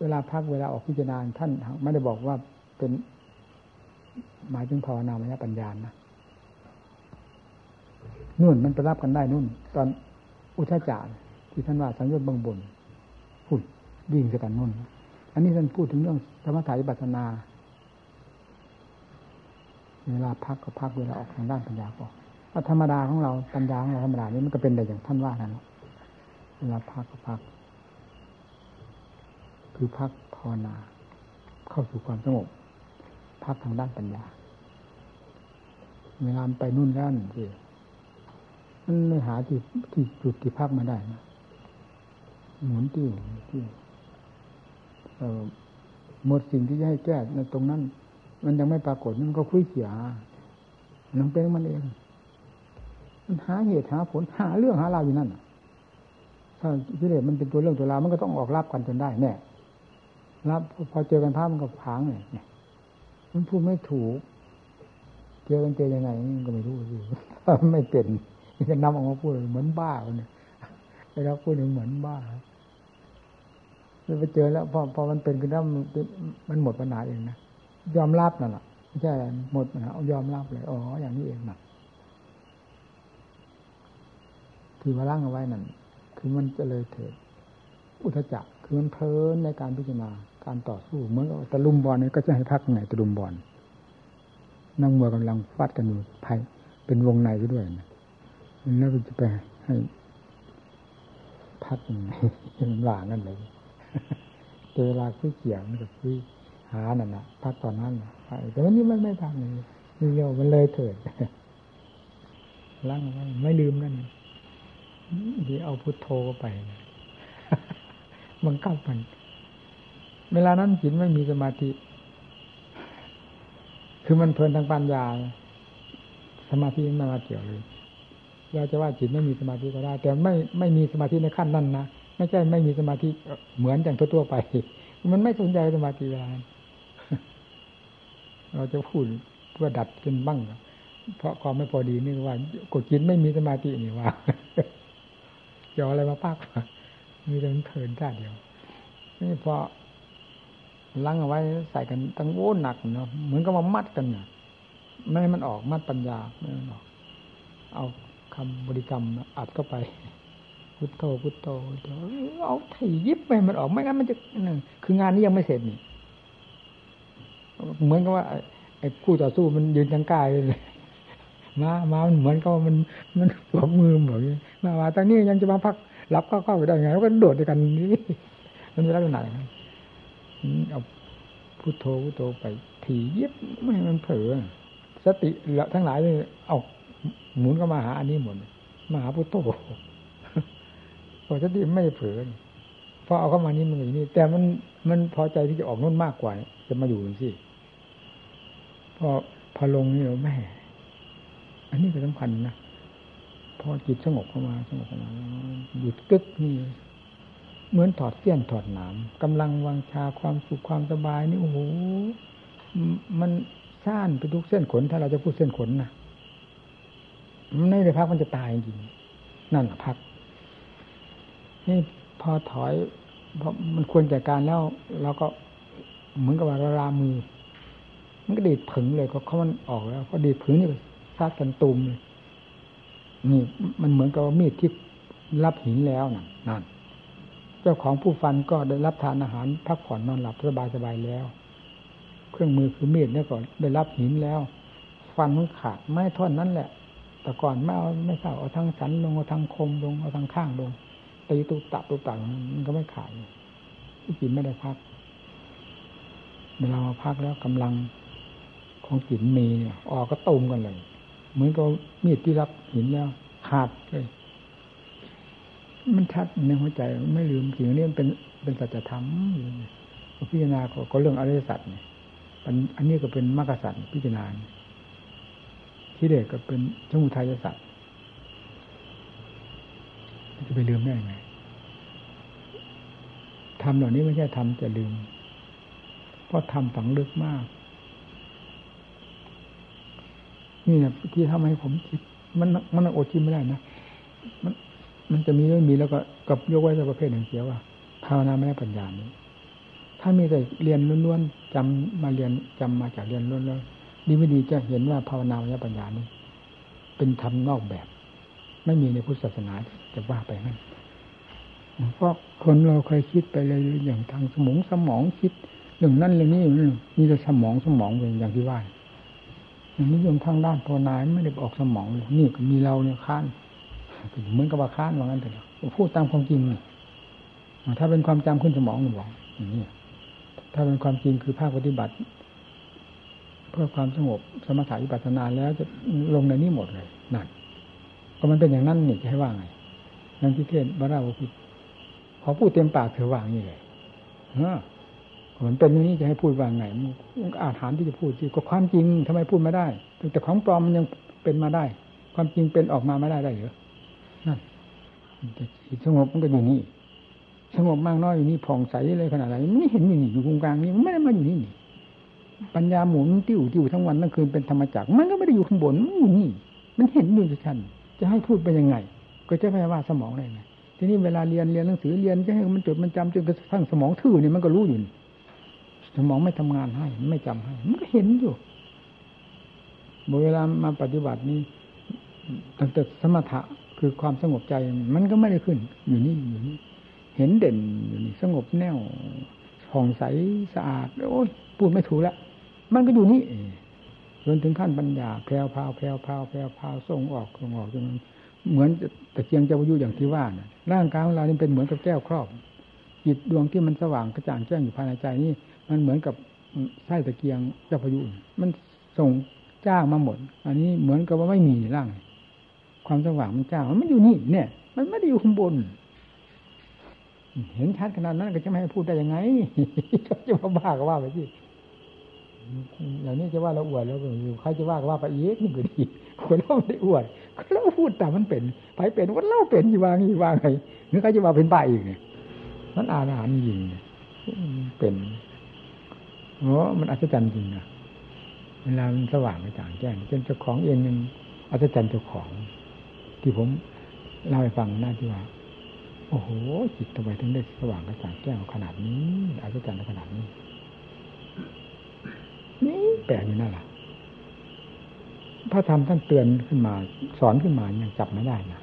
Speaker 1: เวลาพักเวลาออกพิจารณาท่านไม่ได้บอกว่าเป็นหมายถึงภาวนามยปัญญานะนู่นมันไปรับกันได้นู่น ตอนอุทจารที่ท่านว่าสังโยชน์บางบนหุ่นวิ่งสกันนู่น อันนี้ท่านพูดถึงเรื่องธรรมถายปัสนา เวลาพักก็พักเวลาออกทางด้านปัญญาก็ ธรรมดาของเราปัญญาของเราธรรมดานี้มันก็เป็นแต่อย่างท่านว่านั่นเวลาพักก็พัก คือพักภาวนา เข้าสู่ความสงบพักทางด้านปัญญาเวลาไปนู่นด้านสิมันไม่หาที่ที่จุดที่พักมาได้นะหมุนติ้วติ้วหมดสิ่งที่จะให้แก้ในตรงนั้น มันยังไม่ปรากฏมันก็คุยเขียนังเป็นมันเอง หาเหตุหาผลหาเรื่องหาราวอยู่นั่นถ้าพิเรศมันเป็นตัวเรื่องตัวราวมันก็ต้องออกรับกันจนได้แน่รับพอเจอกันภาพมันก็พังเลยมันพูดไม่ถูก เจอกันเจอยังไงก็ไม่รู้สิไม่เป็นจะนำออกมาพูดเหมือนบ้าเนี่ยไปรับพูดเหมือนบ้าไปเจอแล้วพอพอมันเป็นขึ้นแล้วมันหมดปัญหาเองนะยอมรับนั่นแหละไม่ใช่อะไรหมดปัญหายอมรับเลยอ๋ออย่างนี้เองนะ ที่ว่าล่างเอาไว้นั่นคือมันจะเลยเถิดอุทจักคือมันเพลินในการพิจารณาการต่อสู้เหมือนกับตะลุมบอลนี่ก็จะให้พักไงตะลุมบอลนั่งมวยกำลังฟัดกันอยู่ภายเป็นวงในไปด้วยนะแล้วจะไปให้พักยังไงมันหวางกันเลยเวลาคุยเกี่ยงมันก็คุยหานั่นนะพักตอนนั้นแต่วันนี้มันไม่ทำเลยนี่เรียวมันเลยเถิดล้างไว้ไม่ลืมนั่น ดีเอาพุทโธไปมันก้ามัน เวลานั้นจิตไม่มีสมาธิ คือมันเพลินทางปัญญา สมาธิไม่มาเกี่ยวเลยเราจะว่าจิตไม่มีสมาธิก็ได้ แต่ไม่ไม่มีสมาธิในขั้นนั้นนะไม่ใช่ไม่มีสมาธิเหมือนอย่างทั่วๆไป มันไม่สนใจสมาธิเวลาเราจะพูดเพื่อดัดกันบ้าง เพราะความไม่พอดีนี่ว่า กดจิตไม่มีสมาธินี่ว่า จะอะไรมาปักมีแต่เพลินท่าเดียว นี่พอลังเอาไว้ใส่กันตั้งโว้หนักเนาะเหมือนกับมามัดกันเนี่ยไม่ให้มันออกมัดปัญญาไม่ให้มันออก เอาคำบริกรรมอัดเข้าไปพุทโธพุทโธเอาไถยิบไปมันออกไม่งั้นมันจะนั่นคืองานนี้ยังไม่เสร็จนี่เหมือนกับว่าไอ้คู่ต่อสู้มันยืนยังกายเลย มามามันเหมือนกับมันมันสวมมือเหมือนมามาตอนนี้ยังจะมาพักรับเข้าเข้าไปได้ไงแล้วก็โดดด้วยกันนี่มันจะลักษณะอย่างนั้นเอาพุโทโธพุโทโธไปถี่ยิบไม่มันเผลอสติทั้งหลายเลยเอาหมุนก็มาหาอันนี้หมดมาหาพุโทโธพอสติไม่เผลอพอเอาเข้ามานี่มันอย่างนี้ แต่มันมันพอใจที่จะออกนู่นมากกว่า จะมาอยู่สิพอพอลงนี่เราแม่ อันนี้ก็สำคัญนะพอจิตสงบเข้ามาสงบเข้ามาหยุดกึกนี่เหมือนถอดเสี้ยนถอดหนามกำลังวังชาความสุขความสบายนี่โอ้โหมันซ่านไปทุกเส้นขน ถ้าเราจะพูดเส้นขนนะมันไม่ได้พักมันจะตายจริงนั่นพัก นี่พอถอยเพราะมันควรแก่การแล้วเราก็เหมือนกับว่าราามือ มันก็ดีดผึ่งเลยก็เขามันออกแล้วก็ดีดผึ่งนี่ ซัดกันตุมเลยนี่มันเหมือนกับมีดที่รับหินแล้วนั่นนั่น เจ้าของผู้ฟันก็ได้รับทานอาหารพักผ่อนนอนหลับสบายสบายแล้ว เครื่องมือคือมีดเนี่ยก็ได้รับหินแล้ว ฟันมันขาดไม่ท่อนนั้นแหละ แต่ก่อนไม่เอาไม่เท่าเอาทางสันลงเอาทางคมลงเอาทางข้างลงตีตุกตับตุกตับมันก็ไม่ขาดที่จิตไม่ได้พักเวลามาพักแล้วกำลังของจิตมีเนี่ยออกก็ตุมกันเลย เหมือนกับมีดที่รับหินแล้วขาดเลยมันชัดในหัวใจไม่ลืมสิ่งนี้มันเป็นเป็นสัจธรรมพิจารณาก็เรื่องอริยสัจเนี่ยอันนี้ก็เป็นมรรคสัจพิจารณาที่เด็กก็เป็นสมุทัยสัจจะไปลืมได้ไงทำเหล่านี้ไม่ใช่ทำจะลืม เพราะทำฝังลึกมาก นี่นะที่ทำให้ผมคิด มันมันอดคิดไม่ได้นะมันมันจะมีไม่มีแล้วก็กับยกไว้แต่ประเภทหนึ่งเสียว่าภาวนาไม่ได้ปัญญานี้ ถ้ามีแต่เรียนล้วนๆจำมาเรียนจำมาจากเรียนล้วนๆดีไม่ดีจะเห็นว่าภาวนาไม่ได้ปัญญานี้ เป็นธรรมนอกแบบ ไม่มีในพุทธศาสนาจะว่าไปนั่นเพราะคนเราเคยคิดไปเลยอย่างทางสมองสมองคิดเรื่องนั้นเรื่องนี้มีแต่สมองสมองเป็นอย่างที่ว่า นี้ยมทางด้านภาวนาไม่ได้ออกสมองเลยนี่มีเราเนี่ยค้านเหมือนกับว่าค้านว่างั้นเถอะพูดตามความจริงถ้าเป็นความจำขึ้นสมองหนูบอกอย่างนี้ถ้าเป็นความจริงคือภาคปฏิบัติ เพื่อความสงบสมถะวิปัสสนาแล้วจะลงในนี้หมดเลยนั่นก็มันเป็นอย่างนั้นนี่จะให้ว่าไงนั่นที่เทศบาราวุพิพอพูดเต็มปากเธอว่างนี่เลยเออ มันเป็นอย่างนี้จะให้พูดว่าไงมันอาถานที่จะพูดที่ก็ความจริงทำไมพูดไม่ได้ แต่ของปลอมมันยังเป็นมาได้ ความจริงเป็นออกมาไม่ได้ได้เหรอนั่นสงบมันก็อยู่นี่สงบมากน้อยอยู่นี่ผ่องใสเลยขนาดไหนไม่เห็นอยู่นี่อยู่ตรงกลางนี่มันไม่ได้มาอยู่นี่นี่ปัญญาหมุนติ้วติ้วทั้งวันทั้งคืนเป็นธรรมจักรมันก็ไม่ได้อยู่ข้างบนมันอยู่นี่ มันเห็นอยู่ชัดจะให้พูดไปยังไง ก็จะไปว่าสมองได้ไงทีนี้เวลาเรียนเรียนหนังสือเรียนจะให้มันจดมันจำจนกระทั่งสมองทื่อนี่มันก็รู้อยู่ สมองไม่ทำงานให้ ไม่จำให้ มันก็เห็นอยู่เวลามาปฏิบัตินี้ตั้งแต่สมถะคือความสงบใจมันก็ไม่ได้ขึ้น อยู่นี่อยู่นี่เห็นเด่นอยู่นี่สงบแน่วผ่องใสสะอาดโอ้ยพูดไม่ถูกแล้วมันก็อยู่นี่จนถึงขั้นปัญญาแพรวพาวแพรวพาวแพรวพาวส่งออกส่งออกจนเหมือนตะเกียงเจ้าพายุอย่างที่ว่านะร่างกายของเรานี่เป็นเหมือนกับแก้วครอบจิตดวงที่มันสว่างกระจ่างแจ้งอยู่ภายในใจนี่ มันเหมือนกับไส้ตะเกียงเจ้าพายุมันส่งจ้างมาหมด อันนี้เหมือนกับว่าไม่มีร่าง ความสว่างมันจ้างมันอยู่นี่เนี่ย มันไม่ได้อยู่ข้างบน เห็นชัดขนาดนั้นก็จะไม่ให้พูดได้ยังไงจะมาบ้าก็ว่าไปสิอย่างนี้จะว่าเราอวดแล้วอยู่ใครจะว่าก็ว่าไปเยกนี่ก็ดีคนเราไม่ได้อวดก็เราพูดแต่มันเป็นไปเป็นว่าเราเป็นอยู่วางอยู่วางไงหรือใครจะว่าเป็นป้าอีกเนี่ยมันอาหารยิงเป็น โอ้มันอัศจรรย์จริงนะเวลามันสว่างกระจ่างแจ้งจนเจ้าของเองยังอัศจรรย์เจ้าของ ที่ผมเล่าให้ฟังน่าที่ว่า โอ้โหจิตทำไมถึงได้สว่างกระจ่างแจ้งขนาดนี้อัศจรรย์ขนาดนี้ นี่แปลกอยู่นั่นแหละพระธรรมท่านเตือนขึ้นมา สอนขึ้นมายังจับไม่ได้นะ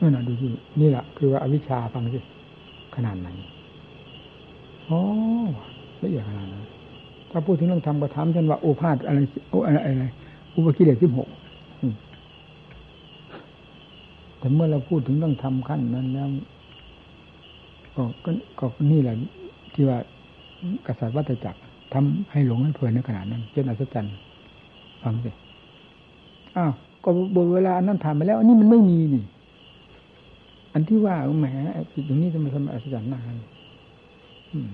Speaker 1: นี่นะดูที่นี่แหละคือว่าอวิชชาฟังสิขนาดไหน โอ้ละเอียดขนาดนั้นถ้าพูดถึงเรื่องธรรมก็ถามท่านว่าโอภาษอะไรโออะไรอะไรอุปกิเลสสิบหกแต่เมื่อเราพูดถึงเรื่องธรรมขั้นนั้นแล้วก็ก็นี่แหละที่ว่ากษัตริย์วัตจักรทำให้หลงให้เพลินในขนาดนั้นจนอัศจรรย์ฟังสิอ้าวก็บนเวลานั้นผ่านไปแล้ว อันนี้มันไม่มีนี่ อันที่ว่าแหมจิตตรงนี้จะมทำอัศจรรย์มาก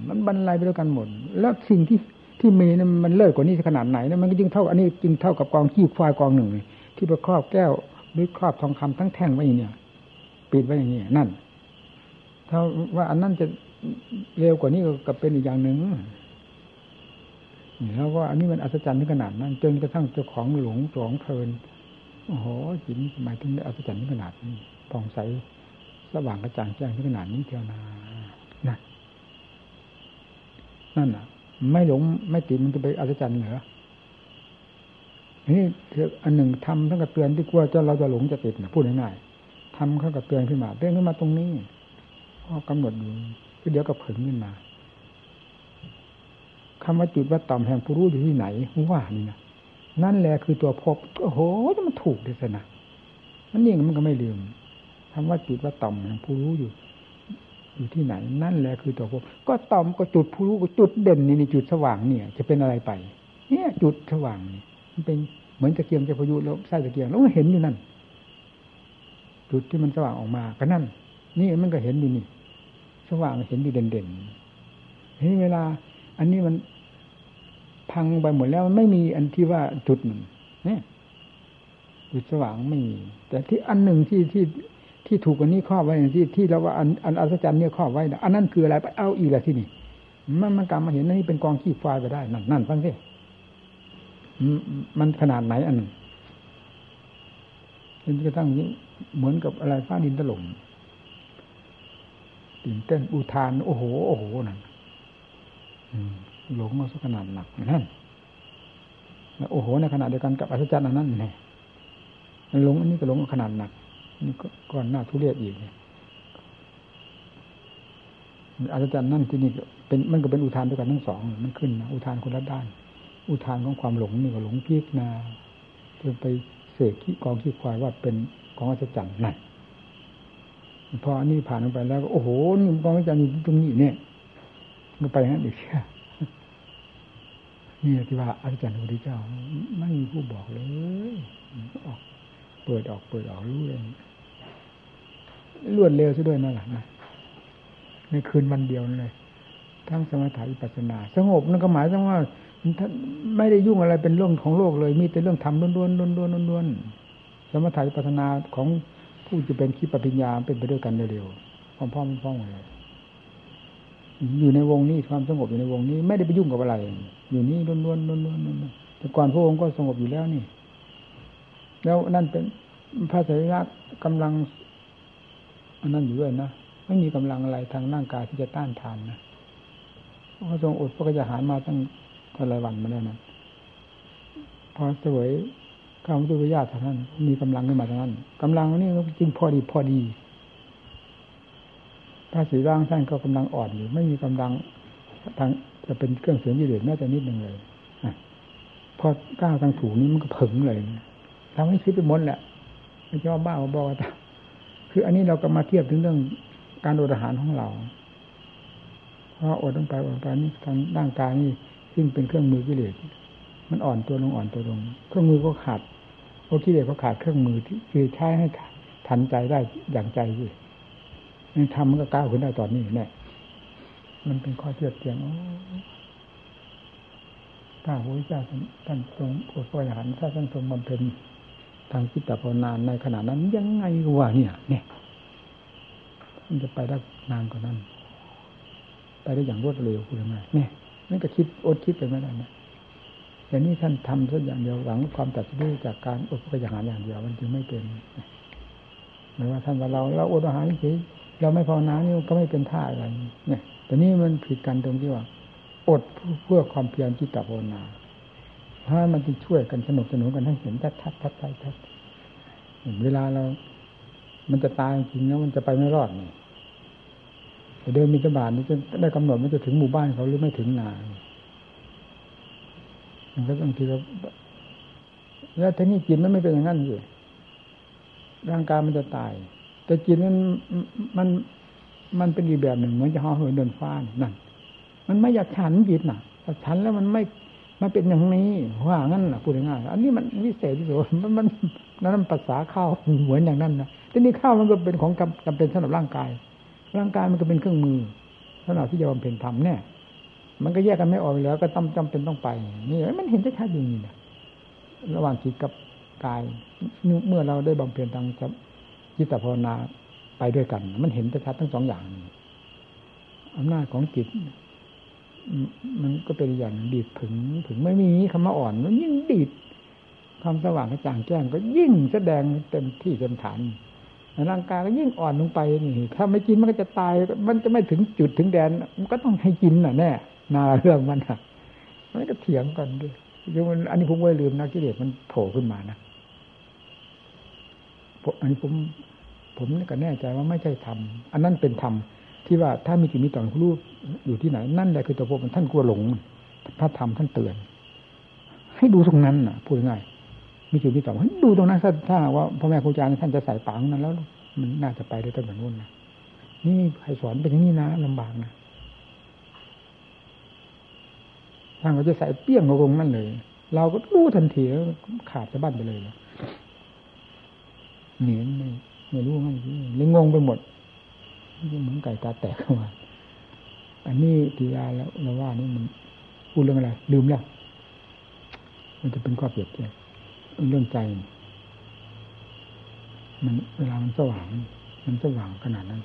Speaker 1: มันบรรลัยไปด้วยกันหมด แล้วสิ่งที่ที่มีนั้นมันเลิศกว่านี้ขนาดไหนนะมันก็จึงเท่าอันนี้จึงเท่ากับกองขี้ควายกองหนึ่ง ที่ไปครอบแก้วหรือครอบทองคำทั้งแท่งไว้เนี่ยปิดไว้อย่างนี้นั่น ถ้าว่าอันนั้นจะเร็วกว่านี้ก็เป็นอีกอย่างหนึ่งแล้วว่าอันนี้มันอัศจรรย์ถึงขนาดนั้น จนกระทั่งเจ้าของหลงหลงเพลินโอ้โหจิตหมายถึงอัศจรรย์ถึงขนาดนี้ผ่องใสสว่างกระจ่างแจ้งถึงขนาดนี้เทียวนาน นั่นอะ ไม่หลงไม่ติดมันจะไปอัศจรรย์เหรอนี่อันหนึ่งทำทั้งกับเตือนที่กลัวจะเราจะหลงจะติดนะพูดง่ายๆทำข้ากับเตือนขึ้นมาเตือนขึ้นมาตรงนี้พอกำหนดอยู่ก็เดี๋ยวก็ผึ่งขึ้นมาคำว่าจุดว่าต่อมแห่งผู้รู้อยู่ที่ไหนว่านี่นะนั่นแหละคือตัวพบโอ้โหมันถูกเลยสนะมันยิ่งมันก็ไม่ลืมคำว่าจุดว่าต่อมแห่งผู้รู้อยู่ อยู่ที่ไหน นั่นแหละคือตัวพบก็ต่อมก็จุดผู้รู้ก็จุดเด่นนี่นี่จุดสว่างเนี่ย จะเป็นอะไรไป เนี่ยจุดสว่างนี่มันเป็นเหมือนตะเกียงจะพายุแล้วใส่ตะเกียงแล้วก็เห็นอยู่นั่น จุดที่มันสว่างออกมาก็นั่น นี่มันก็เห็นอยู่นี่ สว่างเห็นอยู่เด่นเด่นนี่เวลา อันนี้มันพังไปหมดแล้วมันไม่มีอันที่ว่าจุดหนึ่งเนี่ยจุดสว่างไม่มีแต่ที่อันหนึ่งที่ที่ ที่ถูกอันนี้ครอบไว้อย่างที่ที่เราว่าอันอันอัศจรรย์เนี่ยครอบไว้อันนั้นคืออะไรไปเอาอีกละที่นี่มันมันกลับมาเห็นนี่เป็นกองขี้ไฟไปได้นั่นนั่นฟังสิมันขนาดไหนอันหนึ่งจนกระทั่งนี้เหมือนกับอะไรฟ้าดินถล่มตื่นเต้นอุทาน โอ้โห โอ้โหนั่นหลงมาสักขนาดหนักนั่นโอ้โหในขณะเดียวกันกับอัศจรรย์อันนั้นเนี่ยหลงอันนี้ก็หลงขนาดหนัก นี่ก็ก่อนหน้าทุเรศอีกเนี่ยอัศจรรย์นั่นที่นี่เป็นมันก็เป็นอุทานด้วยกันทั้งสองมันขึ้นนะอุทานคนละด้าน อุทานของความหลงนี่ก็หลงพีกนาจนไปเสกขี้กองขี้ควายว่าเป็นของอัศจรรย์นั่นพออันนี้ผ่านไปแล้วโอ้โหนี่กองวิจารณ์อยู่ตรงนี้เนี่ยก็ไปงั้นอีกนี่ที่ว่าอาจารย์พระพุทธเจ้าไม่มีผู้บอกเลยออก เปิดออกเปิดออกรู้เลยรวดเร็วซะด้วยนั่นแหละนะในคืนวันเดียวเลย ทั้งสมถะวิปัสนา สงบนั่นก็หมายถึงว่าท่านไม่ได้ยุ่งอะไรเป็นเรื่องของโลกเลย มีแต่เรื่องธรรมล้วนๆล้วนๆล้วนๆสมถะวิปัสนาของผู้จะเป็นคิดปัญญาเป็นไปด้วยกันเร็วๆพร้อมๆพร้อมๆเลยอยู่ในวงนี้ความสงบอยู่ในวงนี้ ไม่ได้ไปยุ่งกับอะไร อยู่นี่ล้วนๆล้วนๆล้วนๆแต่ก่อนพระองค์ก็สงบอยู่แล้วนี่ แล้วนั่นเป็นพระสรีระกำลังอันนั้นอยู่ด้วยนะไม่มีกำลังอะไรทางร่างกายที่จะต้านทานนะพระทรงอดพระกยาหารมาตั้งเท่าไรวันมาแล้วนั้นพอสวยข้าวมุตุญาติท่านมีกำลังขึ้นมาท่านั้นกำลังนี่จริงพอดีพอดีพระสีร่างท่านก็กำลังอ่อนอยู่ ไม่มีกำลังทางจะเป็นเครื่องเสียงยีเดือดแม้แต่นิดหนึ่งเลยพอก้าวทางถูนี้มันก็ผึ่งเลย ทำให้คิดไปหมดแหละไม่ชอบบ้าบอกว่าคืออันนี้เราก็มาเทียบถึงเรื่องการอดอาหารของเราเพราะอดลงไปอดไปนี่ทางร่างกายนี่ซึ่งเป็นเครื่องมือกิเลสมันอ่อนตัวลงอ่อนตัวลง เครื่องมือก็ขาดโอกิเลสก็ขาดเครื่องมือที่คือใช้ให้ทันใจได้อย่างใจสินี่ทำมันก็ก้าวขึ้นได้ตอนนี้เนี่ยมันเป็นข้อเทียบเทียงถ้าพระพุทธเจ้าท่านทรงอดปริหารถ้าท่านทรงบำเพ็ญ ทางจิตภาวนาในขณะนั้นยังไงวะเนี่ย เนี่ย มันจะไปได้นานกว่านั้น ไปได้อย่างรวดเร็วคุณยังไงเนี่ยนั่นก็คิดอดคิดไปไม่ได้นะแต่นี่ท่านทำสักอย่างเดียวหวังความตัดสู้จากการอดพยาหารอย่างเดียวมันจึงไม่เป็นหมายว่าท่านว่าเราเราอดอาหารเฉยเราไม่ภาวนานี่ก็ไม่เป็นท่าอะไรเนี่ย แต่นี่มันผิดกันตรงที่ว่า อดเพื่อความเพียรจิตภาวนา เพราะมันจะช่วยกันสนุกสนุนกันให้เห็นชัดชัดชัดชัดเวลาเรา มันจะตายจริงแล้วมันจะไปไม่รอดนี่เดินมีตบาทนี่จะได้กำหนดมันจะถึงหมู่บ้านเขาหรือไม่ถึงนามันก็บางทีเราแล้วทีนี้กินมันไม่เป็นอย่างนั้นอยู่ร่างกายมันจะตาย แต่กินมันมันมันเป็นอีกแบบหนึ่งเหมือนจะห่อเหินเดินฟ้านั่นมันไม่อยากฉันจิตน่ะถ้าฉันแล้วมันไม่ มันเป็นอย่างนี้ว่างั้นนะพูดง่ายๆอันนี้มันวิเศษที่สุดมันมันนั่นภาษาข้าวเหมือนอย่างนั้นนะทีนี้ข้าวมันก็เป็นของจำเป็นสำหรับร่างกาย ร่างกายมันก็เป็นเครื่องมือสำหรับที่จะบำเพ็ญธรรมเนี่ย มันก็แยกกันไม่ออกแล้วก็ต้องจำเป็นต้องไปนี่มันเห็นชัดๆอย่างนี้นะระหว่างจิตกับกาย เมื่อเราได้บำเพ็ญทางจิตภาวนาไปด้วยกัน มันเห็นชัดทั้งสองอย่างอำนาจของจิต มันก็เป็นอย่างดีดผึงผึงไม่มีคำว่าอ่อน มันยิ่งดีดความสว่างกระจ่างแจ้งก็ยิ่งแสดงเต็มที่เต็มฐานร่างกายก็ยิ่งอ่อนลงไปนี่ถ้าไม่กินมันก็จะตาย มันจะไม่ถึงจุดถึงแดน มันก็ต้องให้กินน่ะแน่นาเรื่องมันอะมันก็เถียงกันด้วยยังมันอันนี้ผมไม่ลืมนะกิเลสมันโผล่ขึ้นมานะอันนี้ผม ผมก็แน่ใจว่าไม่ใช่ธรรมอันนั้นเป็นธรรม ที่ว่าถ้ามีจิตมีต่อนรู้อยู่ที่ไหน นั่นแหละคือตัวพวกมันท่านกลัวหลง พระธรรมท่านเตือน ให้ดูตรงนั้นน่ะพูดง่ายมีจุดมีต่อให้ดูตรงนั้นถ้าถ้าว่าพ่อแม่ครูอาจารย์ท่านจะใส่ปังนั้นแล้ว มันน่าจะไปได้ตั้งแต่นู้นนะนี่ใครสอนเป็นอย่างนี้นะลำบากนะท่างเราจะใส่เปี้ยงลงนั่นเลย เราก็รู้ทันทีขาดจะบ้านไปเลยเหนียนไม่ไม่รู้งั้นเลยงงไปหมด เหมือนไก่ตาแตกเข้ามาอันนี้ทียาแล้วเราว่านี่มันพูดเรื่องอะไร ลืมแล้ว มันจะเป็นข้อเปรียบเทียบเรื่องใจ มันเวลามันสว่าง มันสว่างขนาดนั้น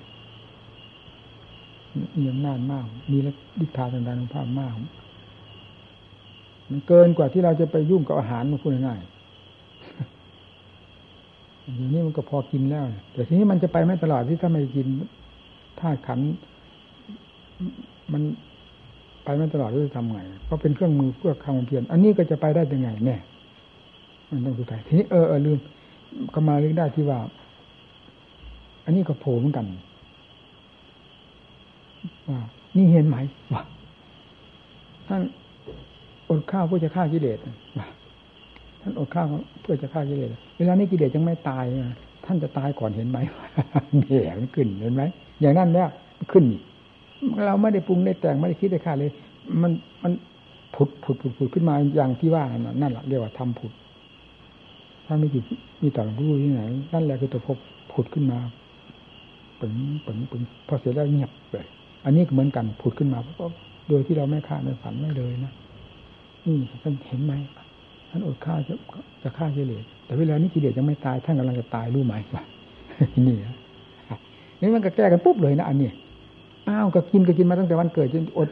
Speaker 1: มีอำนาจมาก มีฤทธาทางการภาพมาก มันเกินกว่าที่เราจะไปยุ่งกับอาหารมาพูดง่ายอย่างนี้มันก็พอกินแล้ว แต่ทีนี้มันจะไปไม่ตลอดที่ถ้าไม่กิน ธาตุขันมันไปไม่ตลอดจะทำไงเพราะเป็นเครื่องมือเพื่อความเพียรอันนี้ก็จะไปได้ยังไงแน่มันต้องดท้ายทีนี้เออเออลืมก็มาเรื่องได้ที่ว่า อันนี้ก็โผล่เหมือนกันว่านี่เห็นไหมว่าท่านอดข้าวเพื่อจะฆ่ากิเลสว่าท่านอดข้าวเพื่อจะฆ่ากิเลสเวลานี้กิเลสยังไม่ตายทท่านจะตายก่อนเห็นไหมเดี๋ยวมันขึ้นเห็นไหม อย่างนั้นเนี่ยขึ้นเราไม่ได้ปรุงได้แต่งไม่ได้คิดได้ค่าเลย มันมันผุดผุดผุดผุดขึ้นมาอย่างที่ว่านั่นนั่นแหละเรียกว่าทำผุด ถ้าไม่จิตมีต่อหลวงพ่อที่ไหนนั่นแหละคือตัวพบผุดขึ้นมาปึงปึงปึงพอเสร็จแล้วเงียบเลยอันนี้เหมือนกันผุดขึ้นมาเพราะโดยที่เราไม่คาดไม่ฝันไม่เลยนะนี่ท่านเห็นไหมท่านอดข้าจะจะฆ่ากิเลสแต่เวลานี้กิเลสยังไม่ตายท่านกำลังจะตายรู้ไหมว่านี่นะ นี่มันก็แก้กันปุ๊บเลยนะอันนี้อ้าวก็กินก็กินมาตั้งแต่วันเกิดจนอด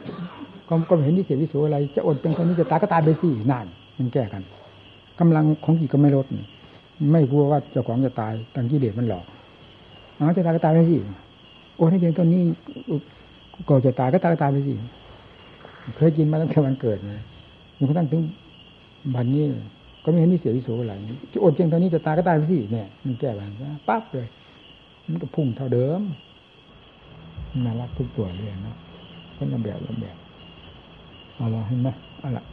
Speaker 1: ก็ก็เห็นที่เสียวิสุอะไร จะอดเป็นคนนี้จะตายก็ตายไปสินั่นมันแก้กันกำลังของจิตก็ไม่ลดไม่กลัวว่าเจ้าของจะตายตังกิเลสมันหลอกอ๋อจะตายก็ตายไปสิโอ้ให้เพียงตอนนี้ก่อนจะตายก็ตายก็ตายไปสิเคยกินมาตั้งแต่วันเกิดเลยจนกระทั่งถึงบันนี้ ก็ไม่เห็นที่เสียวิสุอะไรจะอดเพียงตอนนี้จะตายก็ตายไปสิเนี่ยมันแก้แบบนี้ปั๊บเลย มันก็พุ่งเท่าเดิมน่ารักทุกตัวเลยนะคนระเบบละเบบเอาละเห็นไหมเอาละ